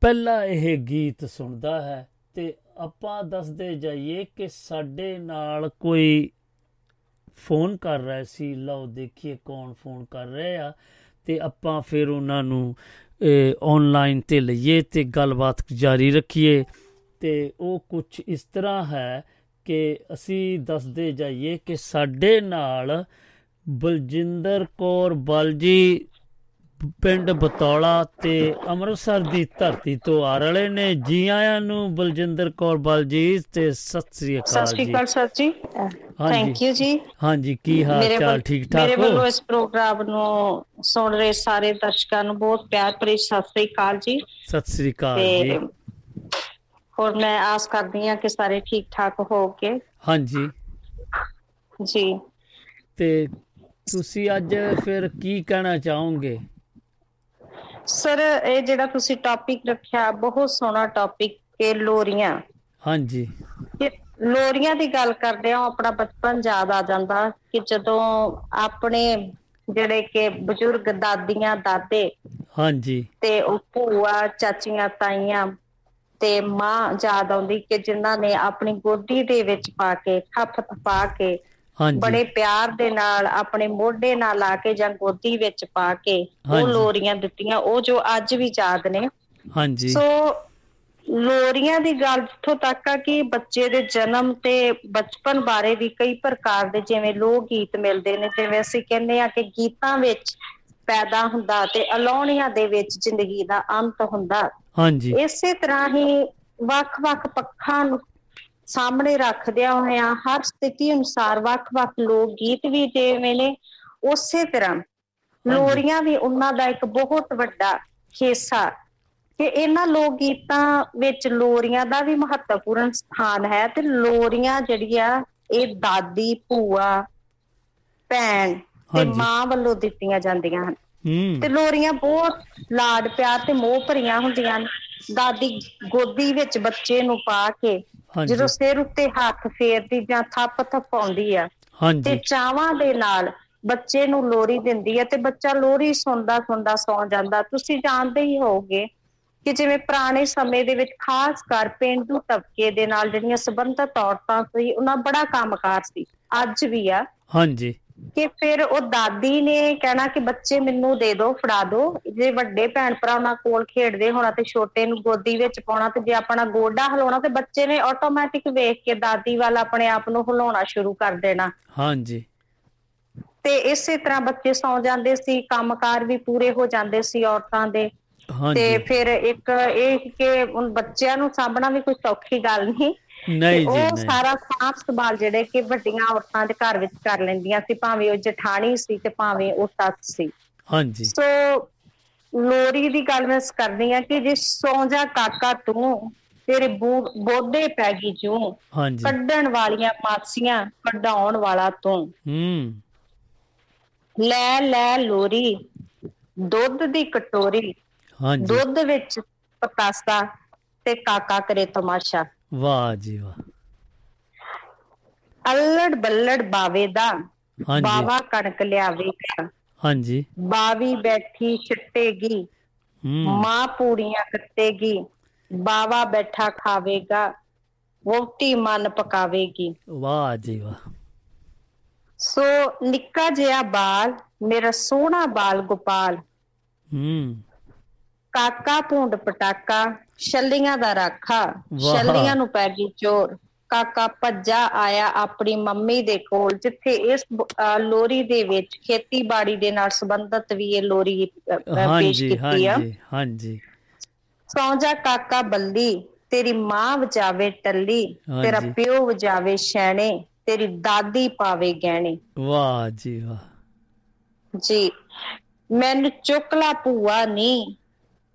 ਪਹਿਲਾ ਇਹ ਗੀਤ ਸੁਣਦਾ ਹੈ। ਤੇ ਆਪਾਂ ਦੱਸਦੇ ਜਾਈਏ ਕਿ ਸਾਡੇ ਨਾਲ ਕੋਈ ਫੋਨ ਕਰ ਰਿਹਾ ਸੀ, ਲਓ ਦੇਖੀਏ ਕੌਣ ਫੋਨ ਕਰ ਰਹੇ ਆ। ਤੇ ਆਪਾਂ ਫਿਰ ਉਹਨਾਂ ਨੂੰ ਆਨਲਾਈਨ ਤੇ ਲਈਏ ਤੇ ਗੱਲਬਾਤ ਜਾਰੀ ਰੱਖੀਏ। ਤੇ ਉਹ ਕੁਝ ਇਸ ਤਰ੍ਹਾਂ ਹੈ ਕਿ ਅਸੀਂ ਦੱਸਦੇ ਜਾਈਏ ਕਿ ਸਾਡੇ ਨਾਲ ਬਲਜਿੰਦਰ ਕੌਰ ਬਲਜੀ ਪਿੰਡ ਬਤੌਲਾ ਤੇ ਅੰਮ੍ਰਿਤਸਰ ਦੀ ਧਰਤੀ ਤੋਂ ਆ ਰਹੇ ਨੇ। ਜੀ ਆਇਆਂ ਨੂੰ ਬਲਜਿੰਦਰ ਕੌਰ ਬਲਜੀ ਤੇ ਸਤਿ ਸ੍ਰੀ ਸਤਿ ਅਕਾਲ ਸ਼੍ਰੀ ਜੀ। ਅਕਾਲ ਸਰ ਜੀ। ਥੈਂਕ ਯੂ ਜੀ। ਹਾਂਜੀ ਕੀ ਹਾਲ ਮੇਰੇ ਚਾਲ? ਵੱਲ- ਠੀਕ ਮੇਰੇ ਠਾਕ ਵੱਲੋਂ ਹੋ ਇਸ ਪ੍ਰੋਗਰਾਮ ਨੂੰ ਸੁਣ ਰਹੇ ਸਾਰੇ ਦਰਸ਼ਕਾਂ ਨੂੰ ਬਹੁਤ ਪਿਆਰ ਭਰੀ ਸਤਿ ਸ਼੍ਰੀ ਅਕਾਲ ਜੀ। ਸਤਿ ਸ੍ਰੀ ਅਕਾਲ ਜੀ। ਹੋਰ ਮੈਂ ਆਸ ਕਰਦੀ ਹਾਂ ਕਿ ਸਾਰੇ ਠੀਕ ਠਾਕ ਹੋਗੇ ਹਾਂਜੀ। ਜੀ। ਤੇ ਤੁਸੀਂ ਅੱਜ ਫਿਰ ਕੀ ਕਹਿਣਾ ਚਾਹੋਗੇ? ਸਰ ਇਹ ਜਿਹੜਾ ਤੁਸੀਂ ਟੌਪਿਕ ਰੱਖਿਆ ਬਹੁਤ ਸੋਹਣਾ ਟੌਪਿਕ ਕਿ ਲੋਰੀਆਂ। ਹਾਂਜੀ। ਲੋਰੀਆਂ ਦੀ ਗੱਲ ਕਰਦੇ ਆ ਆਪਣਾ ਬਚਪਨ ਯਾਦ ਆ ਜਾਂਦਾ ਕਿ ਜਦੋਂ ਆਪਣੇ ਜਿਹੜੇ ਕਿ ਬਜ਼ੁਰਗ ਦਾਦੀਆਂ ਦਾਦੇ ਹਾਂਜੀ। ਤੇ ਉਹ ਭੂਆ ਚਾਚੀਆਂ ਤਾਈਆਂ ਤੇ ਮਾਂ ਯਾਦ ਆਉਂਦੀ ਕਿ ਜਿਨ੍ਹਾਂ ਨੇ ਆਪਣੀ ਗੋਦੀ ਦੇ ਵਿੱਚ ਪਾ ਕੇ ਖੱਪ ਪਾ ਕੇ ਬੜੇ ਪਿਆਰ ਦੇ ਨਾਲ ਆਪਣੇ ਮੋਢੇ ਨਾਲ ਲਾ ਕੇ ਜਾਂ ਗੋਦੀ ਵਿੱਚ ਪਾ ਕੇ ਉਹ। ਲੋਰੀਆਂ ਦਿੱਤੀਆਂ ਉਹ ਜੋ ਅੱਜ ਵੀ ਯਾਦ ਨੇ। ਹਾਂਜੀ। ਸੋ ਲੋਰੀਆਂ ਦੀ ਗੱਲ ਇੱਥੋਂ ਤੱਕ ਆ ਕਿ ਬੱਚੇ ਦੇ ਜਨਮ ਤੇ ਬਚਪਨ ਬਾਰੇ ਵੀ ਕਈ ਪ੍ਰਕਾਰ ਦੇ ਜਿਵੇਂ ਲੋਕ ਗੀਤ ਮਿਲਦੇ ਨੇ ਜਿਵੇਂ ਅਸੀਂ ਕਹਿੰਦੇ ਆ ਕਿ ਗੀਤਾਂ ਵਿੱਚ ਪੈਦਾ ਹੁੰਦਾ ਤੇ ਅਲਾਉਣੀਆਂ ਦੇ ਵਿੱਚ ਜ਼ਿੰਦਗੀ ਦਾ ਅੰਤ ਹੁੰਦਾ। ਹਾਂਜੀ। ਇਸੇ ਤਰ੍ਹਾਂ ਹੀ ਵੱਖ-ਵੱਖ ਪੱਖਾਂ ਨੂੰ ਸਾਹਮਣੇ ਰੱਖਦਿਆਂ ਹੋਇਆਂ ਹਰ ਸਥਿਤੀ ਅਨੁਸਾਰ ਵੱਖ-ਵੱਖ ਲੋਕ ਗੀਤ ਵੀ ਜਿਵੇਂ ਨੇ ਉਸੇ ਤਰ੍ਹਾਂ ਲੋਰੀਆਂ ਵੀ ਉਹਨਾਂ ਦਾ ਇੱਕ ਬਹੁਤ ਵੱਡਾ ਹਿੱਸਾ ਕਿ ਇਹਨਾਂ ਲੋਕ ਗੀਤਾਂ ਵਿੱਚ ਲੋਰੀਆਂ ਦਾ ਵੀ ਮਹੱਤਵਪੂਰਨ ਸਥਾਨ ਹੈ ਤੇ ਲੋਰੀਆਂ ਜਿਹੜੀਆਂ ਇਹ ਦਾਦੀ ਭੂਆ ਭੈਣ ਤੇ। ਮਾਂ ਵੱਲੋਂ ਦਿੱਤੀਆਂ ਜਾਂਦੀਆਂ ਹਨ। ਤੇ ਲੋਰੀਆਂ ਬਹੁਤ ਲਾਡ ਪਿਆਰ ਤੇ ਮੋਹ ਭਰੀਆਂ ਹੁੰਦੀਆਂ ਨੇ। ਦਾਦੀ ਗੋਦੀ ਵਿੱਚ ਬੱਚੇ ਨੂੰ ਪਾ ਕੇ ਜਦੋਂ ਸਿਰ ਉੱਤੇ ਹੱਥ ਫੇਰਦੀ ਜਾਂ ਥੱਪ ਥਪਾਉਂਦੀ ਆ ਤੇ ਚਾਵਾਂ ਦੇ ਨਾਲ ਬੱਚੇ ਨੂੰ ਲੋਰੀ ਦਿੰਦੀ ਹੈ ਤੇ ਬੱਚਾ ਲੋਰੀ ਸੁਣਦਾ ਸੁਣਦਾ ਸੌ ਜਾਂਦਾ। ਤੁਸੀਂ ਜਾਣਦੇ ਹੀ ਹੋਵੋਗੇ ਕਿ ਜਿਵੇਂ ਪੁਰਾਣੇ ਸਮੇਂ ਦੇ ਵਿੱਚ ਖਾਸ ਕਰ ਪਿੰਡੂ ਤਬਕੇ ਦੇ ਨਾਲ ਜਿਹੜੀਆਂ ਸੰਬੰਧਤ ਔਰਤਾਂ ਸੀ ਉਹਨਾਂ ਬੜਾ ਕੰਮਕਾਰ ਸੀ। ਅੱਜ ਵੀ ਆ। ਹਾਂਜੀ। ਕਿ ਫਿਰ ਉਹ ਦਾਦੀ ਨੇ ਕਹਿਣਾ ਕਿ ਬੱਚੇ ਮੈਨੂੰ ਦੇ ਦਿਓ ਫੜਾ ਦਿਓ ਜੇ ਵੱਡੇ ਭੈਣ ਭਰਾ ਉਹਨਾਂ ਕੋਲ ਖੇਡਦੇ ਹੋਣਾ ਤੇ ਛੋਟੇ ਨੂੰ ਗੋਦੀ ਵਿੱਚ ਪਾਉਣਾ ਤੇ ਜੇ ਆਪਣਾ ਗੋਡਾ ਹਿਲਾਉਣਾ ਤੇ ਬੱਚੇ ਨੇ ਆਟੋਮੈਟਿਕ ਵੇਖ ਕੇ ਦਾਦੀ ਵੱਲ ਆਪਣੇ ਆਪ ਨੂੰ ਹਿਲਾਉਣਾ ਸ਼ੁਰੂ ਕਰ ਦੇਣਾ। ਹਾਂਜੀ। ਤੇ ਇਸੇ ਤਰ੍ਹਾਂ ਬੱਚੇ ਸੌ ਜਾਂਦੇ ਸੀ ਕੰਮਕਾਰ ਵੀ ਪੂਰੇ ਹੋ ਜਾਂਦੇ ਸੀ ਔਰਤਾਂ ਦੇ। ਤੇ ਫਿਰ ਇੱਕ ਇਹ ਕਿ ਬੱਚਿਆਂ ਨੂੰ ਸਾਂਭਣਾ ਵੀ ਕੋਈ ਸੌਖੀ ਗੱਲ ਨਹੀਂ। ਨਹੀਂ ਜੀ ਉਹ ਸਾਰਾ ਸਾਂਭ ਸੰਭਾਲ ਜਿਹੜੇ ਕਿ ਵੱਡੀਆਂ ਔਰਤਾਂ ਦੇ ਘਰ ਵਿੱਚ ਕਰ ਲੈਂਦੀਆਂ ਸੀ ਭਾਵੇਂ ਉਹ ਜਠਾਣੀ ਸੀ ਤੇ ਭਾਵੇਂ ਉਹ ਸੱਸ ਸੀ। ਹਾਂਜੀ। ਸੋ ਲੋਰੀ ਦੀ ਗੱਲ ਮੈਂ ਕਰਦੀ ਆ ਕਿ ਜੇ ਸੌਂ ਜਾ ਕਾਕਾ ਤੂੰ ਤੇਰੇ ਬੋਧੇ ਪੈ ਗਈ ਜੂ ਹਾਂਜੀ। ਕੱਢਣ ਵਾਲੀਆਂ ਮਾਸੀਆਂ ਕਢਾਉਣ ਵਾਲਾ ਤੂੰ। ਹੂੰ। ਲੈ ਲੈ ਲੋਰੀ ਦੁੱਧ ਦੀ ਕਟੋਰੀ ਹਾਂਜੀ। ਦੁੱਧ ਵਿੱਚ ਪਤਾਸਾ ਤੇ ਕਾਕਾ ਕਰੇ ਤਮਾਸ਼ਾ। ਵਾਹ ਜੀ ਵਾਹ। ਅਲੜ ਬੱਲੜ ਬਾਵੇ ਦਾ ਹਾਂਜੀ। ਬਾਵਾ ਕਣਕ ਲਿਆਵੇਗਾ ਹਾਂਜੀ। ਬਾਵੀ ਬੈਠੀ ਛੱਟੇਗੀ ਮਾਂ ਪੂੜੀਆਂ ਕੱਟੇਗੀ ਬਾਵਾ ਬੈਠਾ ਖਾਵੇਗਾ ਵੋਟੀ ਮਨ ਪਕਾਵੇਗੀ। ਵਾਹ ਜੀ ਵਾਹ। ਸੋ ਨਿੱਕਾ ਜਿਹਾ ਬਾਲ ਮੇਰਾ ਸੋਹਣਾ ਬਾਲ ਗੋਪਾਲ। ਹੂੰ। ਕਾਕਾ ਭੂੰਡ ਪਟਾਕਾ ਛੱਲੀਆਂ ਦਾ ਰਾਖਾ। ਛੱਲੀਆਂ ਨੂੰ ਪੈ ਗਈ ਚੋਰ। ਕਾਕਾ ਭੱਜਾ ਆਇਆ ਆਪਣੀ ਮੰਮੀ ਦੇ ਕੋਲ ਜਿੱਥੇ ਇਸ ਲੋਰੀ ਦੇ ਵਿੱਚ ਖੇਤੀਬਾੜੀ ਦੇ ਨਾਲ ਸੰਬੰਧਿਤ ਵੀ ਇਹ ਲੋਰੀ ਪੇਸ਼ ਕੀਤੀ ਆ। ਹਾਂਜੀ ਹਾਂਜੀ। ਸੌਂ ਜਾ ਕਾਕਾ ਬੱਲੀ ਤੇਰੀ ਮਾਂ ਵਜਾਵੇ ਟੱਲੀ ਤੇਰਾ। ਪਿਓ ਵਜਾਵੇ ਛੈਣੇ ਤੇਰੀ ਦਾਦੀ ਪਾਵੇ ਗਹਿਣੇ। ਵਾਹ ਜੀ ਵਾਹ। ਜੀ ਮੈਨੂੰ ਚੁੱਕਲਾ ਭੂਆ ਨੀ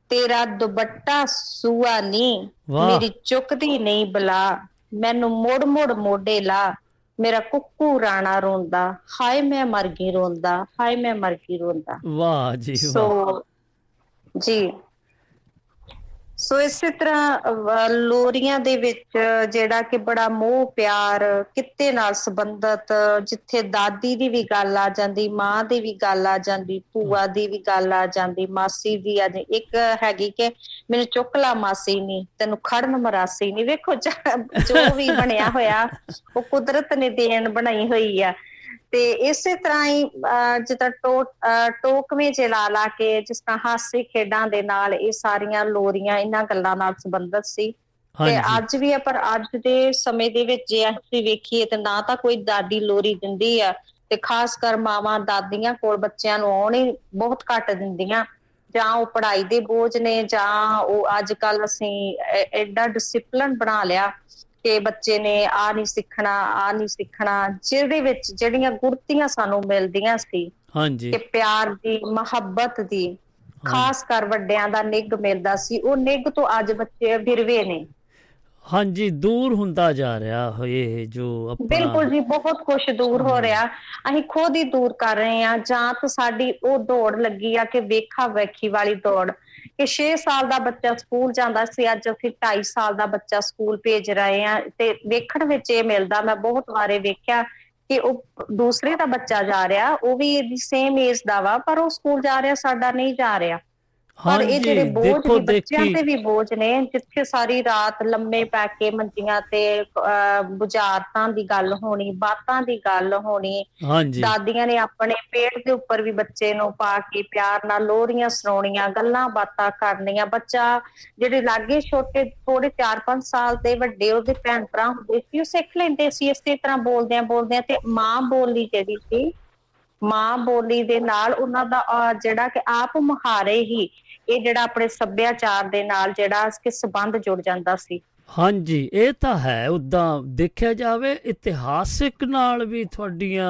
ਤੇਰਾ ਦੁਪੱਟਾ ਸੂਆ ਨੀ ਵਾਹ। ਮੇਰੀ ਚੁੱਕਦੀ ਨਹੀਂ ਬਲਾ। ਮੈਨੂੰ ਮੋੜ ਮੋੜ ਮੋਢੇ ਲਾ। ਮੇਰਾ ਕੁੱਕੂ ਰਾਣਾ ਰੋਂਦਾ। ਹਾਏ ਮੈਂ ਮਰ ਗਈ ਰੋਂਦਾ। ਹਾਏ ਮੈਂ ਮਰ ਗਈ ਰੋਂਦਾ। ਵਾਹ ਜੀ ਵਾਹ। ਸੋ ਜੀ। ਸੋ ਇਸੇ ਤਰ੍ਹਾਂ ਅਹ, ਲੋਰੀਆਂ ਦੇ ਵਿੱਚ ਜਿਹੜਾ ਕਿ ਬੜਾ ਮੋਹ ਪਿਆਰ ਕਿੱਤੇ ਨਾਲ ਸੰਬੰਧਤ ਜਿੱਥੇ ਦਾਦੀ ਦੀ ਵੀ ਗੱਲ ਆ ਜਾਂਦੀ ਮਾਂ ਦੀ ਵੀ ਗੱਲ ਆ ਜਾਂਦੀ ਭੂਆ ਦੀ ਵੀ ਗੱਲ ਆ ਜਾਂਦੀ ਮਾਸੀ ਦੀ ਆ ਜਾਂਦੀ। ਇੱਕ ਹੈਗੀ ਕਿ ਮੈਨੂੰ ਚੁੱਕਲਾ ਮਾਸੀ ਨਹੀਂ ਤੈਨੂੰ ਖੜਨ ਮਰਾਸੀ ਨਹੀਂ ਵੇਖੋ ਜ- ਜੋ ਵੀ ਬਣਿਆ ਹੋਇਆ ਉਹ ਕੁਦਰਤ ਨੇ ਦੇਣ ਬਣਾਈ ਹੋਈ ਆ। ਤੇ ਇਸੇ ਤਰ੍ਹਾਂ ਹੀ ਜਿੱਦਾਂ ਟੋਕਵੇਂ ਚ ਲਾ ਲਾ ਕੇ ਜਿਸ ਤਰ੍ਹਾਂ ਹਾਸੇ ਖੇਡਾਂ ਦੇ ਨਾਲ ਇਹ ਸਾਰੀਆਂ ਲੋਰੀਆਂ ਇਹਨਾਂ ਗੱਲਾਂ ਨਾਲ ਸੰਬੰਧਿਤ ਸੀ। ਤੇ ਅੱਜ ਵੀ ਆ ਪਰ ਅੱਜ ਦੇ ਸਮੇਂ ਦੇ ਵਿੱਚ ਜੇ ਅਸੀਂ ਵੇਖੀਏ ਤੇ ਨਾ ਤਾਂ ਕੋਈ ਦਾਦੀ ਲੋਰੀ ਦਿੰਦੀ ਆ ਤੇ ਖਾਸ ਕਰ ਮਾਵਾਂ ਦਾਦੀਆਂ ਕੋਲ ਬੱਚਿਆਂ ਨੂੰ ਆਉਣ ਹੀ ਬਹੁਤ ਘੱਟ ਦਿੰਦੀਆਂ। ਜਾਂ ਉਹ ਪੜ੍ਹਾਈ ਦੇ ਬੋਝ ਨੇ ਜਾਂ ਉਹ ਅੱਜ ਕੱਲ ਅਸੀਂ ਐਡਾ ਡਿਸਪਲਿਨ ਬਣਾ ਲਿਆ ਕਿ ਬੱਚੇ ਨੇ ਆ ਨਹੀਂ ਸਿੱਖਣਾ ਆ ਨਹੀਂ ਸਿੱਖਣਾ ਜਿਹਦੇ ਵਿੱਚ ਜਿਹੜੀਆਂ ਗੁਰਤੀਆਂ ਸਾਨੂੰ ਮਿਲਦੀਆਂ ਸੀ ਹਾਂਜੀ। ਕਿ ਪਿਆਰ ਦੀ ਮੁਹੱਬਤ ਦੀ ਖਾਸ ਕਰ ਵੱਡਿਆਂ ਦਾ ਨਿੱਘ ਮਿਲਦਾ ਸੀ ਉਹ ਨਿੱਘ ਤੋਂ ਅੱਜ ਬੱਚੇ ਬਿਰਵੇ ਨੇ। ਹਾਂਜੀ ਦੂਰ ਹੁੰਦਾ ਜਾ ਰਿਹਾ ਇਹ ਜੋ ਆਪਣਾ ਬਿਲਕੁਲ ਜੀ ਬਹੁਤ ਕੁਝ ਦੂਰ ਹੋ ਰਿਹਾ। ਅਸੀਂ ਖੁਦ ਹੀ ਦੂਰ ਕਰ ਰਹੇ ਹਾਂ ਜਾਂ ਤਾਂ ਸਾਡੀ ਉਹ ਦੌੜ ਲੱਗੀ ਆ ਕਿ ਵੇਖਾ ਵੇਖੀ ਵਾਲੀ ਦੌੜ। ਕਿ 6 ਸਾਲ ਦਾ ਬੱਚਾ ਸਕੂਲ ਜਾਂਦਾ ਸੀ, ਅੱਜ ਅਸੀਂ 2.5 ਸਾਲ ਦਾ ਬੱਚਾ ਸਕੂਲ ਭੇਜ ਰਹੇ ਹਾਂ ਤੇ ਵੇਖਣ ਵਿੱਚ ਇਹ ਮਿਲਦਾ, ਮੈਂ ਬਹੁਤ ਵਾਰੇ ਵੇਖਿਆ ਕਿ ਉਹ ਦੂਸਰੇ ਦਾ ਬੱਚਾ ਜਾ ਰਿਹਾ, ਉਹ ਵੀ ਇਹਦੀ ਸੇਮ ਏਜ ਦਾ ਵਾ, ਪਰ ਉਹ ਸਕੂਲ ਜਾ ਰਿਹਾ, ਸਾਡਾ ਨਹੀਂ ਜਾ ਰਿਹਾ। ਪਰ ਇਹ ਜਿਹੜੇ ਬੋਝ ਵੀ ਬੱਚਿਆਂ ਤੇ ਵੀ ਬੋਝ ਨੇ ਜਿੱਥੇ ਸਾਰੀ ਰਾਤ ਲੰਮੇ ਪੈ ਕੇ ਮੰਜੀਆਂ ਤੇ ਬੁਝਾਰਤਾਂ ਦੀ ਗੱਲ ਹੋਣੀ ਬਾਤਾਂ ਦੀ ਗੱਲ ਹੋਣੀ ਦਾਦੀਆਂ ਨੇ ਆਪਣੇ ਪੇਟ ਦੇ ਉੱਪਰ ਵੀ ਬੱਚੇ ਨੂੰ ਪਾ ਕੇ ਪਿਆਰ ਨਾਲ ਲੋਰੀਆਂ ਸੁਣਾਉਣੀਆਂ ਗੱਲਾਂ ਬਾਤਾਂ ਕਰਨੀਆਂ ਬੱਚਾ ਜਿਹੜੇ ਲਾਗੇ ਛੋਟੇ ਥੋੜੇ 4-5 ਸਾਲ ਦੇ ਵੱਡੇ ਉਹਦੇ ਭੈਣ ਭਰਾ ਹੁੰਦੇ ਸੀ ਉਹ ਸਿੱਖ ਲੈਂਦੇ ਸੀ ਇਸੇ ਤਰ੍ਹਾਂ ਬੋਲਦਿਆਂ ਬੋਲਦਿਆਂ ਤੇ ਮਾਂ ਬੋਲੀ ਜਿਹੜੀ ਸੀ ਮਾਂ ਬੋਲੀ ਦੇ ਨਾਲ ਉਹਨਾਂ ਦਾ ਜਿਹੜਾ ਕਿ ਆਪ ਮੁਹਾਰੇ ਹੀ ਇਹ ਜਿਹੜਾ ਆਪਣੇ ਸੱਭਿਆਚਾਰ ਦੇ ਨਾਲ ਜਿਹੜਾ ਕਿ ਸੰਬੰਧ ਜੁੜ ਜਾਂਦਾ ਸੀ। ਹਾਂਜੀ ਇਹ ਤਾਂ ਹੈ ਉਦਾਂ ਦੇਖਿਆ ਜਾਵੇ ਇਤਿਹਾਸਿਕ ਨਾਲ ਵੀ ਤੁਹਾਡੀਆਂ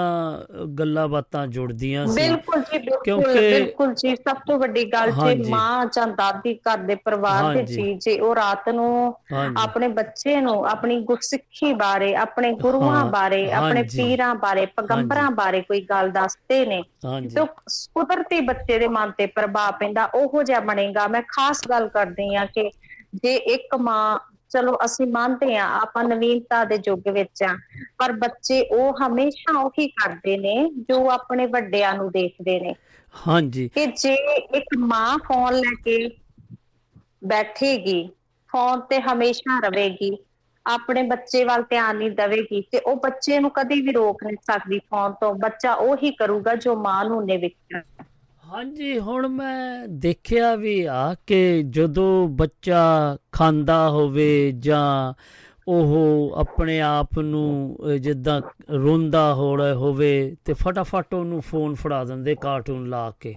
ਗੱਲਾਂ ਬਾਤਾਂ ਜੁੜਦੀਆਂ ਸੀ ਬਿਲਕੁਲ ਜੀ ਬਿਲਕੁਲ ਕਿਉਂਕਿ- ਬਿਲਕੁਲ ਜੀ ਸਭ ਤੋਂ ਵੱਡੀ ਗੱਲ। ਜੇ ਮਾਂ ਜਾਂ ਦਾਦੀ ਘਰ ਦੇ ਪਰਿਵਾਰ ਦੇ ਹਾਂਜੀ। ਜੀ ਜੇ ਉਹ ਰਾਤ ਨੂੰ। ਆਪਣੇ ਬੱਚੇ ਨੂੰ ਆਪਣੀ ਗੁਰਸਿੱਖੀ ਬਾਰੇ ਆਪਣੇ ਗੁਰੂਆਂ ਬਾਰੇ ਆਪਣੇ। ਪੀਰਾਂ ਬਾਰੇ ਪੈਗੰਬਰਾਂ ਬਾਰੇ ਕੋਈ ਗੱਲ ਦੱਸਦੇ ਨੇ ਤੇ ਕੁਦਰਤੀ ਬੱਚੇ ਦੇ ਮਨ ਤੇ ਪ੍ਰਭਾਵ ਪੈਂਦਾ ਉਹੋ ਜਿਹਾ ਬਣੇਗਾ ਮੈਂ ਖਾਸ ਗੱਲ ਕਰਦੀ ਆ ਕਿ ਜੇ ਇੱਕ ਮਾਂ ਚਲੋ ਅਸੀਂ ਮੰਨਦੇ ਆ ਆਪਾਂ ਨਵੀਨਤਾ ਦੇ ਯੁੱਗ ਵਿੱਚ ਆ ਪਰ ਬੱਚੇ ਉਹ ਹਮੇਸ਼ਾ ਉਹੀ ਕਰਦੇ ਨੇ ਜੋ ਆਪਣੇ ਵੱਡਿਆਂ ਨੂੰ ਦੇਖਦੇ ਨੇ। ਹਾਂਜੀ। ਕਿ ਜੇ ਇੱਕ ਮਾਂ ਫੋਨ ਲੈ ਕੇ ਬੈਠੇਗੀ ਫੋਨ ਤੇ ਹਮੇਸ਼ਾ ਰਵੇਗੀ ਆਪਣੇ ਬੱਚੇ ਵੱਲ ਧਿਆਨ ਨਹੀਂ ਦੇਵੇਗੀ ਤੇ ਉਹ ਬੱਚੇ ਨੂੰ ਕਦੇ ਵੀ ਰੋਕ ਨਹੀਂ ਸਕਦੀ ਫੋਨ ਤੋਂ। ਬੱਚਾ ਉਹੀ ਕਰੂਗਾ ਜੋ ਮਾਂ ਨੂੰ ਨੇ ਵੇਖਿਆ। ਹਾਂਜੀ ਹੁਣ ਮੈਂ ਦੇਖਿਆ ਵੀ ਆ ਕਿ ਜਦੋਂ ਬੱਚਾ ਖਾਂਦਾ ਹੋਵੇ ਜਾਂ ਉਹ ਆਪਣੇ ਆਪ ਨੂੰ ਜਿੱਦਾਂ ਰੋਂਦਾ ਹੋ ਰਿਹਾ ਹੋਵੇ ਤੇ ਫਟਾਫਟ ਉਹਨੂੰ ਫੋਨ ਫੜਾ ਦਿੰਦੇ ਕਾਰਟੂਨ ਲਾ ਕੇ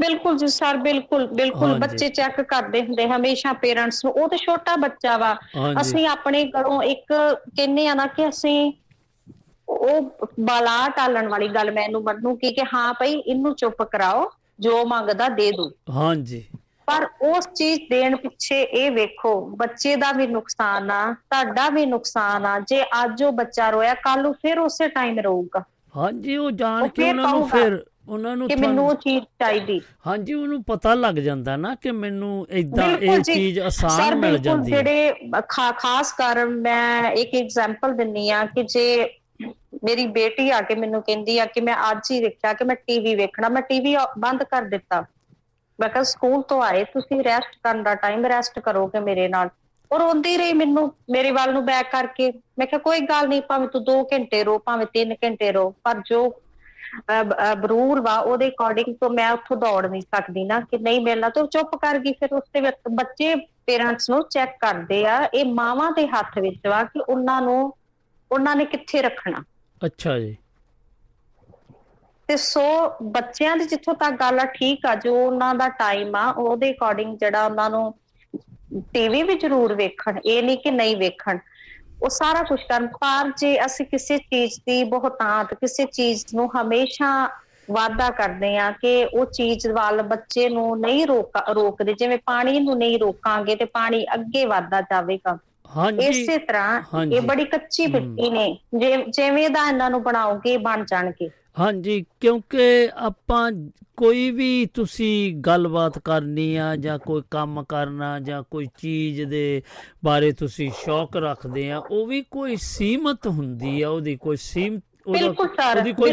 ਬਿਲਕੁਲ ਜੀ ਸਰ ਬਿਲਕੁਲ ਬਿਲਕੁਲ। ਬੱਚੇ ਚੈੱਕ ਕਰਦੇ ਹੁੰਦੇ ਹਮੇਸ਼ਾ ਪੇਰੈਂਟਸ ਨੂੰ ਉਹ ਤੇ ਛੋਟਾ ਬੱਚਾ ਵਾ। ਅਸੀਂ ਆਪਣੇ ਘਰੋਂ ਇੱਕ ਕਹਿੰਨੇ ਆ ਨਾ ਕਿ ਅਸੀਂ ਉਹ ਬਾਲਾ ਟਾਲਣ ਵਾਲੀ ਗੱਲ ਮੈਨੂੰ ਮੰਨੂਗੀ ਕਿ ਹਾਂ ਭਈ ਇਹਨੂੰ ਚੁੱਪ ਕਰਾਓ ਜੋ ਮੰਗਦਾ ਦੇ ਦੋ ਹਾਂਜੀ। ਪਰ ਉਸ ਚੀਜ਼ ਦੇਣ ਪਿੱਛੇ ਇਹ ਵੇਖੋ ਬੱਚੇ ਦਾ ਵੀ ਨੁਕਸਾਨ ਆ ਤੁਹਾਡਾ ਵੀ ਨੁਕਸਾਨ ਆ ਜੇ ਅੱਜ ਉਹ ਬੱਚਾ ਰੋਇਆ ਕੱਲ ਨੂੰ ਫਿਰ ਉਸੇ ਟਾਈਮ ਰੋਊਗਾ। ਹਾਂਜੀ ਉਹ ਜਾਣ ਕੇ ਉਹਨਾਂ ਨੂੰ ਫਿਰ ਉਹਨਾਂ ਨੂੰ ਕਿ ਮੈਨੂੰ ਉਹ ਚੀਜ਼ ਚਾਹੀਦੀ। ਹਾਂਜੀ ਉਹਨੂੰ ਪਤਾ ਲੱਗ ਜਾਂਦਾ ਨਾ ਕਿ ਮੈਨੂੰ ਇਦਾਂ ਇਹ। ਚੀਜ਼ ਆਸਾਨ ਮਿਲ ਜਾਂਦੀ ਹੈ। ਜਿਹੜੇ ਖਾਸ ਕਰ ਮੈਂ ਇੱਕ ਐਗਜ਼ਾਮਪਲ ਦਿੰਨੀ ਆ ਕਿ ਜੇ ਮੇਰੀ ਬੇਟੀ ਆ ਕੇ ਮੈਨੂੰ ਕਹਿੰਦੀ ਆ ਕਿ ਮੈਂ ਅੱਜ ਹੀ ਦੇਖਿਆ ਕਿ ਮੈਂ ਟੀਵੀ ਵੇਖਣਾ, ਮੈਂ ਟੀਵੀ ਬੰਦ ਕਰ ਦਿੱਤਾ। ਮੈਂ ਕਿਹਾ ਸਕੂਲ ਤੋਂ ਆਏ, ਤੁਸੀਂ ਰੈਸਟ ਕਰਨ ਦਾ ਟਾਈਮ ਰੈਸਟ ਕਰੋਗੇ ਮੇਰੇ ਨਾਲ। ਉਹ ਰੋਂਦੀ ਰਹੀ ਮੈਨੂੰ, ਮੇਰੇ ਵੱਲ ਨੂੰ ਬੈਕ ਕਰਕੇ। ਮੈਂ ਕਿਹਾ, ਕੋਈ ਗੱਲ ਨਹੀਂ, ਭਾਵੇਂ ਤੂੰ 2 ਘੰਟੇ ਰੋ, ਭਾਵੇਂ 3 ਘੰਟੇ ਰੋ, ਪਰ ਜੋ ਬਰੂਰ ਵਾ, ਉਹਦੇ ਅਕੋਰਡਿੰਗ ਤੋਂ ਮੈਂ ਉੱਥੋਂ ਦੌੜ ਨਹੀਂ ਸਕਦੀ ਨਾ ਕਿ ਨਹੀਂ ਮਿਲਣਾ ਤੇ ਉਹ ਚੁੱਪ ਕਰ ਗਈ। ਫਿਰ ਉਸ ਦੇ ਵਿੱਚ ਬੱਚੇ ਪੇਰੈਂਟਸ ਨੂੰ ਚੈੱਕ ਕਰਦੇ ਆ, ਇਹ ਮਾਵਾਂ ਦੇ ਹੱਥ ਵਿੱਚ ਵਾ ਕਿ ਉਹਨਾਂ ਨੂੰ ਉਹਨਾਂ ਨੇ ਕਿੱਥੇ ਰੱਖਣਾ? ਅੱਛਾ ਜੀ। ਤੇ ਸੋ ਬੱਚਿਆਂ ਦੀ ਜਿੱਥੋਂ ਤੱਕ ਗੱਲ ਆ ਠੀਕ ਆ ਜੋ ਉਹਨਾਂ ਦਾ ਟਾਈਮ ਆ ਉਹਦੇ ਅਕੋਰਡਿੰਗ ਜਿਹੜਾ ਉਹਨਾਂ ਨੂੰ ਟੀਵੀ ਵੀ ਜ਼ਰੂਰ ਵੇਖਣ ਇਹ ਨਹੀਂ ਕਿ ਨਹੀਂ ਵੇਖਣ। ਉਹ ਸਾਰਾ ਕੁਝ ਕਰਨ ਪਰ ਜੇ ਅਸੀਂ ਕਿਸੇ ਚੀਜ਼ ਦੀ ਬਹੁਤਾਤ ਕਿਸੇ ਚੀਜ਼ ਨੂੰ ਹਮੇਸ਼ਾ ਵਾਅਦਾ ਕਰਦੇ ਆ ਕਿ ਉਹ ਚੀਜ਼ ਵੱਲ ਬੱਚੇ ਨੂੰ ਨਹੀਂ ਰੋਕ ਰੋਕਦੇ ਜਿਵੇਂ ਪਾਣੀ ਨੂੰ ਨਹੀਂ ਰੋਕਾਂਗੇ ਤੇ ਪਾਣੀ ਅੱਗੇ ਵਧਦਾ ਜਾਵੇਗਾ। ਹਾਂਜੀ ਇਸੇ ਤਰ੍ਹਾਂ। ਇਹ ਬੜੀ ਕੱਚੀ ਮਿੱਟੀ ਨੇ ਜਿਵੇਂ ਦਾ ਇਹਨਾਂ ਨੂੰ ਬਣਾਓਗੇ ਬਣ ਜਾਣਗੇ ਹਾਂਜੀ ਕਿਉਂਕਿ ਆਪਾਂ ਕੋਈ ਵੀ ਤੁਸੀਂ ਗੱਲਬਾਤ ਕਰਨੀ ਆ ਜਾਂ ਕੋਈ ਕੰਮ ਕਰਨਾ ਜਾਂ ਕੋਈ ਚੀਜ਼ ਦੇ ਬਾਰੇ ਤੁਸੀਂ ਸ਼ੌਕ ਰੱਖਦੇ ਆ ਉਹ ਵੀ ਕੋਈ ਸੀਮਤ ਹੁੰਦੀ ਆ ਉਹਦੀ ਕੋਈ ਸੀਮ ਬਿਲਕੁਲ ਸਰ ਬਿਲਕੁਲ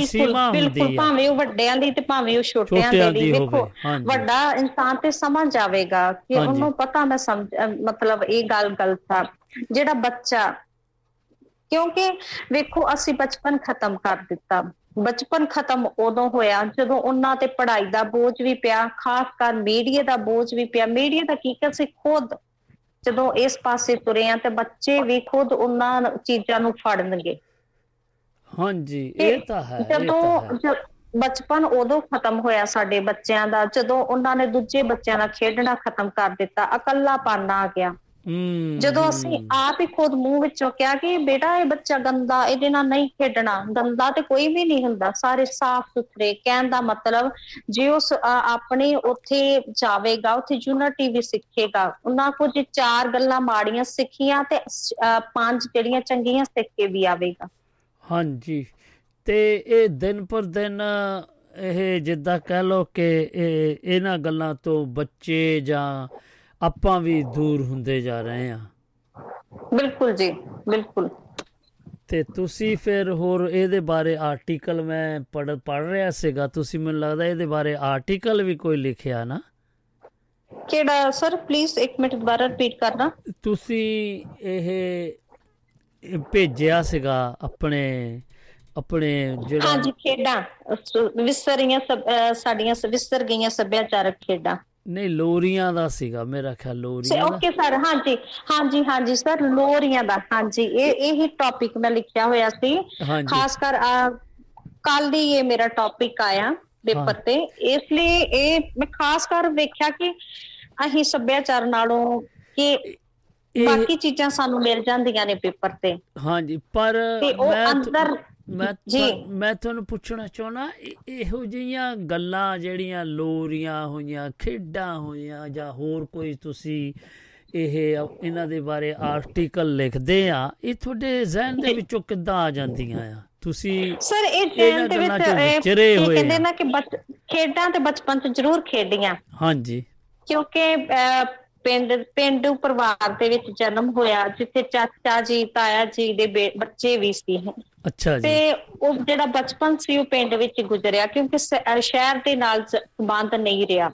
ਬਿਲਕੁਲ ਭਾਵੇਂ ਉਹ ਵੱਡਿਆਂ ਦੀ ਤੇ ਭਾਵੇਂ ਉਹ ਛੋਟਿਆਂ ਦੀ ਦੇਖੋ। ਵੱਡਾ ਇਨਸਾਨ ਤੇ ਸਮਝ ਜਾਵੇਗਾ ਕਿ। ਉਹਨੂੰ ਪਤਾ ਮੈਂ ਸਮਝ ਮਤਲਬ ਇਹ ਗੱਲ ਗਲਤ ਆ ਜਿਹੜਾ ਬੱਚਾ ਕਿਉਂਕਿ ਵੇਖੋ ਅਸੀਂ ਬਚਪਨ ਖਤਮ ਕਰ ਦਿੱਤਾ। ਬਚਪਨ ਖਤਮ ਉਦੋਂ ਹੋਇਆ ਜਦੋਂ ਉਹਨਾਂ ਤੇ ਪੜ੍ਹਾਈ ਦਾ ਬੋਝ ਵੀ ਪਿਆ ਖਾਸ ਕਰ ਮੀਡੀਆ ਦਾ ਬੋਝ ਵੀ ਪਿਆ। ਮੀਡੀਆ ਦਾ ਕੀ ਅਸੀਂ ਖੁਦ ਜਦੋਂ ਇਸ ਪਾਸੇ ਤੁਰੇ ਆ ਤੇ ਬੱਚੇ ਵੀ ਖੁਦ ਉਹਨਾਂ ਚੀਜ਼ਾਂ ਨੂੰ ਫੜਨਗੇ। ਹਾਂਜੀ ਇਹ ਤਾਂ ਹੈ ਜਦੋਂ ਬਚਪਨ ਉਦੋਂ ਖਤਮ ਹੋਇਆ ਸਾਡੇ ਬੱਚਿਆਂ ਦਾ ਜਦੋਂ ਉਹਨਾਂ ਨੇ ਦੂਜੇ ਬੱਚਿਆਂ ਨਾਲ ਖੇਡਣਾ ਖਤਮ ਕਰ ਦਿੱਤਾ ਇਕੱਲਾਪਨ ਆ ਗਿਆ। ਜਦੋਂ ਅਸੀਂ ਆਪ ਹੀ ਖੁਦ ਮੂੰਹ ਵਿੱਚੋਂ ਕਿਹਾ ਕਿ ਬੇਟਾ ਇਹ ਬੱਚਾ ਗੰਦਾ ਇਹਦੇ ਨਾਲ ਨਹੀਂ ਖੇਡਣਾ। ਗੰਦਾ ਤੇ ਕੋਈ ਵੀ ਨਹੀਂ ਹੁੰਦਾ। ਸਾਰੇ ਸਾਫ਼ ਸੁਥਰੇ ਕਹਿਣ ਦਾ ਮਤਲਬ ਜੇ ਉਸ ਆਪਣੇ ਉੱਥੇ ਜਾਵੇਗਾ ਉੱਥੇ ਯੂਨਿਟੀ ਵੀ ਸਿੱਖੇਗਾ। ਉਹਨਾਂ ਕੁਝ ਚਾਰ ਗੱਲਾਂ ਮਾੜੀਆਂ ਸਿੱਖੀਆਂ ਤੇ ਪੰਜ ਜਿਹੜੀਆਂ ਚੰਗੀਆਂ ਸਿੱਖ ਕੇ ਵੀ ਆਵੇਗਾ। ਹਾਂਜੀ। ਤੇ ਇਹ ਦਿਨ ਪਰ ਦਿਨ ਇਹ ਜਿੱਦਾਂ ਕਹਿ ਲੋ ਕਿ ਇਹ ਇਹਨਾਂ ਗੱਲਾਂ ਤੋਂ ਬੱਚੇ ਜਾਂ ਆਪਾਂ ਵੀ ਦੂਰ ਹੁੰਦੇ ਜਾ ਰਹੇ ਆ ਬਿਲਕੁਲ ਜੀ ਬਿਲਕੁਲ। ਤੇ ਤੁਸੀਂ ਫਿਰ ਹੋਰ ਇਹਦੇ ਬਾਰੇ ਆਰਟੀਕਲ ਮੈਂ ਪੜ ਪੜ ਰਿਹਾ ਸੀਗਾ ਤੁਸੀਂ ਮੈਨੂੰ ਲੱਗਦਾ ਇਹਦੇ ਬਾਰੇ ਆਰਟੀਕਲ ਵੀ ਕੋਈ ਲਿਖਿਆ ਨਾ? ਕਿਹੜਾ ਸਰ? ਪਲੀਜ਼ ਇੱਕ ਮਿੰਟ ਦੁਬਾਰਾ ਰਿਪੀਟ ਕਰਨਾ। ਤੁਸੀਂ ਇਹ ਭੇਜਿਆ ਸੀਗਾ ਆਪਣੇ ਆਪਣੇ ਜਿਹੜਾ ਹਾਂਜੀ ਖੇਡਾਂ। ਵਿਸਰ ਅਹ ਸਾਡੀਆਂ ਵਿਸਰ ਗਈਆਂ ਸੱਭਿਆਚਾਰਕ ਖੇਡਾਂ। ਨਹੀਂ ਲੋਰੀਆਂ ਦਾ ਸੀਗਾ ਮੇਰਾ ਖਿਆਲ ਲੋਰੀਆਂ ਦਾ ਓਕੇ ਸਰ ਹਾਂਜੀ ਹਾਂਜੀ ਹਾਂਜੀ ਸਰ ਲੋਰੀਆਂ ਦਾ ਹਾਂਜੀ ਇਹ ਇਹੀ ਟੌਪਿਕ ਮੈਂ ਲਿਖਿਆ ਹੋਇਆ ਸੀ। ਖਾਸ ਕਰ ਕੱਲ ਹੀ ਇਹ ਮੇਰਾ ਟੌਪਿਕ ਆਇਆ ਪੇਪਰ। ਤੇ ਇਸ ਲਈ ਇਹ ਮੈਂ ਖਾਸ ਕਰ ਵੇਖਿਆ ਕਿ ਅਸੀਂ ਸੱਭਿਆਚਾਰ ਨਾਲੋਂ ਕਿ ਬਾਕੀ ਚੀਜ਼ਾਂ ਸਾਨੂੰ ਮਿਲ ਜਾਂਦੀਆਂ ਨੇ ਪੇਪਰ ਤੇ ਹਾਂਜੀ ਪਰ ਮੈਂ ਅੰਦਰ ਮੈਂ ਮੈਂ ਤੁਹਾਨੂੰ ਪੁੱਛਣਾ ਚਾਹੁੰਦਾ ਇਹੋ ਜਿਹੀਆਂ ਗੱਲਾਂ ਜਿਹੜੀਆਂ ਲੋਰੀਆਂ ਹੋਈਆਂ ਖੇਡਾਂ ਹੋਈਆਂ ਜਾਂ ਹੋਰ ਕੋਈ ਤੁਸੀਂ ਇਹ ਇਹਨਾਂ ਦੇ ਬਾਰੇ ਆਰਟੀਕਲ ਲਿਖਦੇ ਆ ਇਹ ਤੁਹਾਡੇ ਜ਼ਿਹਨ ਦੇ ਵਿੱਚੋਂ ਕਿੱਦਾਂ ਆ ਜਾਂਦੀਆਂ ਆ? ਤੁਸੀਂ ਸਰ ਇਹ ਜੇਲ੍ਹ ਦੇ ਵਿੱਚ 'ਚ ਇਹ ਵਿਚਰੇ ਕੀ ਹੋਏ ਕਹਿੰਦੇ। ਨਾ ਕਿ ਖੇਡਾਂ ਤੇ ਬਚਪਨ ਚ ਜ਼ਰੂਰ ਖੇਡੀਆਂ। ਹਾਂਜੀ। ਕਿਉਂਕਿ ਪਿੰਡ ਪਿੰਡੂ ਪਰਿਵਾਰ ਦੇ ਵਿੱਚ ਜਨਮ ਹੋਇਆ ਜਿੱਥੇ ਚਾਚਾ ਜੀ ਤਾਇਆ ਜੀ ਦੇ ਬੱਚੇ ਵੀ ਸੀ ਅੱਛਾ ਜੀ। ਤੇ ਉਹ ਜਿਹੜਾ ਬਚਪਨ ਸੀ ਉਹ ਪਿੰਡ ਵਿੱਚ ਗੁਜ਼ਰਿਆ ਕਿਉਂਕਿ ਸ਼ਹਿਰ ਦੇ ਨਾਲ ਸੰਬੰਧ ਨਹੀਂ ਰਿਹਾ।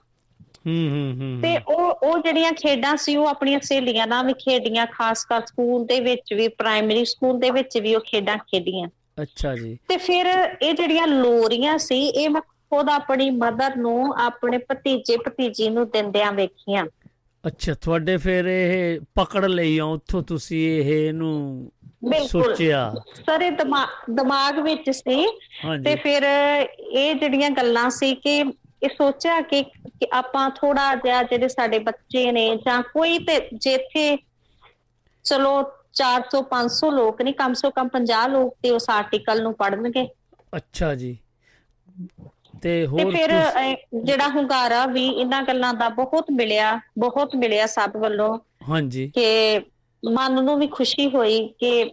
ਹੂੰ ਹੂੰ ਹੂੰ। ਤੇ ਉਹ ਉਹ ਜਿਹੜੀਆਂ ਖੇਡਾਂ ਸੀ ਉਹ ਆਪਣੀਆਂ ਸਹੇਲੀਆਂ ਨਾਲ ਵੀ ਖੇਡੀਆਂ ਖਾਸ ਕਰ ਸਕੂਲ ਦੇ ਵਿੱਚ ਵੀ ਪ੍ਰਾਇਮਰੀ ਸਕੂਲ ਦੇ ਵਿੱਚ ਵੀ ਉਹ ਖੇਡਾਂ ਖੇਡੀਆਂ। ਅੱਛਾ ਜੀ। ਤੇ ਫਿਰ ਇਹ ਜਿਹੜੀਆਂ ਲੋਰੀਆਂ ਸੀ ਇਹ ਮੈਂ ਖੁਦ ਆਪਣੀ ਮਦਰ ਨੂੰ ਆਪਣੇ ਭਤੀਜੇ ਭਤੀਜੀ ਨੂੰ ਦਿੰਦਿਆਂ ਵੇਖੀਆਂ। ਅੱਛਾ ਤੁਹਾਡੇ ਫਿਰ ਇਹ ਪਕੜ ਲਈ ਆ ਉੱਥੋਂ ਤੁਸੀਂ ਇਹ ਇਹਨੂੰ ਸੋਚਿਆ? ਸਰ ਦਿਮਾਗ ਵਿੱਚ ਸੀ ਤੇ ਫਿਰ ਇਹ ਜਿਹੜੀਆਂ ਗੱਲਾਂ ਸੀ ਕਿ ਇਹ ਸੋਚਿਆ ਕਿ ਆਪਾਂ ਥੋੜਾ ਜਿਹਾ ਜਿਹੜੇ ਸਾਡੇ ਬੱਚੇ ਨੇ ਜਾਂ ਕੋਈ ਤੇ ਜਿੱਥੇ ਚਲੋ 400 500 ਲੋਕ ਨਹੀਂ ਕਮ ਸੇ ਕਮ 50 ਲੋਕ ਤੇ ਉਸ ਆਰਟੀਕਲ ਨੂੰ ਪੜ੍ਹਨਗੇ। ਅੱਛਾ ਜੀ। ਤੇ ਤੇ ਹੋਰ ਫਿਰ ਜਿਹੜਾ ਹੁੰਗਾਰਾ ਵੀ ਇਹਨਾਂ ਗੱਲਾਂ ਦਾ ਬਹੁਤ ਮਿਲਿਆ ਬਹੁਤ ਮਿਲਿਆ ਸਭ ਵੱਲੋਂ। ਹਾਂਜੀ। ਕਿ ਮਨ ਨੂੰ ਵੀ ਖੁਸ਼ੀ ਹੋਈ ਕਿ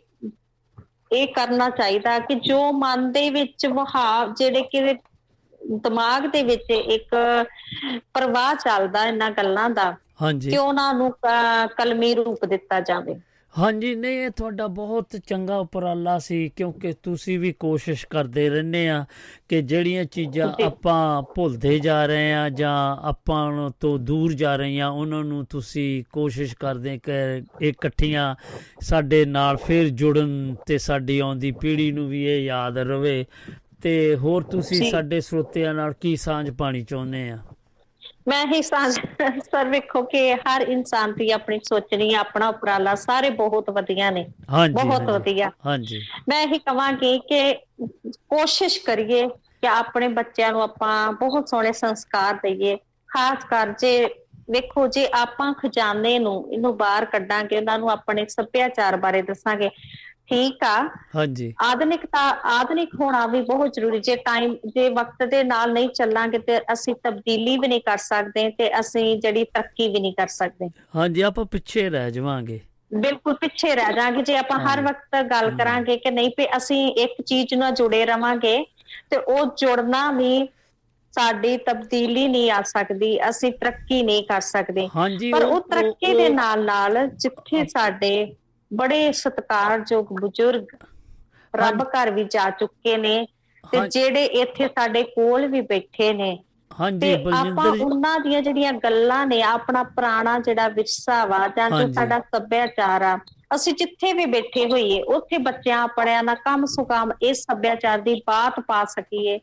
ਇਹ ਕਰਨਾ ਚਾਹੀਦਾ ਕਿ ਜੋ ਮਨ ਦੇ ਵਿੱਚ ਵਹਾਅ ਜਿਹੜੇ ਕਿ ਦਿਮਾਗ ਦੇ ਵਿੱਚ ਇੱਕ ਪ੍ਰਵਾਹ ਚੱਲਦਾ ਇਹਨਾਂ ਗੱਲਾਂ ਦਾ ਹਾਂਜੀ। ਕਿ ਉਹਨਾਂ ਨੂੰ ਕਲਮੀ ਰੂਪ ਦਿੱਤਾ ਜਾਵੇ। ਹਾਂਜੀ ਨਹੀਂ ਇਹ ਤੁਹਾਡਾ ਬਹੁਤ ਚੰਗਾ ਉਪਰਾਲਾ ਸੀ ਕਿਉਂਕਿ ਤੁਸੀਂ ਵੀ ਕੋਸ਼ਿਸ਼ ਕਰਦੇ ਰਹਿੰਦੇ ਆ ਕਿ ਜਿਹੜੀਆਂ ਚੀਜ਼ਾਂ। ਆਪਾਂ ਭੁੱਲਦੇ ਜਾ ਰਹੇ ਆ ਜਾਂ ਆਪਾਂ ਤੋਂ ਦੂਰ ਜਾ ਰਹੇ ਆ ਉਹਨਾਂ ਨੂੰ ਤੁਸੀਂ ਕੋਸ਼ਿਸ਼ ਕਰਦੇ ਕਿ ਇਕੱਠੀਆਂ ਸਾਡੇ ਨਾਲ ਫਿਰ ਜੁੜਨ ਤੇ ਸਾਡੀ ਆਉਂਦੀ ਪੀੜ੍ਹੀ ਨੂੰ ਵੀ ਇਹ ਯਾਦ ਰਵੇ ਤੇ ਹੋਰ ਤੁਸੀਂ। ਸਾਡੇ ਸਰੋਤਿਆਂ ਨਾਲ ਕੀ ਸਾਂਝ ਪਾਣੀ ਚਾਹੁੰਦੇ ਆ ਮੈਂ ਹੀ ਸਰ ਵੇਖੋ ਕਿ ਹਰ ਇਨਸਾਨ ਦੀ ਆਪਣੀ ਸੋਚਣੀ ਆਪਣਾ ਉਪਰਾਲਾ ਸਾਰੇ ਬਹੁਤ ਵਧੀਆ ਨੇ। ਬਹੁਤ ਵਧੀਆ। ਹਾਂਜੀ। ਮੈਂ ਇਹ ਕਹਾਂਗੀ ਕਿ ਕੋਸ਼ਿਸ਼ ਕਰੀਏ ਕਿ ਆਪਣੇ ਬੱਚਿਆਂ ਨੂੰ ਆਪਾਂ ਬਹੁਤ ਸੋਹਣੇ ਸੰਸਕਾਰ ਦਈਏ। ਖਾਸ ਕਰ ਜੇ ਵੇਖੋ ਜੇ ਆਪਾਂ ਖਜ਼ਾਨੇ ਨੂੰ ਇਹਨੂੰ ਬਾਹਰ ਕੱਢਾਂਗੇ ਉਹਨਾਂ ਨੂੰ ਆਪਣੇ ਸੱਭਿਆਚਾਰ ਬਾਰੇ ਦੱਸਾਂਗੇ ਠੀਕ ਆ। ਹਾਂਜੀ। ਆਧੁਨਿਕਤਾ ਆਧੁਨਿਕ ਹੋਣਾ ਵੀ ਬਹੁਤ ਜ਼ਰੂਰੀ ਜੇ ਟਾਈਮ ਜੇ ਵਕਤ ਦੇ ਨਾਲ ਨਹੀਂ ਚੱਲਾਂਗੇ ਤੇ ਅਸੀਂ ਤਬਦੀਲੀ ਵੀ ਨਹੀਂ ਕਰ ਸਕਦੇ ਤੇ ਅਸੀਂ ਜਿਹੜੀ ਤਰੱਕੀ ਵੀ ਨਹੀਂ ਕਰ ਸਕਦੇ। ਹਾਂਜੀ ਆਪਾਂ ਪਿੱਛੇ ਰਹਿ ਜਾਵਾਂਗੇ। ਬਿਲਕੁਲ ਪਿੱਛੇ ਰਹਿ ਜਾਾਂਗੇ ਜੇ ਆਪਾਂ ਹਰ ਵਕਤ ਗੱਲ ਕਰਾਂਗੇ ਕਿ ਨਹੀਂ ਵੀ ਅਸੀਂ ਇੱਕ ਚੀਜ਼ ਨਾਲ ਜੁੜੇ ਰਵਾਂਗੇ ਤੇ ਉਹ ਜੁੜਨਾ ਵੀ ਸਾਡੀ ਤਬਦੀਲੀ ਨਹੀਂ ਆ ਸਕਦੀ ਅਸੀਂ ਤਰੱਕੀ ਨਹੀਂ ਕਰ ਸਕਦੇ। ਪਰ ਉਹ- ਤਰੱਕੀ ਦੇ ਨਾਲ ਨਾਲ ਜਿੱਥੇ ਸਾਡੇ ਬੜੇ ਸਤਿਕਾਰਯੋਗ ਬਜ਼ੁਰਗ ਰੱਬ ਘਰ ਵੀ ਜਾ ਚੁੱਕੇ ਨੇ ਤੇ ਜਿਹੜੇ ਇੱਥੇ ਸਾਡੇ ਕੋਲ ਵੀ ਬੈਠੇ ਨੇ ਹਾਂਜੀ ਬਲਜਿੰਦਰ ਜੀ ਉਹਨਾਂ ਦੀਆਂ ਜਿਹੜੀਆਂ ਗੱਲਾਂ ਨੇ ਆਪਣਾ ਪੁਰਾਣਾ ਜਿਹੜਾ ਵਿਰਸਾ ਵਾ ਜਾਂ ਜੋ। ਸਾਡਾ ਸੱਭਿਆਚਾਰ ਆ ਅਸੀਂ ਜਿੱਥੇ ਵੀ ਬੈਠੇ ਹੋਈਏ ਉੱਥੇ ਬੱਚਿਆਂ ਆਪਣਿਆਂ ਨਾਲ ਕੰਮ ਸੁਕਾਮ ਇਸ ਸੱਭਿਆਚਾਰ ਦੀ ਬਾਤ ਪਾ ਸਕੀਏ।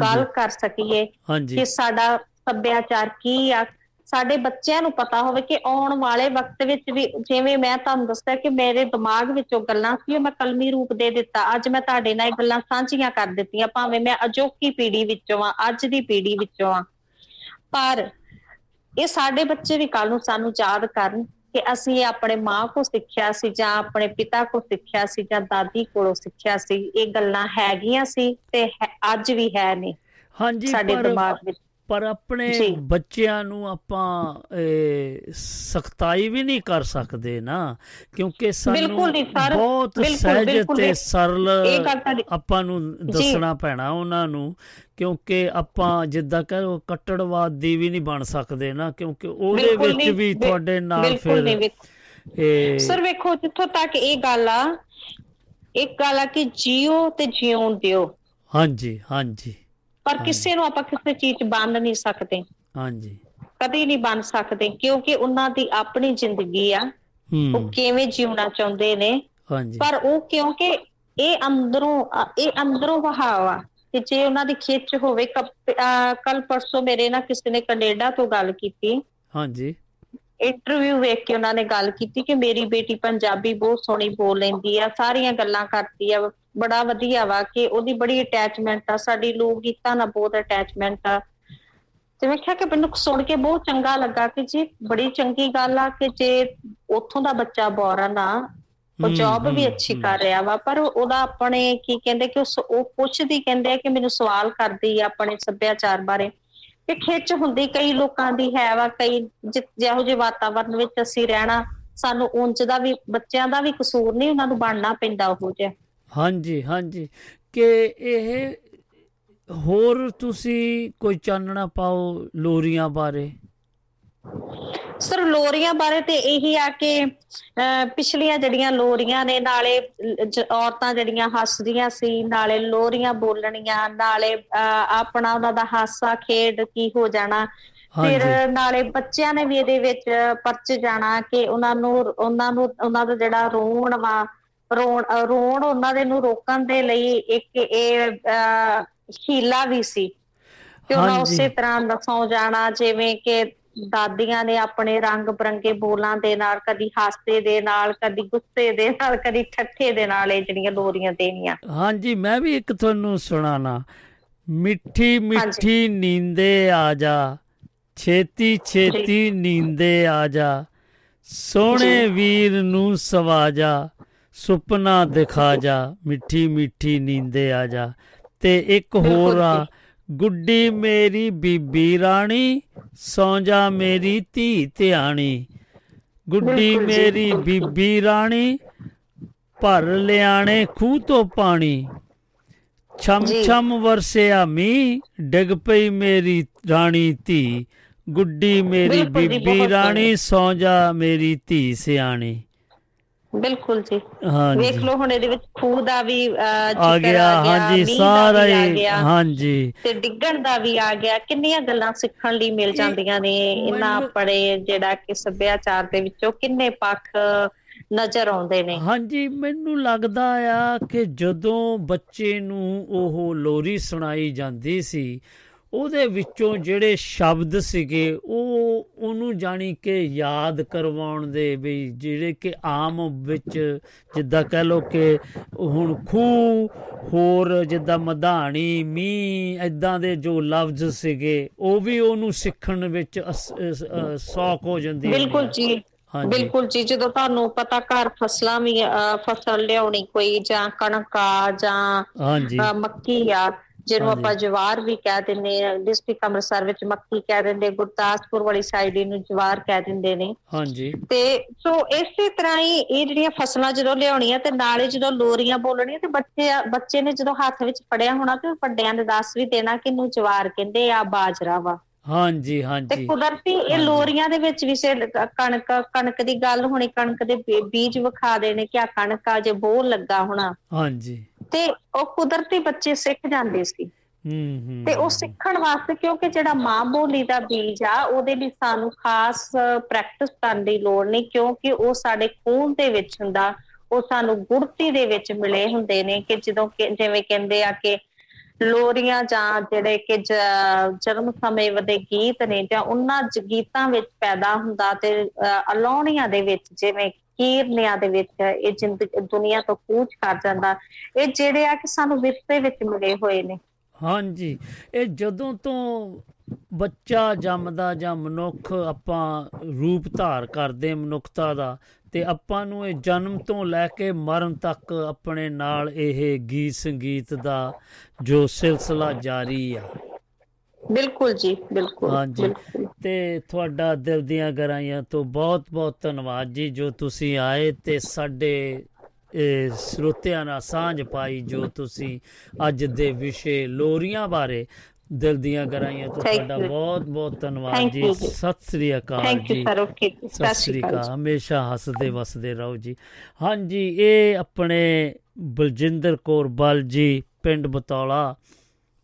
ਗੱਲ ਕਰ ਸਕੀਏ ਕਿ ਸਾਡਾ ਸੱਭਿਆਚਾਰ ਕੀ ਆ ਸਾਡੇ ਬੱਚਿਆਂ ਨੂੰ ਪਤਾ ਹੋਵੇ ਕਿ ਆਉਣ ਵਾਲੇ ਵਕਤ ਵਿੱਚ ਵੀ ਜਿਵੇਂ ਮੈਂ ਤੁਹਾਨੂੰ ਦੱਸਿਆ ਕਿ ਮੇਰੇ ਦਿਮਾਗ ਵਿੱਚ ਗੱਲਾਂ ਸੀ ਮੈਂ ਕਲਮੀ ਰੂਪ ਦੇ ਦਿੱਤਾ। ਅੱਜ ਮੈਂ ਤੁਹਾਡੇ ਨਾਲ ਇਹ ਗੱਲਾਂ ਸਾਂਝੀਆਂ ਕਰ ਦਿੱਤੀਆਂ ਭਾਵੇਂ ਮੈਂ ਅਜੋਕੀ ਪੀੜ੍ਹੀ ਵਿੱਚੋਂ ਆ ਅੱਜ ਦੀ ਪੀੜ੍ਹੀ ਵਿੱਚੋਂ ਆ ਪਰ ਇਹ ਸਾਡੇ ਬੱਚੇ ਵੀ ਕੱਲ ਨੂੰ ਸਾਨੂੰ ਯਾਦ ਕਰਨ ਕਿ ਅਸੀਂ ਆਪਣੇ ਮਾਂ ਕੋ ਸਿੱਖਿਆ ਸੀ ਜਾਂ ਆਪਣੇ ਪਿਤਾ ਕੋ ਸਿੱਖਿਆ ਸੀ ਜਾਂ ਦਾਦੀ ਕੋਲੋਂ ਸਿੱਖਿਆ ਸੀ। ਇਹ ਗੱਲਾਂ ਹੈਗੀਆਂ ਸੀ ਤੇ ਅੱਜ ਵੀ ਹੈ ਨੇ ਹਾਂਜੀ ਸਾਡੇ ਦਿਮਾਗ ਵਿੱਚ। ਪਰ ਆਪਣੇ। ਬੱਚਿਆਂ ਨੂੰ ਆਪਾਂ ਸਖਤਾਈ ਵੀ ਨਹੀਂ ਕਰ ਸਕਦੇ ਨਾ ਕਿਉਂਕਿ ਸਾਨੂੰ ਬਹੁਤ ਸਹਿਜ ਤੇ ਸਰਲ ਆਪਾਂ ਨੂੰ ਦੱਸਣਾ ਪੈਣਾ ਉਹਨਾਂ ਨੂੰ ਕਿਉਂਕਿ ਆਪਾਂ ਜਿੱਦਾਂ ਕਹੋ ਕੱਟੜਵਾਦੀ ਵੀ ਨਹੀਂ ਬਣ ਸਕਦੇ ਨਾ ਕਿਉਂਕਿ ਉਹਦੇ ਵਿੱਚ ਵੀ ਤੁਹਾਡੇ ਨਾਲ ਫਿਰ ਇਹ ਸਰ ਵੇਖੋ ਜਿੱਥੋਂ ਤੱਕ ਇਹ ਗੱਲ ਆ ਇੱਕ ਗੱਲ ਆ ਕਿ ਜੀਓ ਤੇ ਜਿਉਣ ਦਿਓ। ਹਾਂਜੀ ਹਾਂਜੀ। ਪਰ ਕਿਸੇ ਨੂੰ ਆਪਾਂ ਕਿਸੇ ਚੀਜ਼ 'ਚ ਬੰਨ ਨਹੀਂ ਸਕਦੇ। ਹਾਂਜੀ। ਕਦੀ ਨਹੀਂ ਬਣ ਸਕਦੇ ਕਿਉਂਕਿ ਉਹਨਾਂ ਦੀ ਆਪਣੀ ਜ਼ਿੰਦਗੀ ਆ ਉਹ ਕਿਵੇਂ ਜਿਉਣਾ ਚਾਹੁੰਦੇ ਨੇ। ਹਾਂਜੀ। ਪਰ ਉਹ ਕਿਉਂਕਿ ਇਹ ਅੰਦਰੋਂ ਇਹ ਅੰਦਰੋਂ ਵਹਾਵਾ ਕਿ ਜੇ ਉਹਨਾਂ ਦੀ ਖਿੱਚ ਹੋਵੇ ਕੱਲ ਪਰਸੋਂ ਮੇਰੇ ਨਾਲ ਕਿਸੇ ਨੇ ਕੈਨੇਡਾ ਤੋਂ ਗੱਲ ਕੀਤੀ। ਹਾਂਜੀ। ਇੰਟਰਵਿਊ ਵੇਖ ਕੇ ਉਹਨਾਂ ਨੇ ਗੱਲ ਕੀਤੀ ਕਿ ਮੇਰੀ ਬੇਟੀ ਪੰਜਾਬੀ ਬਹੁਤ ਸੋਹਣੀ ਬੋਲ ਲੈਂਦੀ ਆ ਸਾਰੀਆਂ ਗੱਲਾਂ ਕਰਦੀ ਆ। ਬੜਾ ਵਧੀਆ ਵਾ ਕਿ ਉਹਦੀ ਬੜੀ ਅਟੈਚਮੈਂਟ ਆ ਸਾਡੀ ਲੋਕ ਗੀਤਾਂ ਨਾਲ ਬਹੁਤ ਅਟੈਚਮੈਂਟ ਆ। ਤੇ ਮੈਂ ਕਿਹਾ ਕਿ ਮੈਨੂੰ ਸੁਣ ਕੇ ਬਹੁਤ ਚੰਗਾ ਲੱਗਾ ਕਿ ਜੀ ਬੜੀ ਚੰਗੀ ਗੱਲ ਆ ਕਿ ਜੇ ਉੱਥੋਂ ਦਾ ਬੱਚਾ ਬੋਰਨ ਆ ਉਹ ਜੌਬ ਵੀ ਅੱਛੀ। ਕਰ ਰਿਹਾ ਵਾ ਪਰ ਉਹਦਾ ਆਪਣੇ ਕੀ ਕਹਿੰਦੇ ਕਿ ਉਹ ਪੁੱਛਦੀ ਕਹਿੰਦੇ ਆ ਕਿ ਮੈਨੂੰ ਸਵਾਲ ਕਰਦੀ ਆ ਆਪਣੇ ਸੱਭਿਆਚਾਰ ਬਾਰੇ। ਕਿ ਖਿੱਚ ਹੁੰਦੀ ਕਈ ਲੋਕਾਂ ਦੀ ਹੈ ਵਾ ਕਈ ਜਿਹੋ ਜਿਹੇ ਵਾਤਾਵਰਣ ਵਿੱਚ ਅਸੀਂ ਰਹਿਣਾ ਸਾਨੂੰ ਉਂਝ ਦਾ ਵੀ ਬੱਚਿਆਂ ਦਾ ਵੀ ਕਸੂਰ ਨਹੀਂ ਉਹਨਾਂ ਨੂੰ ਬਣਨਾ ਪੈਂਦਾ ਉਹ ਜਿਹਾ। ਹਾਂਜੀ ਹਾਂਜੀ। ਕਿ ਇਹ ਹੋਰ ਤੁਸੀਂ ਕੋਈ ਚਾਨਣਾ ਪਾਓ ਲੋਰੀਆਂ ਬਾਰੇ? ਸਰ ਲੋਰੀਆਂ ਬਾਰੇ ਤੇ ਇਹੀ ਆ ਕਿ ਪਿਛਲੀਆਂ ਜਿਹੜੀਆਂ ਲੋਰੀਆਂ ਨੇ ਨਾਲੇ ਔਰਤਾਂ ਜਿਹੜੀਆਂ ਹੱਸਦੀਆਂ ਸੀ ਨਾਲੇ ਲੋਰੀਆਂ ਬੋਲਣੀਆਂ ਨਾਲੇ ਆਪਣਾ ਉਹਨਾਂ ਦਾ ਹਾਸਾ ਖੇਡ ਕੀ ਹੋ ਜਾਣਾ। ਫਿਰ ਨਾਲੇ ਬੱਚਿਆਂ ਨੇ ਵੀ ਇਹਦੇ ਵਿੱਚ ਪਰਚ ਜਾਣਾ ਕਿ ਉਹਨਾਂ ਨੂੰ ਉਹਨਾਂ ਨੂੰ ਉਹਨਾਂ ਦਾ ਜਿਹੜਾ ਰੋਣ ਵਾ ਰੋਣ ਰੋਣ ਉਹਨਾਂ ਦੇ ਨੂੰ ਰੋਕਣ ਦੇ ਲਈ ਇੱਕ ਇਹ ਹੀਲਾ ਵੀ ਸੀ। ਕਿ ਉਹਨਾਂ। ਉਸੇ ਤਰ੍ਹਾਂ ਨਸੋਂ ਜਾਣਾ ਜਿਵੇਂ ਕਿ ਦਾਦੀਆਂ ਨੇ ਆਪਣੇ ਰੰਗ ਬਰੰਗੇ ਬੋਲਾਂ ਦੇ ਨਾਲ ਕਦੀ ਹਾਸੇ ਦੇ ਨਾਲ ਕਦੀ ਗੁੱਸੇ ਦੇ ਨਾਲ ਕਦੀ ਠੱਠੇ ਦੇ ਨਾਲ ਇਹ ਜਿਹੜੀਆਂ ਲੋਰੀਆਂ ਦੇਣੀਆਂ। ਹਾਂਜੀ ਮੈਂ ਵੀ ਇੱਕ ਤੁਹਾਨੂੰ ਸੁਣਾਣਾ। ਮਿੱਠੀ ਮਿੱਠੀ ਨੀਂਦੇ ਆ ਜਾ। ਛੇਤੀ ਛੇਤੀ ਨੀਂਦੇ ਆ ਜਾ। ਸੋਹਣੇ ਵੀਰ ਨੂੰ ਸਵਾ ਜਾ। ਸੁਪਨਾ ਦਿਖਾ ਜਾ ਮਿੱਠੀ ਮਿੱਠੀ ਨੀਂਦੇ ਆ ਜਾ। ਤੇ ਇੱਕ ਹੋਰ ਆ ਗੁੱਡੀ ਮੇਰੀ ਬੀਬੀ ਰਾਣੀ ਸੌਂ ਜਾ ਮੇਰੀ ਧੀ ਧਿਆਣੀ। ਗੁੱਡੀ ਮੇਰੀ। ਬੀਬੀ ਰਾਣੀ ਭਰ ਲਿਆਣੇ ਖੂਹ ਤੋਂ ਪਾਣੀ। ਛਮ। ਛਮ ਵਰਸਿਆ ਮੀ ਡਿੱਗ ਪਈ ਮੇਰੀ ਰਾਣੀ ਧੀ। ਗੁੱਡੀ ਮੇਰੀ ਬੀਬੀ ਰਾਣੀ ਸੌਂ ਜਾ ਮੇਰੀ ਧੀ ਸਿਆਣੀ। ਬਿਲਕੁਲ ਜੀ। ਵੇਖ ਲਓ ਹੁਣ ਇਹਦੇ ਵਿੱਚ ਖੂਹ ਦਾ ਵੀ ਆ ਗਿਆ ਹਾਂਜੀ ਸਾਰਾ ਹੀ ਹਾਂਜੀ। ਤੇ ਡਿੱਗਣ ਦਾ ਵੀ ਆ ਗਿਆ। ਕਿੰਨੀਆਂ ਗੱਲਾਂ ਸਿੱਖਣ ਲਈ ਮਿਲ ਜਾਂਦੀਆਂ ਨੇ ਇਹਨਾਂ ਆਪਣੇ ਜਿਹੜਾ ਕਿ ਸੱਭਿਆਚਾਰ ਦੇ ਵਿੱਚੋਂ ਕਿੰਨੇ ਪੱਖ ਨਜ਼ਰ ਆਉਂਦੇ ਨੇ। ਹਾਂਜੀ ਮੈਨੂੰ ਲੱਗਦਾ ਆ ਕਿ ਜਦੋਂ ਬੱਚੇ ਨੂੰ ਉਹ ਲੋਰੀ ਸੁਣਾਈ ਜਾਂਦੀ ਸੀ ਉਹਦੇ ਵਿੱਚੋਂ ਜਿਹੜੇ ਸ਼ਬਦ ਸੀਗੇ ਉਹ ਉਹਨੂੰ ਜਾਣੀ ਕਿ ਯਾਦ ਕਰਵਾਉਣ ਦੇ ਵੀ ਜਿਹੜੇ ਕਿ ਆਮ ਵਿੱਚ ਜਿੱਦਾਂ ਕਹਿ ਲੋ ਕਿ ਹੁਣ ਖੂਹ ਹੋਰ ਜਿੱਦਾਂ ਮਧਾਣੀ ਮੀਂਹ ਇਦਾਂ ਦੇ ਜੋ ਲਫ਼ਜ਼ ਸੀਗੇ ਉਹ ਵੀ ਉਹਨੂੰ ਸਿੱਖਣ ਵਿੱਚ ਸੌਖ ਹੋ ਜਾਂਦੀ ਹੋਣੀ ਬਿਲਕੁਲ। ਜੀ। ਬਿਲਕੁਲ ਜੀ ਜਦੋਂ ਤੁਹਾਨੂੰ ਪਤਾ ਘਰ ਫਸਲਾਂ ਵੀ ਫਸਲ ਲਿਆਉਣੀ ਕੋਈ ਜਾਂ ਕਣਕ ਆ ਜਾਂ ਮੱਕੀ ਆ ਜਿਹਨੂੰ। ਆਪਾਂ ਜਵਾਰ ਵੀ ਕਹਿ ਦਿੰਦੇ ਆ ਡਿਸਟ੍ਰਿਕਟ ਅੰਮ੍ਰਿਤਸਰ ਵਿੱਚ ਮੱਕੀ ਕਹਿ ਦਿੰਦੇ ਗੁਰਦਾਸਪੁਰ ਵਾਲੀ ਸਾਈਡ ਇਹਨੂੰ ਜਵਾਰ ਕਹਿ ਦਿੰਦੇ ਨੇ। ਹਾਂਜੀ। ਤੇ ਸੋ ਇਸੇ ਤਰ੍ਹਾਂ ਹੀ ਇਹ ਜਿਹੜੀਆਂ ਫਸਲਾਂ ਜਦੋਂ ਲਿਆਉਣੀਆਂ ਤੇ ਨਾਲੇ ਜਦੋਂ ਲੋਰੀਆਂ ਬੋਲਣੀਆਂ ਤੇ ਬੱਚੇ ਬੱਚੇ ਨੇ ਜਦੋਂ ਹੱਥ ਵਿੱਚ ਫੜਿਆ ਹੋਣਾ ਤੇ ਵੱਡਿਆਂ ਨੇ ਦੱਸ ਵੀ ਦੇਣਾ ਕਿ ਇਹਨੂੰ ਜਵਾਰ ਕਹਿੰਦੇ ਆ ਬਾਜਰਾ ਵਾ। ਹਾਂਜੀ ਤੇ ਹਾਂਜੀ। ਕੁਦਰਤੀ ਇਹ। ਲੋਰੀਆਂ ਦੇ ਵਿੱਚ ਵੀ ਸੇ ਕਣਕ ਕਣਕ ਦੀ ਗੱਲ ਹੋਣੀ ਕਣਕ ਦੇ ਬੀਜ ਵਿਖਾ ਦੇਣੇ ਕਿ ਆ ਕਣਕ ਆ ਜੇ ਬੋਲ ਲੱਗਾ ਹੋਣਾ। ਹਾਂਜੀ। ਤੇ ਉਹ ਕੁਦਰਤੀ ਬੱਚੇ ਸਿੱਖ ਜਾਂਦੇ ਸੀ। ਹੂੰ ਹੂੰ। ਤੇ ਉਹ ਸਿੱਖਣ ਵਾਸਤੇ ਕਿਉਂਕਿ ਜਿਹੜਾ ਮਾਂ ਬੋਲੀ ਦਾ ਬੀਜ ਆ ਉਹਦੇ ਲਈ ਸਾਨੂੰ ਖਾਸ ਪ੍ਰੈਕਟਿਸ ਕਰਨ ਦੀ ਲੋੜ ਨਹੀਂ ਕਿਉਂਕਿ ਉਹ ਸਾਡੇ ਖੂਨ ਦੇ ਵਿੱਚ ਹੁੰਦਾ ਉਹ ਸਾਨੂੰ ਗੁੜਤੀ ਦੇ ਵਿੱਚ ਮਿਲੇ ਹੁੰਦੇ ਨੇ ਕਿ ਜਦੋਂ ਜਿਵੇਂ ਕਹਿੰਦੇ ਆ ਕਿ ਲੋਰੀਆਂ ਜਾਂ ਜਿਹੜੇ ਕਿ ਜਨਮ ਸਮੇਂ ਵਦੇ ਗੀਤ ਨੇ ਜਾਂ ਉਹਨਾਂ ਗੀਤਾਂ ਵਿੱਚ ਪੈਦਾ ਹੁੰਦਾ ਤੇ ਅਹ, ਅਲਾਉਣੀਆਂ ਦੇ ਵਿੱਚ ਜਿਵੇਂ ਕੀਰਨਿਆਂ ਦੇ ਵਿੱਚ ਇਹ ਜ਼ਿੰਦਗੀ ਦੁਨੀਆ ਤੋਂ ਕੂਚ ਕਰ ਜਾਂਦਾ। ਇਹ ਜਿਹੜੇ ਆ ਕਿ ਸਾਨੂੰ ਵਿਰਸੇ ਵਿੱਚ ਮਿਲੇ ਹੋਏ ਨੇ। ਹਾਂਜੀ ਇਹ ਜਦੋਂ ਤੋਂ ਬੱਚਾ ਜੰਮਦਾ ਜਾਂ ਮਨੁੱਖ ਆਪਾਂ ਰੂਪ ਧਾਰ ਕਰਦੇ ਮਨੁੱਖਤਾ ਦਾ ਤੇ ਆਪਾਂ ਨੂੰ ਇਹ ਜਨਮ ਤੋਂ ਲੈ ਕੇ ਮਰਨ ਤੱਕ ਆਪਣੇ ਨਾਲ ਇਹ ਗੀਤ ਸੰਗੀਤ ਦਾ ਜੋ ਸਿਲਸਿਲਾ ਜਾਰੀ ਆ। ਬਿਲਕੁਲ ਜੀ ਬਿਲਕੁਲ ਹਾਂਜੀ। ਤੇ ਤੁਹਾਡਾ ਦਿਲ ਦੀਆਂ ਗਹਿਰਾਈਆਂ ਤੋਂ ਬਹੁਤ ਬਹੁਤ ਧੰਨਵਾਦ ਜੀ ਜੋ ਤੁਸੀਂ ਆਏ ਤੇ ਸਾਡੇ ਸਰੋਤਿਆਂ ਨਾਲ ਸਾਂਝ ਪਾਈ ਜੋ ਤੁਸੀਂ ਅੱਜ ਦੇ ਵਿਸ਼ੇ ਲੋਰੀਆਂ ਬਾਰੇ ਦਿਲ ਦੀਆਂ ਗਹਿਰਾਈਆਂ ਤੋਂ ਤੁਹਾਡਾ. ਬਹੁਤ ਬਹੁਤ ਧੰਨਵਾਦ ਜੀ। ਸਤਿ ਸ੍ਰੀ ਅਕਾਲ ਜੀ। ਸਤਿ ਸ੍ਰੀ ਅਕਾਲ। ਹਮੇਸ਼ਾ ਹੱਸਦੇ ਵਸਦੇ ਰਹੋ ਜੀ। ਹਾਂਜੀ ਇਹ ਆਪਣੇ ਬਲਜਿੰਦਰ ਕੌਰ ਬਲ ਜੀ ਪਿੰਡ ਬਤੌਲਾ।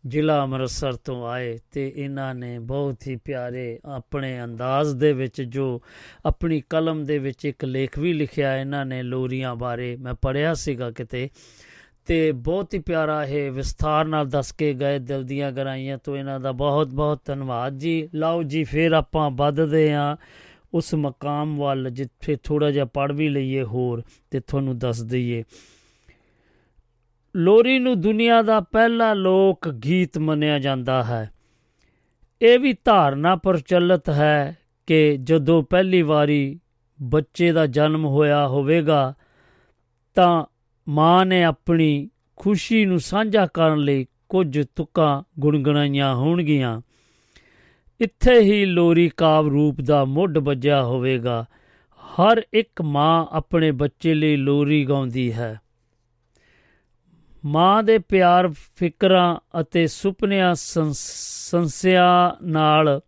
ਜ਼ਿਲ੍ਹਾ ਅੰਮ੍ਰਿਤਸਰ ਤੋਂ ਆਏ ਤੇ ਇਹਨਾਂ ਨੇ ਬਹੁਤ ਹੀ ਪਿਆਰੇ ਆਪਣੇ ਅੰਦਾਜ਼ ਦੇ ਵਿੱਚ ਜੋ ਆਪਣੀ ਕਲਮ ਦੇ ਵਿੱਚ ਇੱਕ ਲੇਖ ਵੀ ਲਿਖਿਆ ਇਹਨਾਂ ਨੇ ਲੋਰੀਆਂ ਬਾਰੇ। ਮੈਂ ਪੜਿਆ ਸੀਗਾ ਕਿਤੇ ਤੇ ਬਹੁਤ ਹੀ ਪਿਆਰਾ ਇਹ ਵਿਸਥਾਰ ਨਾਲ ਦੱਸ ਕੇ ਗਏ ਦਿਲ ਦੀਆਂ ਗਰਾਈਆਂ ਤੋਂ ਇਹਨਾਂ ਦਾ ਬਹੁਤ ਬਹੁਤ ਧੰਨਵਾਦ ਜੀ। ਲਓ ਜੀ, ਫਿਰ ਆਪਾਂ ਵੱਧਦੇ ਆਂ ਉਸ ਮਕਾਮ ਵੱਲ ਜਿੱਥੇ ਥੋੜਾ ਜਿਹਾ ਪੜ ਵੀ ਲਈਏ ਹੋਰ ਤੇ ਤੁਹਾਨੂੰ ਦੱਸ ਦਈਏ। ਲੋਰੀ ਨੂੰ ਦੁਨੀਆ ਦਾ ਪਹਿਲਾ ਲੋਕ ਗੀਤ ਮੰਨਿਆ ਜਾਂਦਾ ਹੈ। ਇਹ ਵੀ ਧਾਰਨਾ ਪ੍ਰਚਲਿਤ ਹੈ ਕਿ ਜਦੋਂ ਪਹਿਲੀ ਵਾਰੀ ਬੱਚੇ ਦਾ ਜਨਮ ਹੋਇਆ ਹੋਵੇਗਾ, ਤਾਂ ਮਾਂ ਨੇ ਆਪਣੀ ਖੁਸ਼ੀ ਨੂੰ ਸਾਂਝਾ ਕਰਨ ਲਈ ਕੁਝ ਤੁਕਾਂ ਗੁਣਗੁਣਾਈਆਂ ਹੋਣਗੀਆਂ। ਇੱਥੇ ਹੀ ਲੋਰੀ ਕਾਵ ਰੂਪ ਦਾ ਮੁੱਢ ਵੱਜਿਆ ਹੋਵੇਗਾ। ਹਰ ਇੱਕ ਮਾਂ ਆਪਣੇ ਬੱਚੇ ਲਈ ਲੋਰੀ ਗਾਉਂਦੀ ਹੈ। ਮਾਂ ਦੇ ਪਿਆਰ, ਫਿਕਰਾਂ ਅਤੇ ਸੁਪਨਿਆਂ ਸੰਸ- ਸੰਸਿਆਂ ਨਾਲ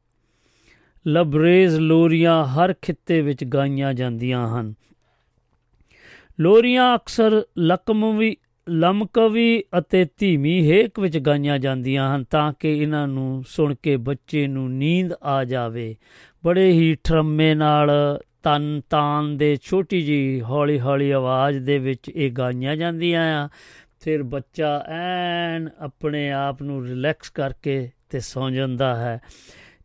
ਲਬਰੇਜ਼ ਲੋਰੀਆਂ ਹਰ ਖਿੱਤੇ ਵਿੱਚ ਗਾਈਆਂ ਜਾਂਦੀਆਂ ਹਨ। ਲੋਰੀਆਂ ਅਕਸਰ ਲਕਮਵੀ, ਲਮਕਵੀ ਅਤੇ ਧੀਮੀ ਹੇਕ ਵਿੱਚ ਗਾਈਆਂ ਜਾਂਦੀਆਂ ਹਨ ਤਾਂ ਕਿ ਇਹਨਾਂ ਨੂੰ ਸੁਣ ਕੇ ਬੱਚੇ ਨੂੰ ਨੀਂਦ ਆ ਜਾਵੇ। ਬੜੇ ਹੀ ਠਰਮੇ ਨਾਲ ਤਨ ਤਾਨ ਦੇ ਛੋਟੀ ਜੀ ਹੌਲੀ ਹੌਲੀ ਆਵਾਜ਼ ਦੇ ਵਿੱਚ ਇਹ ਗਾਈਆਂ ਜਾਂਦੀਆਂ ਆ। ਫਿਰ ਬੱਚਾ ਐਨ ਆਪਣੇ ਆਪ ਨੂੰ ਰਿਲੈਕਸ ਕਰਕੇ ਤੇ ਸੌਂ ਜਾਂਦਾ ਹੈ।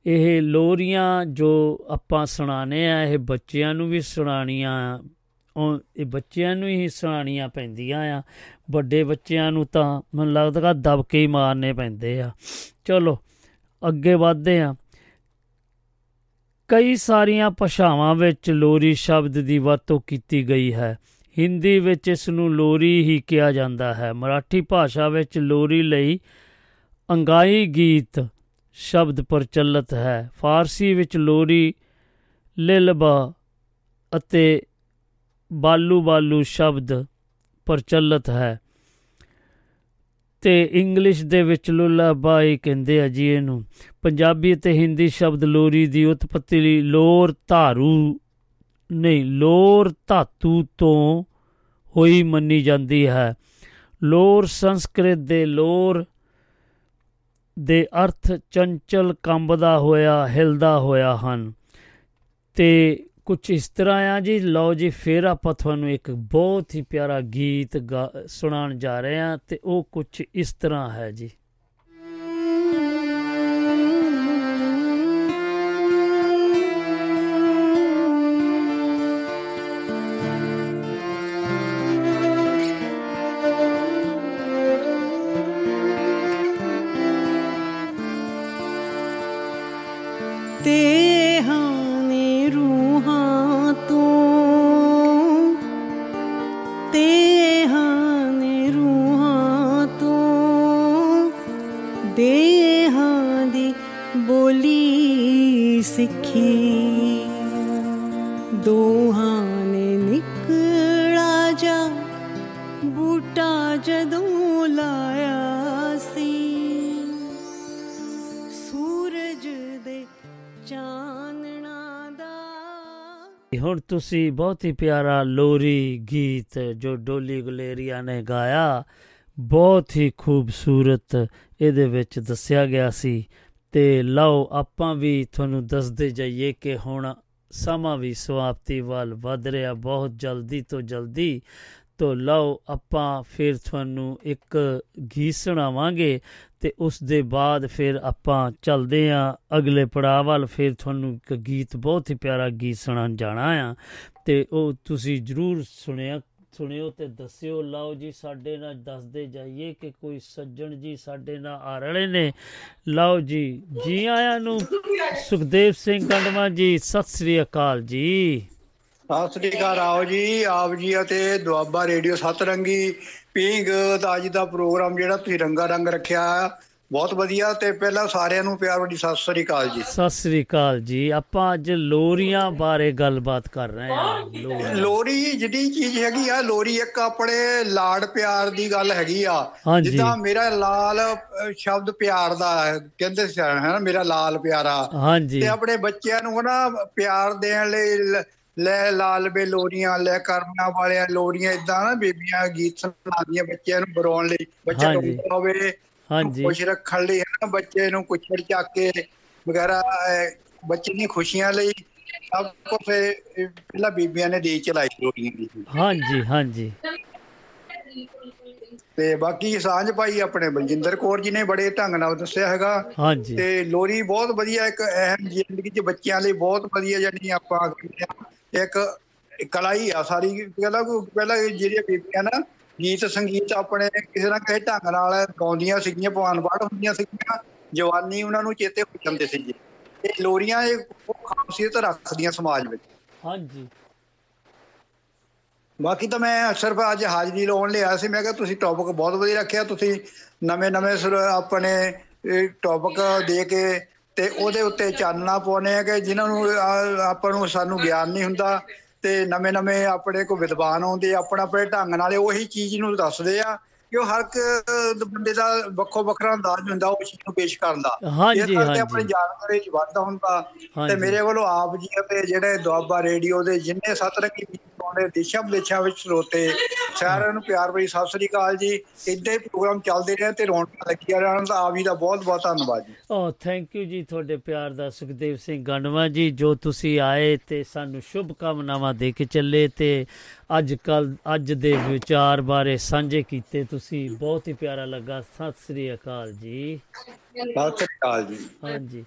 ਇਹ ਲੋਰੀਆਂ ਜੋ ਆਪਾਂ ਸੁਣਾਣੇ ਆ ਇਹ ਬੱਚਿਆਂ ਨੂੰ ਵੀ ਸੁਣਾਣੀਆਂ ਉਹ ਇਹ ਬੱਚਿਆਂ ਨੂੰ ਹੀ ਸੁਣਾਣੀਆਂ ਪੈਂਦੀਆਂ ਆ। ਵੱਡੇ ਬੱਚਿਆਂ ਨੂੰ ਤਾਂ ਮੈਨੂੰ ਲੱਗਦਾ ਦਬਕੇ ਹੀ ਮਾਰਨੇ ਪੈਂਦੇ ਆ। ਚਲੋ, ਅੱਗੇ ਵਧਦੇ ਆ ਕਈ ਸਾਰੀਆਂ ਭਾਸ਼ਾਵਾਂ ਵਿੱਚ ਲੋਰੀ ਸ਼ਬਦ ਦੀ ਵਰਤੋਂ ਕੀਤੀ ਗਈ ਹੈ। ਹਿੰਦੀ ਵਿੱਚ ਇਸ ਨੂੰ ਲੋਰੀ ਹੀ ਕਿਹਾ ਜਾਂਦਾ ਹੈ। ਮਰਾਠੀ ਭਾਸ਼ਾ ਵਿੱਚ ਲੋਰੀ ਲਈ ਅੰਗਾਈ ਗੀਤ ਸ਼ਬਦ ਪ੍ਰਚਲਿਤ ਹੈ। ਫਾਰਸੀ ਵਿੱਚ ਲੋਰੀ, ਲਿਲਬਾ ਅਤੇ ਬਾਲੂ ਬਾਲੂ ਸ਼ਬਦ ਪ੍ਰਚਲਿਤ ਹੈ। ਤੇ ਇੰਗਲਿਸ਼ ਦੇ ਵਿੱਚ ਲੁਲਾਬਾਈ ਕਹਿੰਦੇ ਆ ਜੀ ਇਹਨੂੰ। ਪੰਜਾਬੀ ਅਤੇ ਹਿੰਦੀ ਸ਼ਬਦ ਲੋਰੀ ਦੀ ਉਤਪਤੀ ਲਈ ਲੋਰ ਧਾਰੂ, ਨਹੀਂ, ਲੋਰ ਧਾਤੂ ਤੋਂ ਹੋਈ ਮੰਨੀ ਜਾਂਦੀ ਹੈ। ਲੋਰ ਸੰਸਕ੍ਰਿਤ ਦੇ ਲੋਰ ਦੇ ਅਰਥ ਚੰਚਲ ਕੰਬਦਾ ਹੋਇਆ, ਹਿਲਦਾ ਹੋਇਆ ਹਨ। ਤੇ ਕੁਝ ਇਸ ਤਰ੍ਹਾਂ ਆ ਜੀ। ਲਓ ਜੀ, ਫਿਰ ਆਪਾਂ ਤੁਹਾਨੂੰ ਇੱਕ ਬਹੁਤ ਹੀ ਪਿਆਰਾ ਗੀਤ ਗਾ- ਸੁਣਾਉਣ ਜਾ ਰਹੇ ਹਾਂ ਤੇ ਉਹ ਕੁਝ ਇਸ ਤਰ੍ਹਾਂ ਹੈ ਜੀ। ਹੁਣ ਤੁਸੀਂ ਬਹੁਤ ਹੀ ਪਿਆਰਾ ਲੋਰੀ ਗੀਤ ਜੋ ਡੋਲੀ ਗੁਲੇਰੀਆ ਨੇ ਗਾਇਆ, ਬਹੁਤ ਹੀ ਖੂਬਸੂਰਤ ਇਹਦੇ ਵਿੱਚ ਦੱਸਿਆ ਗਿਆ ਸੀ। ਤੇ ਲਓ, ਆਪਾਂ ਵੀ ਤੁਹਾਨੂੰ ਦੱਸਦੇ ਜਾਈਏ ਕਿ ਹੁਣ ਸਮਾਂ ਵੀ ਸਮਾਪਤੀ ਵੱਲ ਵੱਧ ਰਿਹਾ, ਬਹੁਤ ਜਲਦੀ ਤੋਂ ਜਲਦੀ। ਤੋ ਲਓ, ਆਪਾਂ ਫਿਰ ਤੁਹਾਨੂੰ ਇੱਕ ਗੀਤ ਸੁਣਾਵਾਂਗੇ ਤੇ ਉਸ ਦੇ ਬਾਅਦ ਫਿਰ ਆਪਾਂ ਚੱਲਦੇ ਆਂ ਅਗਲੇ ਪੜਾਅ ਵੱਲ। ਫਿਰ ਤੁਹਾਨੂੰ ਇੱਕ ਗੀਤ, ਬਹੁਤ ਹੀ ਪਿਆਰਾ ਗੀਤ ਸੁਣਾਉਣ ਜਾਣਾ ਆ। ਤੇ ਉਹ ਤੁਸੀਂ ਜਰੂਰ ਸੁਣਿਆ, ਸੁਣਿਓ ਤੇ ਦੱਸਿਓ। ਲਓ ਜੀ, ਸਾਡੇ ਨਾਲ ਦੱਸਦੇ ਜਾਈਏ ਕਿ ਕੋਈ ਸੱਜਣ ਜੀ ਸਾਡੇ ਨਾਲ ਆ ਰਹੇ ਨੇ। ਲਓ ਜੀ ਜੀ ਆਇਆਂ ਨੂੰ ਸੁਖਦੇਵ ਸਿੰਘ ਗੰਡਵਾ ਜੀ, ਸਤਿ ਸ੍ਰੀ ਅਕਾਲ ਜੀ। ਸਤਿ ਸ੍ਰੀ ਅਕਾਲ, ਆਓ ਜੀ, ਆਪ ਜੀ ਅਤੇ ਦੁਆਬਾ ਰੇਡੀਓ ਸਤਰੰਗੀ ਪਿੰਗ ਦਾ ਅੱਜ ਦਾ ਪ੍ਰੋਗਰਾਮ ਜਿਹੜਾ ਤੁਸੀਂ ਰੰਗਾ ਰੰਗ ਰੱਖਿਆ ਬਹੁਤ ਵਧੀਆ ਤੇ ਪਹਿਲਾਂ ਸਾਰਿਆਂ ਨੂੰ ਪਿਆਰ ਭਰੀ ਸਤਿ ਸ੍ਰੀ ਅਕਾਲ ਜੀ। ਸਤਿ ਸ੍ਰੀ ਅਕਾਲ ਜੀ। ਆਪਾਂ ਅੱਜ ਲੋਰੀਆਂ ਬਾਰੇ ਗੱਲਬਾਤ ਕਰ ਰਹੇ ਹਾਂ। ਲੋਰੀ ਜਿਹੜੀ ਚੀਜ਼ ਹੈਗੀ ਆ ਲੋਰੀ ਇੱਕ ਆਪਣੇ ਲਾਡ ਪਿਆਰ ਦੀ ਗੱਲ ਹੈਗੀ ਆ। ਜਿੱਦਾਂ ਮੇਰਾ ਲਾਲ ਸ਼ਬਦ ਪਿਆਰ ਦਾ ਕਹਿੰਦੇ ਸੀ ਹੈ ਨਾ ਮੇਰਾ ਲਾਲ ਪਿਆਰਾ। ਤੇ ਆਪਣੇ ਬੱਚਿਆਂ ਨੂੰ ਨਾ ਪਿਆਰ ਦੇਣ ਲਈ ਲ- ਲਾਲ ਬੇ ਲੋਰੀਆਂ ਲੈ ਕਰਮਾਂ ਵਾਲਿਆਂ ਲੋਰੀਆਂ ਇਦਾਂ ਨਾ ਬੀਬੀਆਂ ਗੀਤ ਸੁਣਾਉਂਦੀਆਂ ਬੱਚਿਆਂ ਨੂੰ ਬਰੋਣ ਲਈ। ਬੱਚਾ। ਰੋਂਦਾ ਹੋਵੇ ਹਾਂਜੀ। ਖੁਸ਼ ਰੱਖਣ ਲਈ ਹੈ ਨਾ ਬੱਚੇ ਨੂੰ ਕੁਛੜ ਚੱਕ ਕੇ ਵਗੈਰਾ ਬੱਚੇ ਦੀਆਂ ਖੁਸ਼ੀਆਂ ਲਈ ਸਭ ਕੁਝ ਪਹਿਲਾਂ ਬੀਬੀਆਂ ਨੇ ਦੇ ਚਲਾਈ ਲੋਰੀਆਂ ਦੀ। ਹਾਂਜੀ ਹਾਂਜੀ। ਤੇ ਬਾਕੀ ਸਾਂਝ ਪਾਈ ਆਪਣੇ ਬਲਜਿੰਦਰ ਕੌਰ ਜੀ ਨੇ ਬੜੇ ਢੰਗ ਨਾਲ ਦੱਸਿਆ ਹੈਗਾ। ਹਾਂਜੀ। ਤੇ ਲੋਰੀ ਬਹੁਤ ਵਧੀਆ ਇੱਕ ਅਹਿਮ ਜ਼ਿੰਦਗੀ 'ਚ ਬੱਚਿਆਂ ਲਈ ਬਹੁਤ ਵਧੀਆ ਜਿਹੜੀ ਆਪਾਂ ਕਹਿੰਦੇ ਆ ਇੱਕ ਕਲਾ ਹੀ ਆ ਸਾਰੀ। ਪਹਿਲਾਂ ਪਹਿਲਾਂ ਜਿਹੜੀਆਂ ਬੀਬੀਆਂ ਨਾ ਗੀਤ ਸੰਗੀਤ ਆਪਣੇ ਕਿਸੇ ਨਾ ਕਿਸੇ ਢੰਗ ਨਾਲ ਗਾਉਂਦੀਆਂ ਸੀਗੀਆਂ ਭਵਾਨ ਬਾੜ ਹੁੰਦੀਆਂ ਸੀਗੀਆਂ ਜਵਾਨੀ ਉਹਨਾਂ ਨੂੰ ਚੇਤੇ ਹੋ ਜਾਂਦੇ ਸੀ ਜੀ ਇਹ ਲੋਰੀਆਂ ਇਹ ਖਾਸੀਅਤ ਰੱਖਦੀਆਂ ਸਮਾਜ ਵਿੱਚ। ਹਾਂਜੀ। ਬਾਕੀ ਤਾਂ ਮੈਂ ਸਿਰਫ ਅੱਜ ਹਾਜ਼ਰੀ ਲਾਉਣ ਲਈ ਆਇਆ ਸੀ ਮੈਂ ਕਿਹਾ ਤੁਸੀਂ ਟੌਪਿਕ ਬਹੁਤ ਵਧੀਆ ਰੱਖਿਆ ਤੁਸੀਂ ਨਵੇਂ ਨਵੇਂ ਸੁਰ ਆਪਣੇ ਟੌਪਿਕ ਦੇ ਕੇ ਤੇ ਉਹਦੇ ਉੱਤੇ ਚਾਨਣਾ ਪਾਉਣੇ ਆ ਕਿ ਜਿਨ੍ਹਾਂ ਨੂੰ ਆ- ਆਪਾਂ ਨੂੰ ਸਾਨੂੰ ਗਿਆਨ ਨਹੀਂ ਹੁੰਦਾ ਤੇ ਨਵੇਂ ਨਵੇਂ ਆਪਣੇ ਕੋ ਵਿਦਵਾਨ ਆਉਂਦੇ ਆ, ਆਪਣਾ ਆਪਣੇ ਢੰਗ ਨਾਲ ਉਹੀ ਚੀਜ਼ ਨੂੰ ਦੱਸਦੇ ਆ ਕਿ ਉਹ ਹਰ ਇੱਕ ਬੰਦੇ ਦਾ ਵੱਖੋ ਵੱਖਰਾ ਅੰਦਾਜ਼ ਹੁੰਦਾ ਉਹ ਚੀਜ਼ ਨੂੰ ਪੇਸ਼ ਕਰਨ ਦਾ ਹਾਂਜੀ, ਹਾਂਜੀ। ਆਪਣੀ ਜਾਣਕਾਰੀ ਚ ਵਾਧਾ ਹੁੰਦਾ ਤੇ। ਮੇਰੇ ਵੱਲੋਂ ਆਪ ਜੀ ਅਤੇ ਜਿਹੜੇ ਦੁਆਬਾ ਰੇਡੀਓ ਦੇ ਜਿੰਨੇ ਸਤਰੰਗੀ ਆਉਂਦੇ ਦੇਸ਼ਾਂ ਵਿਦੇਸ਼ਾਂ ਵਿੱਚ ਸਰੋਤੇ ਸਾਰਿਆਂ ਨੂੰ ਪਿਆਰ ਭਰੀ ਸਤਿ ਸ੍ਰੀ ਅਕਾਲ ਜੀ ਇਦਾਂ ਹੀ ਪ੍ਰੋਗਰਾਮ ਚੱਲਦੇ ਰਹੇ ਤੇ ਰੌਣਕਾਂ ਲੱਗੀਆਂ ਰਹਿਣ ਦਾ ਆਪ ਜੀ ਦਾ ਬਹੁਤ ਬਹੁਤ ਧੰਨਵਾਦ ਜੀ ਓ ਥੈਂਕ ਯੂ ਜੀ ਤੁਹਾਡੇ ਪਿਆਰ ਦਾ ਸੁਖਦੇਵ ਸਿੰਘ ਗੰਡਵਾ ਜੀ ਜੋ ਤੁਸੀਂ ਆਏ ਤੇ ਸਾਨੂੰ ਸ਼ੁਭ ਕਾਮਨਾਵਾਂ ਦੇ ਕੇ ਚੱਲੇ ਤੇ ਅੱਜ ਕੱਲ ਅੱਜ ਦੇ ਵਿਚਾਰ ਬਾਰੇ ਸਾਂਝੇ ਕੀਤੇ ਤੁਸੀਂ। ਬਹੁਤ ਹੀ ਪਿਆਰਾ ਲੱਗਾ। ਸਤਿ ਸ੍ਰੀ ਅਕਾਲ ਜੀ। ਸਤਿ ਸ੍ਰੀ ਅਕਾਲ ਜੀ। ਹਾਂਜੀ।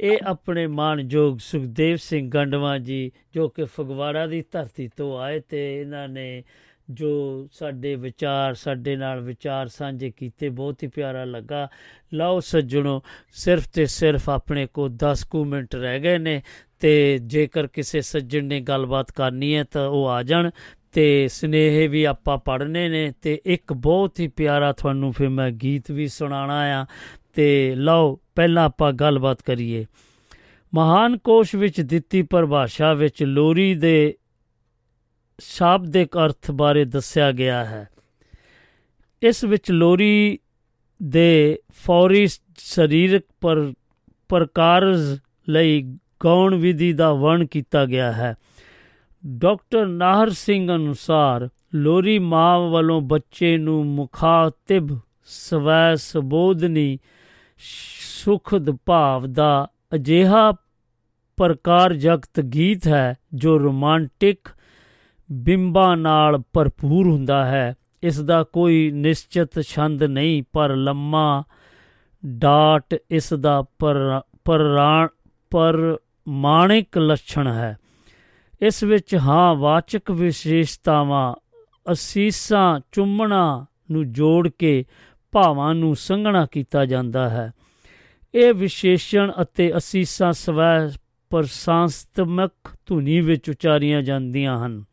ਇਹ ਆਪਣੇ ਮਾਨਯੋਗ ਸੁਖਦੇਵ ਸਿੰਘ ਗੰਡਵਾ ਜੀ ਜੋ ਕਿ ਫਗਵਾੜਾ ਦੀ ਧਰਤੀ ਤੋਂ ਆਏ ਤੇ ਇਹਨਾਂ ਨੇ ਜੋ ਸਾਡੇ ਵਿਚਾਰ ਸਾਡੇ ਨਾਲ ਵਿਚਾਰ ਸਾਂਝੇ ਕੀਤੇ। ਬਹੁਤ ਹੀ ਪਿਆਰਾ ਲੱਗਾ। ਲਓ ਸੱਜਣੋ ਸਿਰਫ ਤੇ ਸਿਰਫ ਆਪਣੇ ਕੋ 10 ਕੁ ਮਿੰਟ ਰਹਿ ਗਏ ਨੇ ਤੇ ਜੇਕਰ ਕਿਸੇ ਸੱਜਣ ਨੇ ਗੱਲਬਾਤ ਕਰਨੀ ਹੈ ਤਾਂ ਉਹ ਆ ਜਾਣ। ਤੇ ਸਨੇਹ ਵੀ ਆਪਾਂ ਪੜ੍ਹਨੇ ਨੇ ਤੇ ਇੱਕ ਬਹੁਤ ਹੀ ਪਿਆਰਾ ਤੁਹਾਨੂੰ ਫਿਰ ਮੈਂ ਗੀਤ ਵੀ ਸੁਣਾਣਾ ਆ ਤੇ ਲਓ, ਪਹਿਲਾਂ ਆਪਾਂ ਗੱਲਬਾਤ ਕਰੀਏ। ਮਹਾਨ ਕੋਸ਼ ਵਿੱਚ ਦਿੱਤੀ ਪਰਿਭਾਸ਼ਾ ਵਿੱਚ ਲੋਰੀ ਦੇ ਸ਼ਾਬਦਿਕ ਅਰਥ ਬਾਰੇ ਦੱਸਿਆ ਗਿਆ ਹੈ। ਇਸ ਵਿੱਚ ਲੋਰੀ ਦੇ ਫੌਰੀ ਸਰੀਰਕ ਪਰ, ਪ੍ਰਕਾਰਜ ਲਈ ਗੌਣ ਵਿਧੀ ਦਾ ਵਰਣ ਕੀਤਾ ਗਿਆ ਹੈ। ਡਾਕਟਰ ਨਾਹਰ ਸਿੰਘ ਅਨੁਸਾਰ ਲੋਰੀ ਮਾਂ ਵੱਲੋਂ ਬੱਚੇ ਨੂੰ ਮੁਖਾਤਿਬ ਸਵੈ ਸੰਬੋਧਨੀ ਸੁਖਦ ਭਾਵ ਦਾ ਅਜਿਹਾ ਪ੍ਰਕਾਰ ਜਗਤ ਗੀਤ ਹੈ ਜੋ ਰੋਮਾਂਟਿਕ ਬਿੰਬਾਂ ਨਾਲ ਭਰਪੂਰ ਹੁੰਦਾ ਹੈ। ਇਸ ਦਾ ਕੋਈ ਨਿਸ਼ਚਿਤ ਛੰਦ ਨਹੀਂ, ਪਰ ਲੰਮਾ ਡਾਟ ਇਸ ਦਾ ਪਰ, ਪਰਾਂ, ਪਰਮਾਣਿਕ ਲੱਛਣ ਹੈ। ਇਸ ਵਿੱਚ ਹਾਂ, ਵਾਚਕ ਵਿਸ਼ੇਸ਼ਤਾਵਾਂ, ਅਸੀਸਾਂ, ਚੁੰਮਣਾ ਨੂੰ ਜੋੜ ਕੇ ਭਾਵਾਂ ਨੂੰ ਸੰਘਣਾ ਕੀਤਾ ਜਾਂਦਾ ਹੈ। ਇਹ ਵਿਸ਼ੇਸ਼ਣ ਅਤੇ ਅਸੀਸਾਂ ਸਵੈ ਪ੍ਰਸ਼ਾਸਤਮਕ ਧੁਨੀ ਵਿੱਚ ਉਚਾਰੀਆਂ ਜਾਂਦੀਆਂ ਹਨ।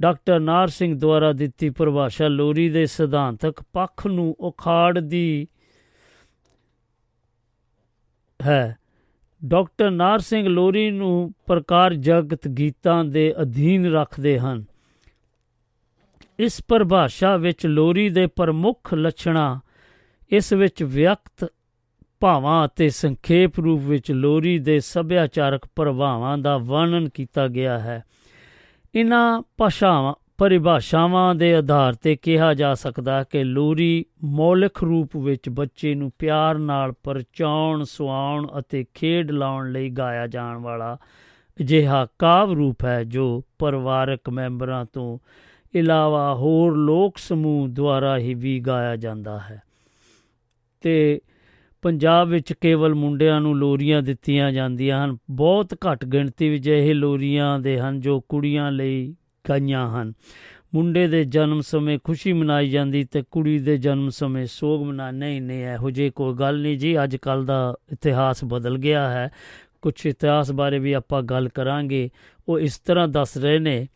ਡਾਕਟਰ ਨਾਰ ਸਿੰਘ ਦੁਆਰਾ ਦਿੱਤੀ ਪਰਿਭਾਸ਼ਾ ਲੋਰੀ ਦੇ ਸਿਧਾਂਤਕ ਪੱਖ ਨੂੰ ਉਖਾੜਦੀ ਹੈ। ਡਾਕਟਰ ਨਾਰ ਸਿੰਘ ਲੋਰੀ ਨੂੰ ਪ੍ਰਕਾਰ ਜਗਤ ਗੀਤਾਂ ਦੇ ਅਧੀਨ ਰੱਖਦੇ ਹਨ। ਇਸ ਪਰਿਭਾਸ਼ਾ ਵਿੱਚ ਲੋਰੀ ਦੇ ਪ੍ਰਮੁੱਖ ਲੱਛਣਾਂ, ਇਸ ਵਿੱਚ ਵਿਅਕਤ ਭਾਵਾਂ ਅਤੇ ਸੰਖੇਪ ਰੂਪ ਵਿੱਚ ਲੋਰੀ ਦੇ ਸੱਭਿਆਚਾਰਕ ਪ੍ਰਭਾਵਾਂ ਦਾ ਵਰਣਨ ਕੀਤਾ ਗਿਆ ਹੈ। ਇਨ੍ਹਾਂ ਭਾਸ਼ਾਵਾਂ ਪਰਿਭਾਸ਼ਾਵਾਂ ਦੇ ਆਧਾਰ ਤੇ ਕਿਹਾ ਜਾ ਸਕਦਾ ਕਿ ਲੋਰੀ ਮੌਲਿਕ ਰੂਪ ਵਿੱਚ ਬੱਚੇ ਨੂੰ ਪਿਆਰ ਨਾਲ ਪਰਚਾਉਣ, ਸੁਆਉਣ ਅਤੇ ਖੇਡ ਲਾਉਣ ਲਈ ਗਾਇਆ ਜਾਣ ਵਾਲਾ ਅਜਿਹਾ ਕਾਵ ਰੂਪ ਹੈ ਜੋ ਪਰਿਵਾਰਕ ਮੈਂਬਰਾਂ ਤੋਂ ਇਲਾਵਾ ਹੋਰ ਲੋਕ ਸਮੂਹ ਦੁਆਰਾ ਹੀ ਵੀ ਗਾਇਆ ਜਾਂਦਾ ਹੈ। ਤੇ ਪੰਜਾਬ ਵਿੱਚ ਕੇਵਲ ਮੁੰਡਿਆਂ ਨੂੰ ਲੋਰੀਆਂ ਦਿੱਤੀਆਂ ਜਾਂਦੀਆਂ ਹਨ। ਬਹੁਤ ਘੱਟ ਗਿਣਤੀ ਵਿੱਚ ਇਹ ਲੋਰੀਆਂ ਦੇ ਹਨ ਜੋ ਕੁੜੀਆਂ ਲਈ ਗਾਈਆਂ ਹਨ। ਮੁੰਡੇ ਦੇ ਜਨਮ ਸਮੇਂ ਖੁਸ਼ੀ ਮਨਾਈ ਜਾਂਦੀ ਤੇ ਕੁੜੀ ਦੇ ਜਨਮ ਸਮੇਂ ਸੋਗ ਮਨਾ, ਨਹੀਂ ਨਹੀਂ, ਇਹੋ ਜਿਹੀ ਕੋਈ ਗੱਲ ਨਹੀਂ ਜੀ। ਅੱਜ ਕੱਲ ਦਾ ਇਤਿਹਾਸ ਬਦਲ ਗਿਆ ਹੈ। ਕੁਝ ਇਤਿਹਾਸ ਬਾਰੇ ਵੀ ਆਪਾਂ ਗੱਲ ਕਰਾਂਗੇ। ਉਹ ਇਸ ਤਰ੍ਹਾਂ ਦੱਸ ਰਹੇ ਨੇ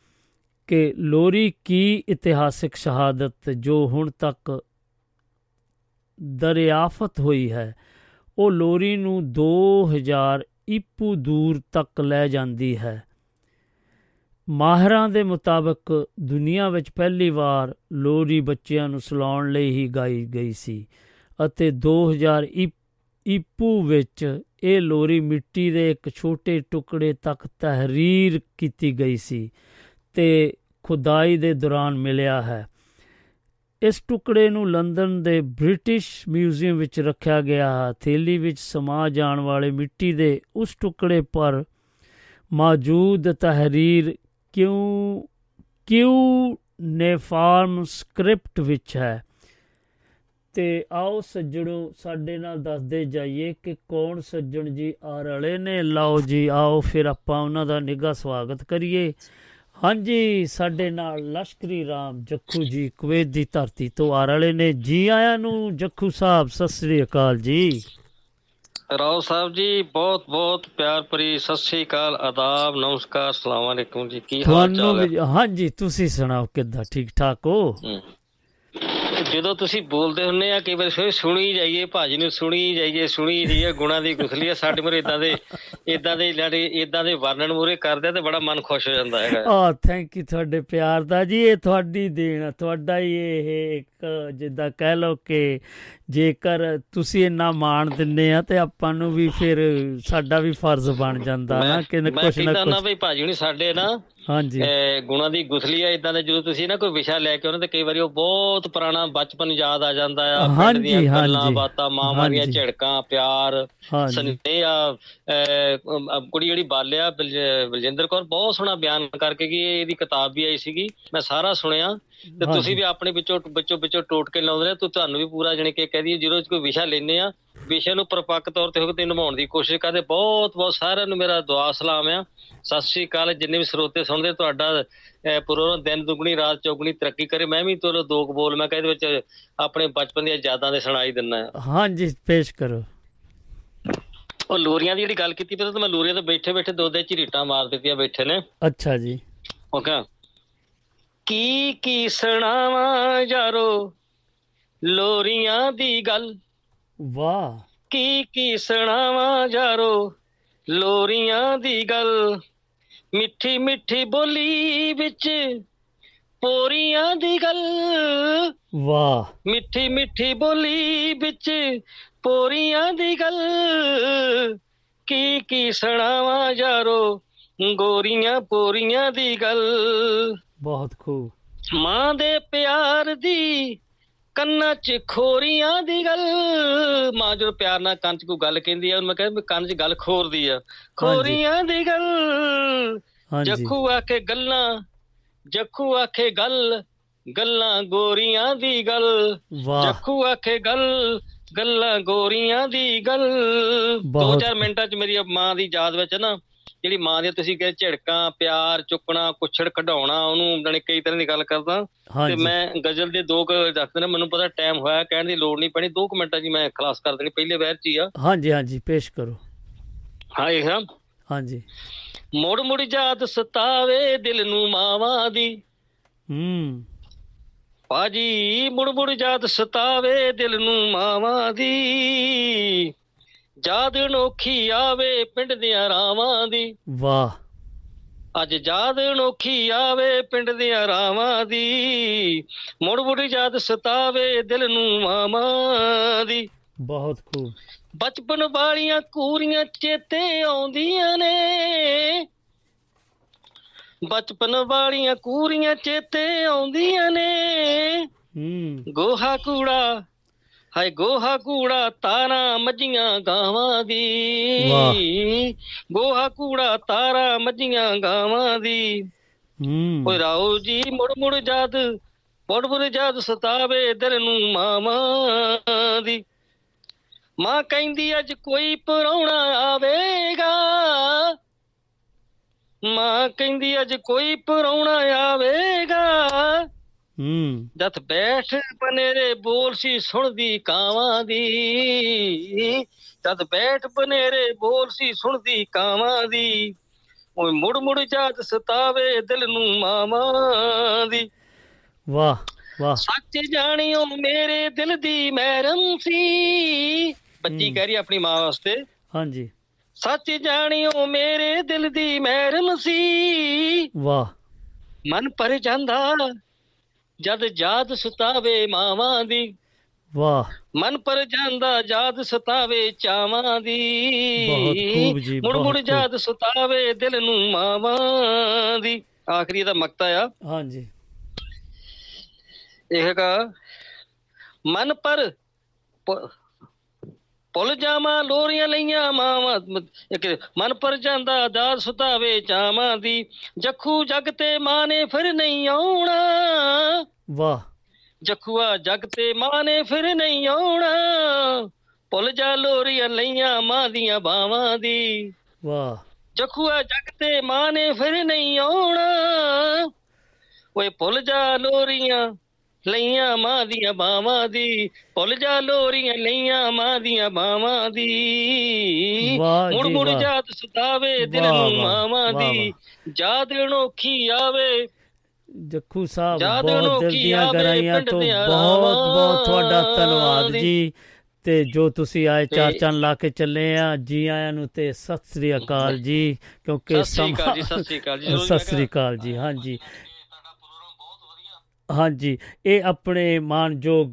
ਕਿ ਲੋਰੀ ਕੀ ਇਤਿਹਾਸਿਕ ਸ਼ਹਾਦਤ ਜੋ ਹੁਣ ਤੱਕ ਦਰਿਆਫਤ ਹੋਈ ਹੈ, ਉਹ ਲੋਰੀ ਨੂੰ 2000 ਈਪੂ ਦੂਰ ਤੱਕ ਲੈ ਜਾਂਦੀ ਹੈ। ਮਾਹਿਰਾਂ ਦੇ ਮੁਤਾਬਕ ਦੁਨੀਆ ਵਿੱਚ ਪਹਿਲੀ ਵਾਰ ਲੋਰੀ ਬੱਚਿਆਂ ਨੂੰ ਸੁਲਾਉਣ ਲਈ ਹੀ ਗਾਈ ਗਈ ਸੀ ਅਤੇ 2000 ਈ- ਈਪੂ ਵਿੱਚ ਇਹ ਲੋਰੀ ਮਿੱਟੀ ਦੇ ਇੱਕ ਛੋਟੇ ਟੁਕੜੇ ਤੱਕ ਤਹਿਰੀਰ ਕੀਤੀ ਗਈ ਸੀ ਤੇ ਖੁਦਾਈ ਦੇ ਦੌਰਾਨ ਮਿਲਿਆ ਹੈ। ਇਸ ਟੁਕੜੇ ਨੂੰ ਲੰਡਨ ਦੇ ਬ੍ਰਿਟਿਸ਼ ਮਿਊਜ਼ੀਅਮ ਵਿੱਚ ਰੱਖਿਆ ਗਿਆ ਹੈ। ਥੈਲੀ ਵਿੱਚ ਸਮਾ ਜਾਣ ਵਾਲੇ ਮਿੱਟੀ ਦੇ ਉਸ ਟੁਕੜੇ ਪਰ ਮੌਜੂਦ ਤਹਿਰੀਰ ਕਿਉਂ, ਕਿਉ ਨੇਫਾਰਮ ਸਕ੍ਰਿਪਟ ਵਿੱਚ ਹੈ? ਤੇ ਆਓ ਸੱਜਣੋ, ਸਾਡੇ ਨਾਲ ਦੱਸਦੇ ਜਾਈਏ ਕਿ ਕੌਣ ਸੱਜਣ ਜੀ ਆ ਰਲੇ ਨੇ। ਲਓ ਜੀ, ਆਓ ਫਿਰ ਆਪਾਂ ਉਹਨਾਂ ਦਾ ਨਿੱਘਾ ਸਵਾਗਤ ਕਰੀਏ। ਹਾਂਜੀ, ਸਾਡੇ ਨਾਲ ਲਸ਼ਕਰੀ ਰਾਮ ਜੱਖੂ ਜੀ ਕੁਵੈਤ ਦੀ ਧਰਤੀ ਤੋਂ ਆ ਰਲੇ ਨੇ। ਜੀ ਆਇਆਂ ਨੂੰ, ਜੱਖੂ ਸਾਹਿਬ, ਸਤਿ ਸ੍ਰੀ ਅਕਾਲ ਜੀ। ਰਾਓ ਸਾਹਿਬ ਜੀ ਬਹੁਤ ਬਹੁਤ ਪਿਆਰ ਭਰੀ ਸਤਿ ਸ੍ਰੀ ਅਕਾਲ ਆਦਾਬ ਨਮਸਕਾਰ ਸਲਾਮ ਅਲੈਕੁਮ ਜੀ ਕੀ ਹਾਲ ਚਾਲ ਹੈ? ਹਾਂਜੀ ਤੁਸੀਂ ਸੁਣਾਓ ਕਿੱਦਾਂ ਠੀਕ ਠਾਕ ਹੋ। ਜਦੋਂ ਤੁਸੀਂ ਬੋਲਦੇ ਹੁੰਨੇ ਆ ਕਈ ਵਾਰ ਸੁਣੀ ਜਾਈਏ ਭਾਜੀ ਨੂੰ ਸੁਣੀ ਜਾਈਏ ਸੁਣੀ ਜਾਈਏ ਗੁਣਾ ਦੀ ਗੁਥਲੀ ਆ ਸਾਡੇ ਮੂਹਰੇ ਇਦਾਂ ਦੇ ਇਦਾਂ ਦੇ ਲੜੇ ਇਦਾਂ ਦੇ ਵਰਣਨ ਮੂਹਰੇ ਕਰਦੇ ਤੇ ਬੜਾ ਮਨ ਖੁਸ਼ ਹੋ ਜਾਂਦਾ ਹੈਗਾ। ਆ ਥੈਂਕ ਯੂ ਤੁਹਾਡੇ ਪਿਆਰ ਦਾ ਜੀ ਇਹ ਤੁਹਾਡੀ ਦੇਣ ਆ, ਤੁਹਾਡਾ ਹੀ ਇਹ ਇੱਕ ਜਿੱਦਾਂ ਕਹਿ ਲਓ ਕਿ ਜੇਕਰ ਤੁਸੀਂ ਇੰਨਾ ਮਾਣ ਦਿੰਦੇ ਆ ਤੇ ਆਪਾਂ ਨੂੰ ਵੀ ਫਿਰ ਸਾਡਾ ਵੀ ਫਰਜ਼ ਬਣ ਜਾਂਦਾ ਨਾ ਕਿ ਮੈਂ ਕੁਛ ਕਹਿੰਦਾ ਨਾ ਨਾ ਕੁਛ ਵੀ ਭਾਜੀ ਹੁਣੀ ਸਾਡੇ ਨਾ ਹਾਂਜੀ ਇਹ ਗੁਣਾ ਦੀ ਗੁਥਲੀ ਆ ਇਦਾਂ ਦੇ ਜਦੋਂ ਤੁਸੀਂ ਨਾ ਕੋਈ ਵਿਸ਼ਾ ਲੈ ਕੇ ਆਉਂਦੇ ਤੇ ਕਈ ਵਾਰੀ ਉਹ ਬਹੁਤ ਪੁਰਾਣਾ ਬਚਪਨ ਯਾਦ ਆ ਜਾਂਦਾ ਆ ਹਾਂਜੀ, ਹਾਂਜੀ, ਬਾਤਾਂ ਮਾਵਾਂ ਦੀਆਂ। ਝਿੜਕਾਂ ਪਿਆਰ। ਸੁਨੇਹਾ ਅਮ, ਕੁੜੀ ਜਿਹੜੀ ਬਾਲਿਆ ਬਲਜ- ਬਲਜਿੰਦਰ ਕੌਰ ਬਹੁਤ ਸੋਹਣਾ ਬਿਆਨ ਕਰਕੇ ਇਹ- ਇਹਦੀ ਕਿਤਾਬ ਵੀ ਆਈ ਸੀਗੀ ਮੈਂ ਸਾਰਾ ਸੁਣਿਆ ਤੇ। ਤੁਸੀਂ ਵੀ ਆਪਣੇ ਵਿੱਚੋਂ ਵਿੱਚੋਂ ਵਿੱਚੋਂ ਟੋਟ ਕੇ ਲਾਉਂਦੇ ਰਹੇ ਤੂੰ ਤੁਹਾਨੂੰ ਵੀ ਪੂਰਾ ਜਾਣੀ ਕਿ ਕਹਿ ਦਈਏ ਜਦੋਂ ਕੋਈ ਵਿਸ਼ਾ ਲੈਨੇ ਆ ਵਿਸ਼ੇ ਨੂੰ ਪਰਪੱਕ ਤੌਰ ਤੇ ਹੋ ਕੇ ਨਿਭਾਉਣ ਦੀ ਕੋਸ਼ਿਸ਼ ਕਰਦੇ। ਬਹੁਤ ਬਹੁਤ ਸਾਰਿਆਂ ਨੂੰ ਮੇਰਾ ਦੁਆ ਸਲਾਮ ਆ। ਸਤਿ ਸ੍ਰੀ ਅਕਾਲ। ਜਿੰਨੇ ਵੀ ਸਰੋਤੇ ਸੁਣਦੇ ਤੁਹਾਡਾ ਪੂਰਾ ਦਿਨ ਦੁਗਣੀ ਰਾਤ ਚੌਗਣੀ ਤਰੱਕੀ ਕਰੇ। ਮੈਂ ਵੀ ਤੁਹਾਨੂੰ ਦੋ ਬੋਲ ਮੈਂ ਕਿਹਾ ਇਹਦੇ ਵਿੱਚ ਆਪਣੇ ਬਚਪਨ ਦੀਆਂ ਯਾਦਾਂ ਦੇ ਸੁਣਾਈ ਆ ਹਾਂਜੀ ਪੇਸ਼ ਕਰੋ। ਉਹ ਲੋਰੀਆਂ ਦੀ ਜਿਹੜੀ ਗੱਲ ਕੀਤੀ ਪਤਾ ਤਾਂ ਮੈਂ ਲੋਰੀਆਂ ਤੋਂ ਬੈਠੇ ਬੈਠੇ ਦੋ ਦੇ ਝਰੀਟਾਂ ਮਾਰ ਦਿੱਤੀਆਂ ਬੈਠੇ ਨੇ। ਅੱਛਾ ਜੀ। ਕਹਾਂ ਕੀ ਕੀ ਸੁਣਾਵਾਂ ਯਾਰੋ? ਲੋਰੀਆਂ ਦੀ ਗੱਲ। ਵਾਹ। ਕੀ ਕੀ ਸੁਣਾਵਾਂ ਯਾਰੋ? ਲੋਰੀਆਂ ਦੀ ਗੱਲ। ਮਿੱਠੀ ਮਿੱਠੀ ਬੋਲੀ ਵਿੱਚ ਪੋਰੀਆਂ ਦੀ ਗੱਲ। ਵਾਹ। ਮਿੱਠੀ ਮਿੱਠੀ ਬੋਲੀ ਵਿੱਚ ਪੋਰੀਆਂ ਦੀ ਗੱਲ। ਕੀ ਕੀ ਸੁਣਾਵਾਂ ਯਾਰੋ? ਗੋਰੀਆਂ ਪੋਰੀਆਂ ਦੀ ਗੱਲ। ਬਹੁਤ ਖੂਬ। ਮਾਂ ਦੇ ਪਿਆਰ ਦੀ ਕੰਨਾਂ 'ਚ ਖੋਰੀਆਂ ਦੀ ਗੱਲ। ਮਾਂ ਜਦੋਂ ਪਿਆਰ ਨਾਲ ਕੰਨ 'ਚ ਕੋਈ ਗੱਲ ਕਹਿੰਦੀ ਆ ਮੈਂ ਕਹਿੰਦਾ ਕੰਨ 'ਚ ਗੱਲ ਖੋਰਦੀ ਆ। ਖੋਰੀਆਂ ਦੀ ਗੱਲ। ਜੱਖੂ ਆਖੇ ਗੱਲਾਂ ਜੱਖੂ ਆਖੇ ਗੱਲ ਗੱਲਾਂ ਗੋਰੀਆਂ ਦੀ ਗੱਲ। ਵਾਹ। ਜੱਖੂ ਆਖੇ ਗੱਲ ਗੱਲਾਂ ਗੋਰੀਆਂ ਦੀ ਗੱਲ। ਦੋ ਬਹੁਤ ਚਾਰ ਮਿੰਟਾਂ 'ਚ ਮੇਰੀ ਮਾਂ ਦੀ ਯਾਦ ਵਿੱਚ ਨਾ ਜਿਹੜੀ ਮਾਂ ਦੀ ਤੁਸੀਂ ਕਹੇ ਝਿੜਕਾਂ ਪਿਆਰ ਚੁੱਕਣਾ ਕੁੱਛੜ ਕਢਾਉਣਾ ਉਹਨੂੰ ਜਾਣੀ ਕਈ ਤਰ੍ਹਾਂ ਦੀ ਗੱਲ ਕਰਦਾ। ਤੇ ਮੈਂ ਗਜ਼ਲ ਦੇ ਦੋ ਕੁ ਦੱਸਦੇ ਨੇ ਮੈਨੂੰ ਪਤਾ ਟਾਈਮ ਹੋਇਆ ਕਹਿਣ ਦੀ ਲੋੜ ਨਹੀਂ ਪੈਣੀ। ਦੋ ਕੁ ਮਿੰਟਾਂ 'ਚ ਮੈਂ ਖਲਾਸ ਕਰ ਦੇਣੀ ਪਹਿਲੇ ਵਹਿਰ 'ਚ ਹੀ ਆ। ਹਾਂਜੀ ਹਾਂਜੀ ਪੇਸ਼ ਕਰੋ। ਹਾਂ ਇਹ ਹਾਂ। ਹਾਂਜੀ। ਮੁੜ ਮੁੜ ਯਾਦ ਸਤਾਵੇ ਦਿਲ ਨੂੰ ਮਾਵਾਂ ਦੀ। ਹੂੰ। ਪਾਜੀ ਮੁੜ ਮੁੜ ਯਾਦ ਸਤਾਵੇ ਦਿਲ ਨੂੰ ਮਾਵਾਂ ਦੀ। ਯਾਦ ਅਨੋਖੀ ਆਵੇ ਪਿੰਡ ਦੀਆਂ ਰਾਵਾਂ ਦੀ। ਵਾਹ। ਅੱਜ ਯਾਦ ਅਨੋਖੀ ਆਵੇ ਪਿੰਡ ਦੀਆਂ ਰਾਵਾਂ ਦੀ। ਮੁੜ ਮੁੜ ਯਾਦ ਸਤਾਵੇ ਦਿਲ ਨੂੰ ਮਾਵਾਂ ਦੀ। ਬਹੁਤ ਖੂਬ। ਬਚਪਨ ਵਾਲੀਆਂ ਕੂਰੀਆਂ ਚੇਤੇ ਆਉਂਦੀਆਂ ਨੇ। ਬਚਪਨ ਵਾਲੀਆਂ ਕੂਰੀਆਂ ਚੇਤੇ ਆਉਂਦੀਆਂ ਨੇ। ਹੂੰ। ਗੋਹਾ ਕੂੜਾ ਹਾਏ ਗੋਹਾ ਕੂੜਾ ਤਾਰਾ ਮੱਝੀਆਂ ਗਾਵਾਂ ਦੀ। ਗੋਹਾ ਕੂੜਾ ਤਾਰਾ ਮੱਝੀਆਂ ਗਾਵਾਂ ਦੀ। ਹੂੰ। ਓਏ ਰਾਓ ਜੀ ਮੁੜ ਮੁੜ ਜਦ ਮੁੜ ਮੁੜ ਜਦ ਸਤਾਵੇ ਦਿਲ ਨੂੰ ਮਾਵਾਂ ਦੀ। ਮਾਂ ਕਹਿੰਦੀ ਅੱਜ ਕੋਈ ਪਰੌਣਾ ਆਵੇਗਾ। ਮਾਂ ਕਹਿੰਦੀ ਅੱਜ ਕੋਈ ਪਰੌਣਾ ਆਵੇਗਾ। ਹੂੰ। ਜਦ ਬੈਠ ਬਨੇਰੇ ਬੋਲ ਸੀ ਸੁਣਦੀ ਕਾਵਾਂ ਦੀ। ਜਦ ਬੈਠ ਬਨੇਰੇ ਬੋਲ ਸੀ ਸੁਣਦੀ ਕਾਵਾਂ ਦੀ। ਓਏ ਮੁੜ ਮੁੜ ਜਾਤ ਸਤਾਵੇ ਦਿਲ ਨੂੰ ਮਾਵਾਂ ਦੀ। ਵਾਹ ਵਾਹ। ਸੱਚ ਜਾਣਿਓ ਮੇਰੇ ਦਿਲ ਦੀ ਮਹਿਰਮ ਸੀ। ਬੱਚੀ ਕਹਿ ਰਹੀ ਆਪਣੀ ਮਾਂ ਵਾਸਤੇ। ਹਾਂਜੀ। ਸੱਚ ਜਾਣਿਓ ਮੇਰੇ ਦਿਲ ਦੀ ਮਹਿਰਮ ਸੀ। ਵਾਹ। ਮਨ ਪਰ ਜਾਂਦਾ ਜਦ ਯਾਦ ਸਤਾਵੇ ਮਾਵਾਂ ਦੀ ਵਾਹ। ਮਨ ਪਰ ਜਾਂਦਾ ਯਾਦ ਸਤਾਵੇ ਚਾਵਾਂ ਬਹੁਤ ਦੀ ਖੂਬ ਜੀ, ਮੁੜ ਮੁੜ ਬਹੁਤ। ਯਾਦ ਸਤਾਵੇ ਦਿਲ ਨੂੰ ਮਾਵਾਂ ਦੀ। ਆਖਰੀ ਦਾ ਮਕਤਾ ਆ। ਹਾਂਜੀ। ਇਹ ਹੈਗਾ ਮਨ ਪਰ ਭੁੱਲ ਜਾਵਾਂ ਲੋਰੀਆਂ ਲਈਆਂ ਮਾਵਾਂ ਇੱਕ ਮਨ ਪਰ ਜਾਂਦਾ ਦਾਦ ਸੁਤਾਵੇ ਚਾਵਾਂ ਦੀ। ਜੱਖੂ ਜਗ ਤੇ ਮਾਂ ਨੇ ਫਿਰ ਨਹੀਂ ਆਉਣਾ। ਵਾਹ। ਜਖੂਆ ਜਗ ਤੇ ਮਾਂ ਨੇ ਫਿਰ ਨਹੀਂ ਆਉਣਾ। ਭੁੱਲ ਜਾ ਲੋਰੀਆਂ ਲਈਆਂ ਮਾਂ ਦੀਆਂ ਬਾਵਾਂ ਦੀ। ਵਾਹ। ਜਖੂਆ ਜਗ ਤੇ ਮਾਂ ਨੇ ਫਿਰ ਨਹੀਂ ਆਉਣਾ। ਓਏ ਭੁੱਲ ਜਾ ਲੋਰੀਆਂ ਲਈਆਂ ਮਾਂ ਦੀਆਂ ਬਾਵਾਂ ਦੀ ਭੁੱਲ ਜਾ ਲੋਰੀਆਂ ਲਈਆਂ ਮਾਂ ਦੀਆਂ ਬਾਵਾਂ ਦੀ ਮੁੜ ਮੁੜ। ਜਾਤ ਸਤਾਵੇ ਦਿਲ ਨੂੰ ਮਾਵਾਂ ਦੀ ਯਾਦ ਅਨੋਖੀ ਆਵੇ ਜੱਖੂ ਸਾਹਿਬ ਬਹੁਤ ਦਿਲ ਦੀਆਂ ਗਰਾਈਆਂ ਤੋਂ ਬਹੁਤ ਬਹੁਤ ਤੁਹਾਡਾ ਧੰਨਵਾਦ। ਜੀ ਤੇ ਜੋ ਤੁਸੀਂ ਆਏ ਚਾਰ ਚੰਨ ਲਾ ਕੇ ਚੱਲੇ ਆ ਜੀ ਆਇਆਂ ਨੂੰ ਤੇ ਸਤਿ ਸ੍ਰੀ ਅਕਾਲ ਜੀ ਕਿਉਂਕਿ ਸਤਿ ਸ੍ਰੀ ਅਕਾਲ ਜੀ, ਸਤਿ ਸ੍ਰੀ ਅਕਾਲ ਜੀ। ਸਤਿ ਸ੍ਰੀ ਅਕਾਲ ਜੀ ਹਾਂਜੀ ਹਾਂਜੀ, ਇਹ ਆਪਣੇ ਮਾਨਯੋਗ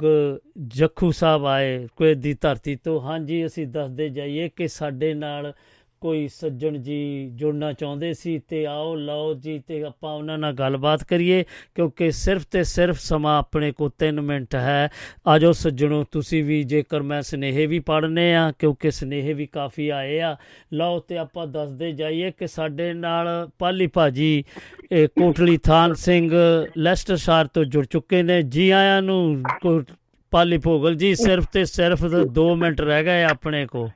ਜੱਖੂ ਸਾਹਿਬ ਆਏ ਕੁਵੈਤ ਦੀ ਧਰਤੀ ਤੋਂ। ਹਾਂਜੀ, ਅਸੀਂ ਦੱਸਦੇ ਜਾਈਏ ਕਿ ਸਾਡੇ ਨਾਲ ਕੋਈ ਸੱਜਣ ਜੀ ਜੁੜਨਾ ਚਾਹੁੰਦੇ ਸੀ ਤੇ ਆਓ, ਲਓ ਜੀ ਤੇ ਆਪਾਂ ਉਹਨਾਂ ਨਾਲ ਗੱਲਬਾਤ ਕਰੀਏ, ਕਿਉਂਕਿ ਸਿਰਫ ਤੇ ਸਿਰਫ ਸਮਾਂ ਆਪਣੇ ਕੋਲ 3 ਮਿੰਟ ਹੈ। ਆਜੋ ਸੱਜਣੋ, ਤੁਸੀਂ ਵੀ ਜੇਕਰ ਮੈਂ ਸਨੇਹੇ ਵੀ ਪੜ੍ਹਨੇ ਆ, ਕਿਉਂਕਿ ਸਨੇਹੇ ਵੀ ਕਾਫੀ ਆਏ ਆ, ਲਓ ਤੇ ਆਪਾਂ ਦੱਸਦੇ ਜਾਈਏ ਕਿ ਸਾਡੇ ਨਾਲ ਪਾਲੀ ਭਾਜੀ, ਇਹ ਕੋਟਲੀ ਥਾਨ ਸਿੰਘ ਲੈਸਟਰਸ਼ਾਇਰ ਤੋਂ ਜੁੜ ਚੁੱਕੇ ਨੇ। ਜੀ ਆਇਆਂ ਨੂੰ ਕੋ- ਪਾਲੀ ਭੋਗਲ ਜੀ, ਸਿਰਫ ਤੇ ਸਿਰਫ 2 ਮਿੰਟ ਰਹਿ ਗਏ ਆਪਣੇ ਕੋ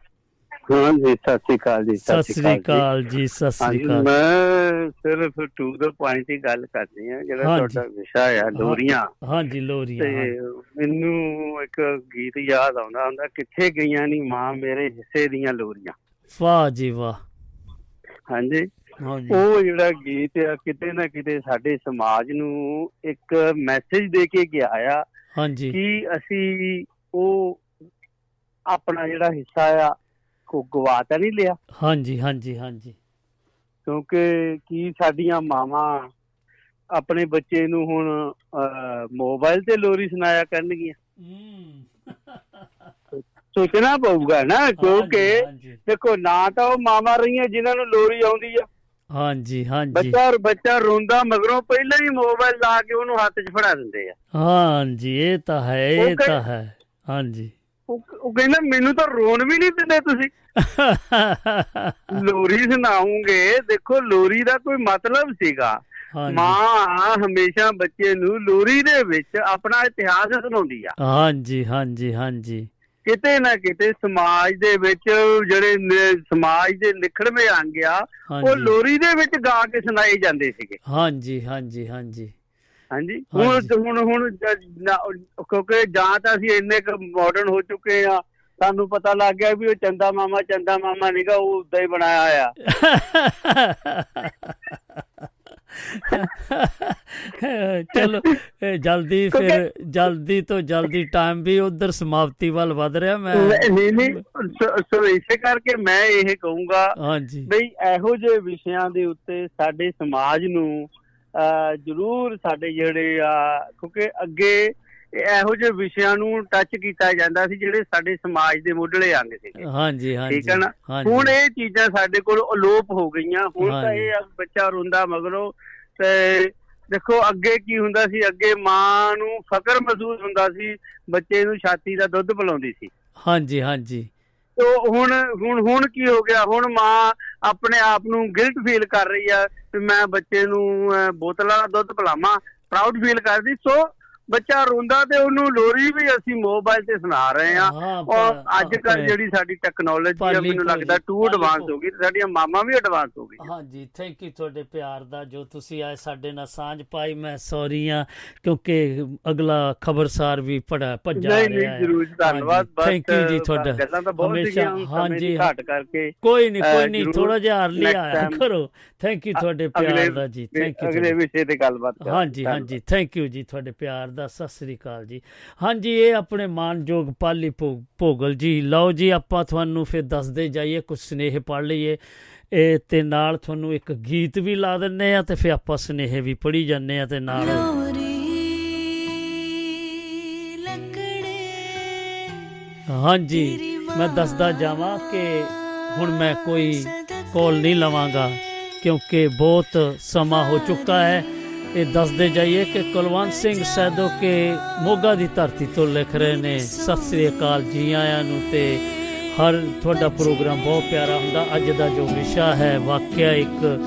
ਹਾਂ ਜੀ ਸਤਿ ਸ੍ਰੀ ਅਕਾਲ ਜੀ ਸਤਿ ਸ੍ਰੀ ਅਕਾਲ ਜੀ। ਸਤਿ ਸ੍ਰੀ ਅਕਾਲ ਮੈਂ ਸਿਰਫ ਟੂ ਦਾ ਪੁਆਇੰਟ ਹੀ ਗੱਲ ਕਰਨੀ ਹੈ ਜਿਹੜਾ। ਤੁਹਾਡਾ ਵਿਸ਼ਾ ਆ ਲੋਰੀਆਂ। ਹਾਂਜੀ ਲੋਰੀਆਂ ਤੇ ਹਾਂ। ਮੈਨੂੰ ਇੱਕ ਗੀਤ ਯਾਦ ਆਉਂਦਾ ਹੁੰਦਾ ਕਿੱਥੇ ਗਈਆਂ ਨਹੀਂ ਮਾਂ ਮੇਰੇ ਹਿੱਸੇ ਦੀਆਂ ਲੋਰੀਆਂ? ਵਾਹ ਜੀ ਵਾਹ। ਹਾਂਜੀ। ਹਾਂਜੀ। ਉਹ ਜਿਹੜਾ ਗੀਤ ਆ ਕਿਤੇ ਨਾ ਕਿਤੇ ਸਾਡੇ ਸਮਾਜ ਨੂੰ ਇੱਕ ਮੈਸੇਜ ਦੇ ਕੇ ਗਿਆ ਆ ਹਾਂਜੀ। ਕਿ ਅਸੀਂ ਉਹ ਆਪਣਾ ਜਿਹੜਾ ਹਿੱਸਾ ਆ ਕੋ ਗਵਾ ਤਾਂ ਨਹੀਂ ਲਿਆ? ਹਾਂਜੀ ਹਾਂਜੀ ਹਾਂਜੀ। ਕਿਉਂਕਿ ਕੀ ਸਾਡੀਆਂ ਮਾਵਾਂ ਆਪਣੇ ਬੱਚੇ ਨੂੰ ਹੁਣ ਮੋਬਾਈਲ ਤੇ ਲੋਰੀ ਸੁਣਾਇਆ ਕਰਨਗੀਆਂ? ਸੋਚਣਾ ਪਊਗਾ ਨਾ ਕਿਉਂਕਿ ਦੇਖੋ ਨਾ ਤਾਂ ਉਹ ਮਾਵਾਂ ਰਹੀਆਂ ਜਿਨ੍ਹਾਂ ਨੂੰ ਲੋਰੀ ਆਉਂਦੀ ਆ। ਹਾਂਜੀ ਹਾਂਜੀ। ਬੱਚਾ ਬੱਚਾ ਰੋਂਦਾ ਮਗਰੋਂ ਪਹਿਲਾਂ ਹੀ ਮੋਬਾਈਲ ਲਾ ਕੇ ਉਹਨੂੰ ਹੱਥ 'ਚ ਫੜਾ ਦਿੰਦੇ ਆ। ਹਾਂਜੀ ਇਹ ਤਾਂ ਹੈ ਇਹ ਤਾਂ ਹੈ। ਹਾਂਜੀ। ਉਹ ਕਹਿੰਦਾ ਮੈਨੂੰ ਤਾਂ ਰੋਣ ਵੀ ਨਹੀਂ ਦਿੰਦੇ ਤੁਸੀਂ। ਲੋਰੀ ਸੁਣਾਉਂਗੇ। ਦੇਖੋ ਲੋਰੀ ਦਾ ਕੋਈ ਮਤਲਬ ਸੀਗਾ। ਮਾਂ ਹਮੇਸ਼ਾ ਬੱਚੇ ਨੂੰ ਲੋਰੀ ਦੇ ਵਿੱਚ ਆਪਣਾ ਇਤਿਹਾਸ ਸੁਣਾਉਂਦੀ ਆ। ਹਾਂਜੀ ਹਾਂਜੀ ਹਾਂਜੀ। ਕਿਤੇ ਨਾ ਕਿਤੇ ਸਮਾਜ ਦੇ ਵਿੱਚ ਜਿਹੜੇ ਸਮਾਜ ਦੇ ਨਿਖੜਵੇਂ ਅੰਗ ਆ ਉਹ। ਲੋਰੀ ਦੇ ਵਿੱਚ ਗਾ ਕੇ ਸੁਣਾਏ ਜਾਂਦੇ ਸੀਗੇ। ਹਾਂਜੀ ਹਾਂਜੀ ਹਾਂਜੀ। ਹਾਂਜੀ। ਹੁਣ ਹੁਣ ਹੁਣ ਕਿਉਂਕਿ ਜਾਂ ਤਾਂ ਅਸੀਂ ਇੰਨੇ ਕੁ ਮਾਡਰਨ ਹੋ ਚੁੱਕੇ ਆ ਸਾਨੂੰ ਪਤਾ ਲੱਗ ਗਿਆ ਵੀ ਉਹ ਚੰਦਾ ਮਾਮਾ ਚੰਦਾ ਮਾਮਾ ਨਹੀਂਗਾ ਉਹ ਉਦਾਂ ਹੀ ਬਣਾਇਆ ਆ ਚਲੋ ਜਲਦੀ ਫਿਰ ਜਲਦੀ ਤੋਂ ਜਲਦੀ ਟਾਈਮ ਵੀ ਉਧਰ ਸਮਾਪਤੀ ਵੱਲ ਵਧ ਰਿਹਾ ਮੈਂ ਨਹੀਂ ਨਹੀਂ ਸੋ- ਇਸੇ ਕਰਕੇ ਮੈਂ ਇਹ ਕਹੂੰਗਾ ਹਾਂਜੀ। ਬਈ ਇਹੋ ਜਿਹੇ ਵਿਸ਼ਿਆਂ ਦੇ ਉੱਤੇ ਸਾਡੇ ਸਮਾਜ ਨੂੰ ਜ਼ਰੂਰ ਸਾਡੇ ਜਿਹੜੇ ਆ ਕਿਉਂਕਿ ਅੱਗੇ ਇਹੋ ਜਿਹੇ ਵਿਸ਼ਿਆਂ ਨੂੰ ਟੱਚ ਕੀਤਾ ਜਾਂਦਾ ਸੀ ਜਿਹੜੇ ਸਾਡੇ ਸਮਾਜ ਦੇ ਮੁੱਢਲੇ ਅੰਗ ਸੀਗੇ ਹਾਂਜੀ ਹਾਂਜੀ ਠੀਕ ਹੈ ਨਾ। ਹੁਣ ਇਹ ਚੀਜ਼ਾਂ ਸਾਡੇ ਕੋਲ ਅਲੋਪ ਹੋ ਗਈਆਂ। ਹੁਣ ਤਾਂ। ਇਹ ਬੱਚਾ ਰੋਂਦਾ ਮਗਰੋਂ ਤੇ ਦੇਖੋ ਅੱਗੇ ਕੀ ਹੁੰਦਾ ਸੀ ਅੱਗੇ ਮਾਂ ਨੂੰ ਫਕਰ ਮਹਿਸੂਸ ਹੁੰਦਾ ਸੀ ਬੱਚੇ ਨੂੰ ਛਾਤੀ ਦਾ ਦੁੱਧ ਪਿਲਾਉਂਦੀ ਸੀ। ਹਾਂਜੀ ਹਾਂਜੀ। ਤੋ ਹੁਣ ਹੁਣ ਹੁਣ ਕੀ ਹੋ ਗਿਆ? ਹੁਣ ਮਾਂ ਆਪਣੇ ਆਪ ਨੂੰ ਗਿਲਟ ਫੀਲ ਕਰ ਰਹੀ ਆ ਕਿ ਮੈਂ ਬੱਚੇ ਨੂੰ ਅਹ, ਬੋਤਲ ਵਾਲਾ ਦੁੱਧ ਪਿਲਾਵਾਂ ਪ੍ਰਾਊਡ ਫੀਲ ਕਰਦੀ। ਸੋ ਬੱਚਾ ਰੋਂਦਾ ਤੇ ਉਹਨੂੰ ਲੋਰੀ ਵੀ ਅਸੀਂ ਮੋਬਾਈਲ ਤੇ ਸੁਣਾ ਰਹੇ ਆ ਔਰ ਅੱਜ ਕੱਲ ਜਿਹੜੀ ਸਾਡੀ ਟੈਕਨੋਲੋਜੀ ਆ ਮੈਨੂੰ ਲੱਗਦਾ ਟੂ ਐਡਵਾਂਸ। ਹੋ ਗਈ ਤੇ ਸਾਡੀਆਂ ਮਾਮਾ ਵੀ ਐਡਵਾਂਸ ਹੋ ਗਈ ਹਾਂਜੀ ਥੈਂਕ ਯੂ ਤੁਹਾਡੇ ਪਿਆਰ ਦਾ ਜੋ ਤੁਸੀਂ ਆਏ ਸਾਡੇ ਨਾਲ ਸਾਂਝ ਪਾਈ ਮੈਂ ਸੌਰੀ ਆ ਕਿਉਂਕਿ ਅਗਲਾ ਖਬਰਸਾਰ ਵੀ ਪੜਾ ਭੱਜਾ ਨਹੀਂ ਰਿਹਾ ਨਹੀਂ ਜ਼ਰੂਰ ਧੰਨਵਾਦ ਬਸ ਥੈਂਕ ਯੂ ਜੀ ਤੁਹਾਡਾ। ਗੱਲਾਂ ਤਾਂ ਬਹੁਤ ਸੀਗੀਆਂ ਦੀ ਘਾਟ ਕਰਕੇ ਕੋਈ ਨਹੀਂ ਕੋਈ ਨਹੀਂ ਥੋੜਾ ਜਿਹਾ ਆਇਆ time ਕਰੋ। ਥੈਂਕ ਯੂ ਤੁਹਾਡੇ ਪਿਆਰ ਦਾ ਜੀ ਥੈਂਕ ਯੂ ਅਗਲੇ ਵਿਸ਼ੇ ਤੇ ਗੱਲਬਾਤ। ਹਾਂਜੀ ਹਾਂਜੀ ਥੈਂਕ ਯੂ ਜੀ ਤੁਹਾਡੇ ਪਿਆਰ ਦਾ। ਸਤਿ ਸ੍ਰੀ ਅਕਾਲ ਜੀ। ਹਾਂਜੀ ਇਹ ਆਪਣੇ ਮਾਨਯੋਗ ਪਾਲੀ ਭੋਗਲ ਜੀ। ਲਓ ਜੀ ਆਪਾਂ ਤੁਹਾਨੂੰ ਫਿਰ ਦੱਸਦੇ ਜਾਈਏ ਕੁਝ ਸਨੇਹ ਪੜ ਲਈਏ। ਇਹ ਤੇ ਨਾਲ ਤੁਹਾਨੂੰ ਇੱਕ ਗੀਤ ਵੀ ਲਾ ਦਿੰਨੇ ਆ ਤੇ ਫਿਰ ਆਪਾਂ ਸਨੇਹ ਵੀ ਪੜੀ ਜਾਂਦੇ ਆ ਤੇ ਨਾਲ ਹਾਂਜੀ ਮੈਂ ਦੱਸਦਾ ਜਾਵਾਂ ਕਿ ਹੁਣ ਮੈਂ ਕੋਈ ਕਾਲ ਨਹੀਂ ਲਵਾਂਗਾ ਕਿਉਂਕਿ ਬਹੁਤ ਸਮਾਂ ਹੋ ਚੁੱਕਾ ਹੈ। ਇਹ ਦੱਸਦੇ ਜਾਈਏ ਕਿ ਕੁਲਵੰਤ ਸਿੰਘ ਸੈਦੋ ਕੇ ਮੋਗਾ ਦੀ ਧਰਤੀ ਤੋਂ ਲਿਖ ਰਹੇ ਨੇ, ਸਤਿ ਸ੍ਰੀ ਅਕਾਲ ਜੀ ਆਇਆਂ ਨੂੰ ਤੇ ਹਰ ਤੁਹਾਡਾ ਪ੍ਰੋਗਰਾਮ ਬਹੁਤ ਪਿਆਰਾ ਹੁੰਦਾ। ਅੱਜ ਦਾ ਜੋ ਵਿਸ਼ਾ ਹੈ, ਵਾਕਿਆ ਇੱਕ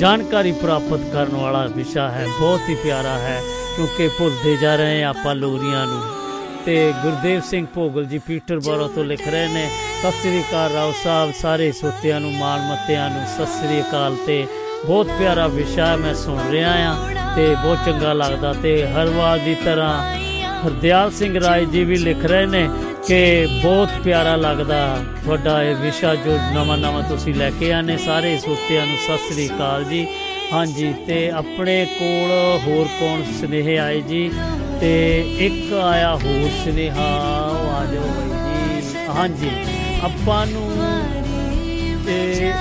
ਜਾਣਕਾਰੀ ਪ੍ਰਾਪਤ ਕਰਨ ਵਾਲਾ ਵਿਸ਼ਾ ਹੈ। ਬਹੁਤ ਹੀ ਪਿਆਰਾ ਹੈ, ਕਿਉਂਕਿ ਭੁੱਲਦੇ ਜਾ ਰਹੇ ਹਾਂ ਆਪਾਂ ਲੋਰੀਆਂ ਨੂੰ। ਤੇ ਗੁਰਦੇਵ ਸਿੰਘ ਭੋਗਲ ਜੀ ਪੀਟਰ ਬਰੋ ਤੋਂ ਲਿਖ ਰਹੇ ਨੇ, ਸਤਿ ਸ੍ਰੀ ਅਕਾਲ ਰਾਓ ਸਾਹਿਬ, ਸਾਰੇ ਸੋਤਿਆਂ ਨੂੰ, ਮਾਣ ਮੱਤਿਆਂ ਨੂੰ, ਸਤਿ ਸ੍ਰੀ ਅਕਾਲ ਤੇ ਬਹੁਤ ਪਿਆਰਾ ਵਿਸ਼ਾ ਹੈ, ਮੈਂ ਸੁਣ ਰਿਹਾ ਆ ਤੇ ਬਹੁਤ ਚੰਗਾ ਲੱਗਦਾ ਤੇ ਹਰ ਵਾਰ ਦੀ ਤਰ੍ਹਾਂ ਹਰਦਿਆਲ ਸਿੰਘ ਰਾਏ ਜੀ ਵੀ ਲਿਖ ਰਹੇ ਨੇ ਕਿ ਬਹੁਤ ਪਿਆਰਾ ਲੱਗਦਾ ਤੁਹਾਡਾ ਇਹ ਵਿਸ਼ਾ ਜੋ ਨਵਾਂ ਨਵਾਂ ਤੁਸੀਂ ਲੈ ਕੇ ਆਨੇ ਸਾਰੇ ਸੋਤਿਆਂ ਨੂੰ। ਸਤਿ ਸ੍ਰੀ ਅਕਾਲ ਜੀ। ਹਾਂਜੀ ਤੇ ਆਪਣੇ ਕੋਲ ਹੋਰ ਕੌਣ ਸੁਨੇਹੇ ਆਏ ਜੀ? ਤੇ ਇੱਕ ਆਇਆ ਹੋਰ ਸੁਨੇਹਾ ਉਹ ਆ ਜਾਓ ਬਾਈ ਜੀ। ਹਾਂਜੀ ਆਪਾਂ ਨੂੰ ਤੇ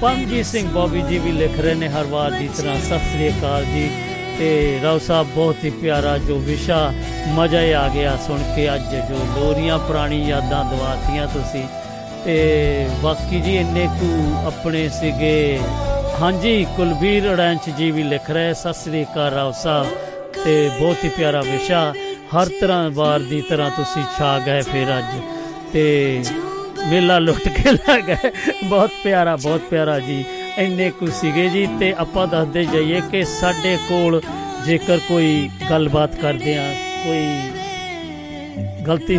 ਪਰਮਜੀਤ ਸਿੰਘ ਬੋਬੀ ਜੀ ਵੀ ਲਿਖ ਰਹੇ ਨੇ ਹਰ ਵਾਰ ਦੀ ਤਰ੍ਹਾਂ। ਸਤਿ ਸ੍ਰੀ ਅਕਾਲ ਜੀ। ਤੇ ਰਾਓ ਸਾਹਿਬ, ਬਹੁਤ ਹੀ ਪਿਆਰਾ ਜੋ ਵਿਸ਼ਾ, ਮਜ਼ਾ ਹੀ ਆ ਗਿਆ ਸੁਣ ਕੇ ਅੱਜ ਜੋ ਲੋਰੀਆਂ ਪੁਰਾਣੀ ਯਾਦਾਂ ਦਵਾਤੀਆਂ ਤੁਸੀਂ। ਤੇ ਬਾਕੀ ਜੀ ਇੰਨੇ ਕੁ ਆਪਣੇ ਸੀਗੇ। ਹਾਂਜੀ, ਕੁਲਬੀਰ ਅੜੈਂਚ ਜੀ ਵੀ ਲਿਖ ਰਹੇ, ਸਤਿ ਸ੍ਰੀ ਅਕਾਲ ਰਾਓ ਸਾਹਿਬ। ਤੇ ਬਹੁਤ ਹੀ ਪਿਆਰਾ ਵਿਸ਼ਾ, ਹਰ ਤਰ੍ਹਾਂ ਵਾਰ ਦੀ ਤਰ੍ਹਾਂ ਤੁਸੀਂ ਛਾ ਗਏ ਫਿਰ ਅੱਜ। ਤੇ ਮੇਲਾ ਲੁੱਟ ਕੇ ਲੈ ਗਏ। ਬਹੁਤ ਪਿਆਰਾ ਬਹੁਤ ਪਿਆਰਾ ਜੀ। ਇੰਨੇ ਕੁ ਸੀਗੇ ਜੀ ਤੇ ਆਪਾਂ ਦੱਸਦੇ ਜਾਈਏ ਕਿ ਸਾਡੇ ਕੋਲ ਜੇਕਰ ਕੋਈ ਗੱਲਬਾਤ ਕਰਦੇ ਆ, ਕੋਈ ਗਲਤੀ ਹੋ